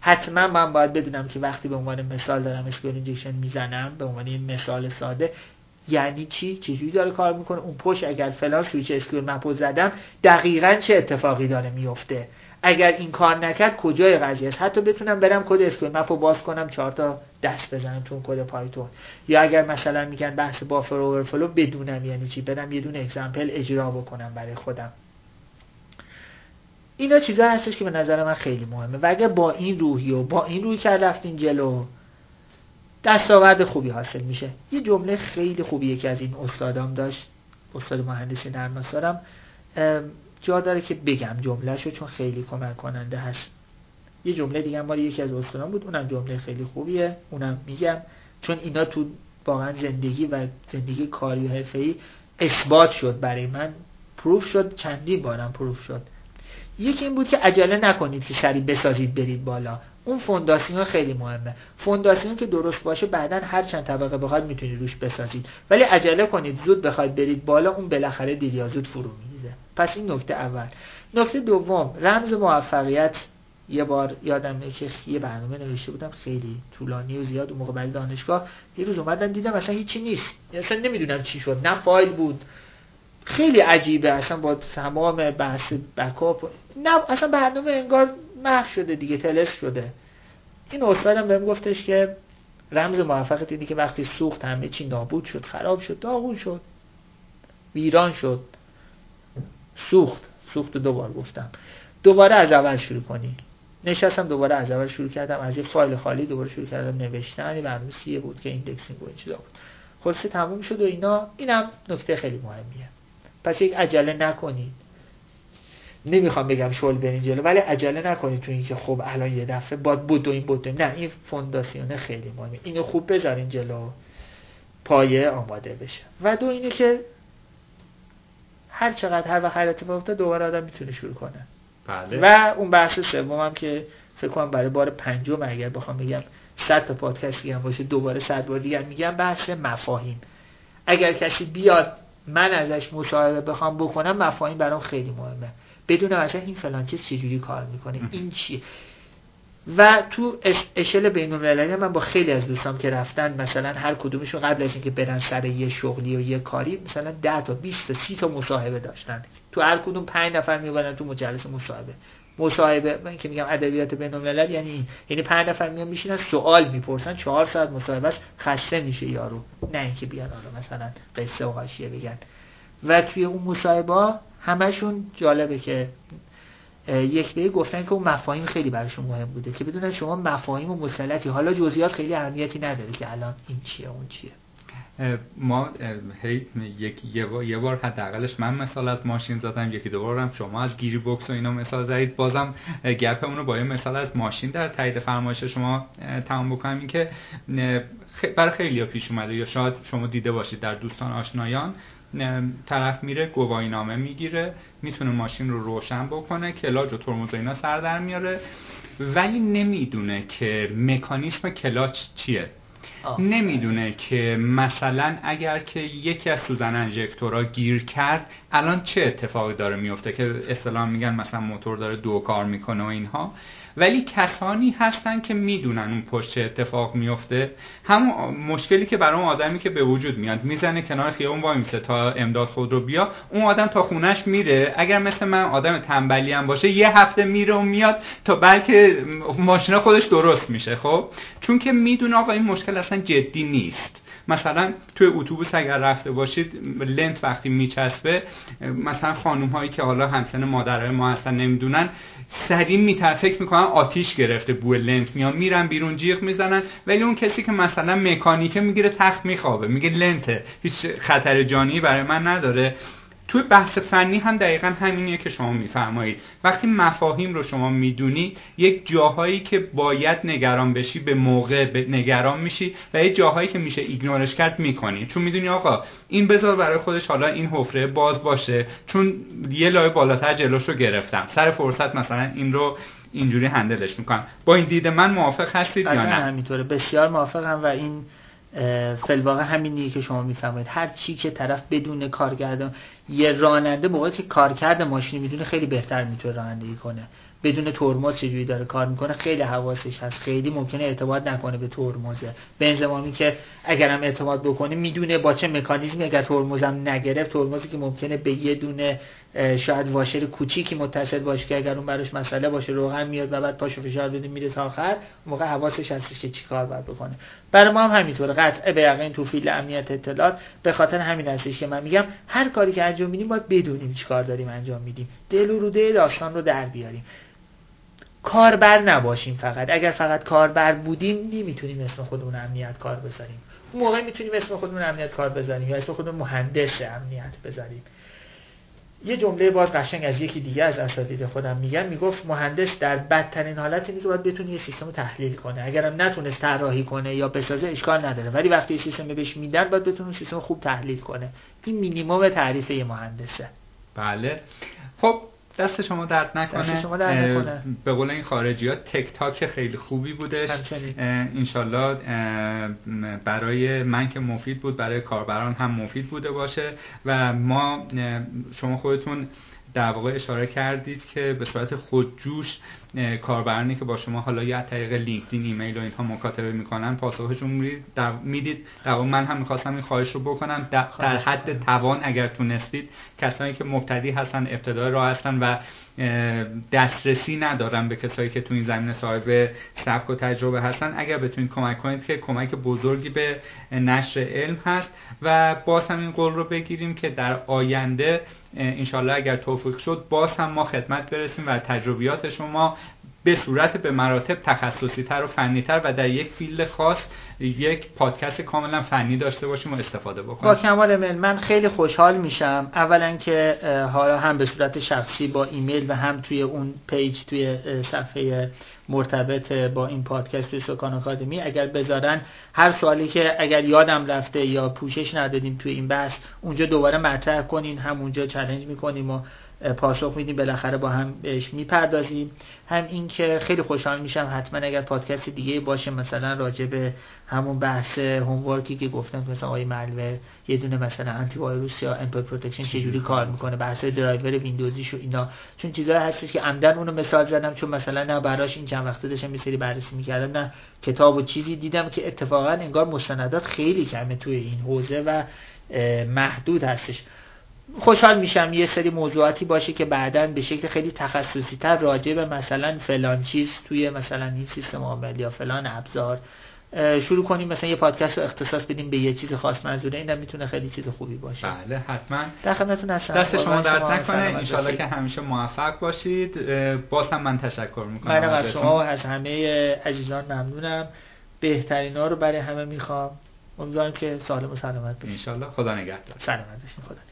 حتما من باید بدونم که وقتی به عنوان مثال دارم SQL injection می‌زنم به عنوان مثال ساده یعنی چی؟ چجوری داره کار می‌کنه؟ اون پشت اگر فلان switch sqlmap و زدم دقیقا چه اتفاقی داره میفته اگر این کار نکرد کجای قضیه است؟ حتی بتونم برم کد sqlmap رو باز کنم چهار تا دست بزنم تو اون کد پایتون. یا اگر مثلا میگن بحث بافر اوورفلو بدونم یعنی چی برم یه دونه اگزمپل اجرا بکنم برای خودم. اینا چیزا هستش که به نظر من خیلی مهمه. و اگر با این روحی و با این روی کرد رفتین جلو دستاورد خوبی حاصل میشه. یه جمله خیلی خوبی که از این استادام داشت استاد مهندسی نرم افزارم جا داره که بگم جملهشو چون خیلی کمک کننده هست. یه جمله دیگه مال یکی از استادان بود اونم جمله خیلی خوبیه. اونم میگم چون اینا تو واقعا زندگی و زندگی کاری و حرفه‌ای اثبات شد برای من پروف شد چندی بارم پروف شد. یکی این بود که عجله نکنید که سریع بسازید برید بالا. اون فونداسیون خیلی مهمه. فونداسیون که درست باشه بعدا هر چند طبقه بخواید می‌تونید روش بسازید. ولی عجله کنید زود بخواید برید بالا اون بالاخره دیر زود فرو میریزه. پس این نکته اول. نکته دوم رمز موفقیت یه بار یادمه که یه برنامه نوشته بودم خیلی طولانی و زیاد اون موقع برای دانشگاه. یه روز اومدن دیدم اصلا هیچی نیست. اصلا نمی‌دونم چی شد. نه فایل بود. خیلی عجیبه. اصلا با تمام بحث بکاپ. نه اصلا برنامه انگار محو شده دیگه تلس شده. این استادم بهم گفتش که رمز موفقیت اینه که وقتی سوخت همه چی نابود شد خراب شد داغون شد. ویران شد. سوخت. سوخت دوبار گفتم. دوباره از اول شروع کنی. نشستم دوباره از اول شروع کردم از یه فایل خالی دوباره شروع کردم نوشتن برنامه بود که indexing و این چیزا بود. خلاصه تموم شد و اینا. اینم نکته خیلی مهمیه. پس یک عجله نکنید. نمی‌خوام بگم شل برین جلو ولی عجله نکنید تو اینکه خب الان یه دفعه باد بود و این بود نه این فونداسیون خیلی مهمه. اینو خوب بذارین جلو. پایه آماده بشه. و دو اینه که هر چقدر هر وقت هر افتاد دوباره آدم می‌تونه شروع کنه. بله. و اون بحث سومم که فکر کنم برای بار پنجم اگر بخوام بگم 100 تا پادکست دیگه باشه دوباره 100 بار دیگه میگم بحث مفاهیم. اگر کسی بیاد من ازش مصاحبه بخوام بکنم مفاهیم برام خیلی مهمه. بدون اصلا این فلان چیز چجوری کار می‌کنه این چیه؟ و تو اشل بین المللی من با خیلی از دوستام که رفتن مثلا هر کدومشون قبل از اینکه برن سر یه شغلی و یه کاری مثلا 10 تا 20 تا 30 تا مصاحبه داشتن. تو هر کدوم 5 نفر می‌برن تو مجلس مصاحبه. مصاحبه من که میگم ادبیات بین الملل یعنی این یعنی 5 نفر میان میشینن سوال می‌پرسن 4 ساعت مصاحبه است خسته میشه یارو. نه اینکه بیان حالا مثلا قصه و حاشیه بگن. و توی اون مصاحبه همشون جالبه که یک به گفتن که اون مفاهیم خیلی براشون مهم بوده که بدونن شما مفاهیم و مسلطی. حالا جزئیات خیلی اهمیتی نداره که الان این چیه اون چیه. ما هی یک یه بار, حداقلش من مثال از ماشین زدم یکی دو هم شما از گیری بوکس و اینا مثال زدید. بازم گپ رو با یه مثال از ماشین در تایید فرمایش شما تمام بکنم. این که برای خیلی ها پیش اومده یا شاید شما دیده باشید در دوستان آشنایان طرف میره گواهی نامه می‌گیره می‌تونه ماشین رو روشن بکنه کلاج و ترمز و اینا سر در میاره. ولی نمی‌دونه که مکانیسم کلاچ چیه. نمی‌دونه که مثلا اگر که یکی از سوزن انژکتورها گیر کرد الان چه اتفاقی داره میفته که اصطلاح میگن مثلا موتور داره دو کار می‌کنه و اینها. ولی کسانی هستن که می‌دونن اون پشت چه اتفاق میفته همون مشکلی که برای اون آدمی که به وجود میاد می‌زنه کنار خیابون وای میسه تا امداد خود رو بیا اون آدم تا خونش میره. اگر مثل من آدم تنبلی هم باشه یه هفته میره و میاد تا بلکه ماشینا خودش درست میشه خب؟ چون که می‌دونه آقا این مشکل اصلا جدی نیست. مثلا توی اتوبوس اگر رفته باشید لنت وقتی میچسبه مثلا خانم هایی که حالا همسن مادرای ما اصلا نمی‌دونن سریع میتر فکر می‌کنن آتیش گرفته بو لنت میان میرن بیرون جیغ می‌زنن. ولی اون کسی که مثلا مکانیکه می‌گیره تخت میخوابه میگه لنته هیچ خطر جانی برای من نداره. توی بحث فنی هم دقیقا همینیه که شما میفرمایید. وقتی مفاهیم رو شما می‌دونی یک جاهایی که باید نگران بشی به موقع نگران میشی و یک جاهایی که میشه ایگنورش کرد می‌کنی. چون می‌دونی آقا این بذار برای خودش حالا این حفره باز باشه چون یه لایه بالاتر جلوش رو گرفتم. سر فرصت مثلا این رو اینجوری هندلش می‌کنم. با این دید من موافق هستید یا نه؟ همینطوره. بسیار موافقم و این فلواقع همینیه که شما می‌فهمید هر چی که طرف بدون کارگردان یه راننده موقعی که کارکرد ماشینی می‌دونه خیلی بهتر می‌تونه رانندگی کنه. بدون ترمز چجوری داره کار می‌کنه؟ خیلی حواسش هست. خیلی ممکنه اعتماد نکنه به ترمزه. به انضمامی که اگرم اعتماد بکنه می‌دونه با چه مکانیزمی اگر ترمزم نگرفت ترمزی که ممکنه به یه دونه شاید واشر کوچیکی متصل باشه که اگر اون براش مسئله باشه روغن میاد و بعد پاشو فشار بده میره تا آخر موقع حواسش هستش که چیکار باید بکنه. برای ما هم همینطوره. قطعه به یقین تو فیل امنیت اطلاعات. به خاطر همین هستش که من میگم هر کاری که انجام میدیم باید بدونیم چیکار داریم انجام میدیم. دل و روده داستان رو در بیاریم. کاربر نباشیم فقط. اگر فقط کاربر بودیم نمی‌تونیم اسم خودمون امنیت کار بذاریم. اون موقع می‌تونیم اسم خودمون امنیت کار بذاریم یا اسم خودمون مهندس امنیت بذاریم. یه جمله باز قشنگ از یکی دیگه از اساتید خودم میگم می‌گفت مهندس در بدترین حالت اینه که باید بتونه یه سیستم رو تحلیل کنه. اگرم نتونست طراحی کنه یا بسازه اشکال نداره. ولی وقتی سیستم بهش میدن باید بتونه سیستم خوب تحلیل کنه. این مینیمم تعریف یه مهندسه. بله. خب دست شما درد نکنه. دست شما درد نکنه. به قول این خارجی ها تک تاک خیلی خوبی بودش. انشالله برای من که مفید بود برای کاربران هم مفید بوده باشه. و ما شما خودتون در واقع اشاره کردید که به صورت خودجوش کاربرانی که با شما حالا یا طریق لینکدین ایمیل و اینها مکاتبه می‌کنن پاسخشون می‌دید در من هم می‌خواستم این خواهش رو بکنم. در, حد توان اگر تونستید کسانی که مبتدی هستن ابتدای راه هستن و دسترسی ندارن به کسایی که تو این زمینه صاحب سبک و تجربه هستن اگر بتونید کمک کنید که کمک بزرگی به نشر علم هست. و باز هم این قول رو بگیریم که در آینده انشالله اگر توفیق شد باز هم ما خدمت برسیم و تجربیات شما به صورت به مراتب تخصصی تر و فنی تر و در یک فیلد خاص یک پادکست کاملا فنی داشته باشیم و استفاده بکنیم. با کمال میل من خیلی خوشحال میشم. اولا که حالا هم به صورت شخصی با ایمیل و هم توی اون پیج توی صفحه مرتبط با این پادکست توی سکان آکادمی اگر بذارن هر سوالی که اگر یادم رفته یا پوشش ندادیم توی این بحث اونجا دوباره مطرح کنین همونجا چالش می‌کنیم و پاسخ میدیم بالاخره با هم بهش می‌پردازیم. هم این که خیلی خوشحال میشم حتما اگر پادکست دیگه باشه مثلا راجع به همون بحث homework ی که گفتم مثلا آقای ملور یه دونه مثلا antivirus یا endpoint protection چجوری کار می‌کنه بحث درایور ویندوزیش و اینا. چون چیزایی هستش که عمداً اونو مثال زدم چون مثلا نه براش این چند وقته داشتم یه بررسی می‌کردم نه کتاب و چیزی دیدم که اتفاقا انگار مستندات خیلی کمه توی این حوزه و محدود هستش. خوشحال میشم یه سری موضوعاتی باشه که بعدا به شکل خیلی تخصصی تر راجع به مثلا فلان چیز توی مثلا این سیستم عامل یا فلان ابزار شروع کنیم مثلا یه پادکست رو اختصاص بدیم به یه چیز خاص منظوره. اینم می‌تونه خیلی چیز خوبی باشه. بله حتما. در خدمتتون هستم. دست شما درد نکنه. ان که همیشه موفق باشید. باز هم من تشکر می‌کنم من از شما و از همه عزیزان ممنونم. بهترین ها رو برای همه می‌خوام. امیدوارم که سالم و سلامت باشید. ان خدا نگهدار. سلامت باشید خدا نگهدار.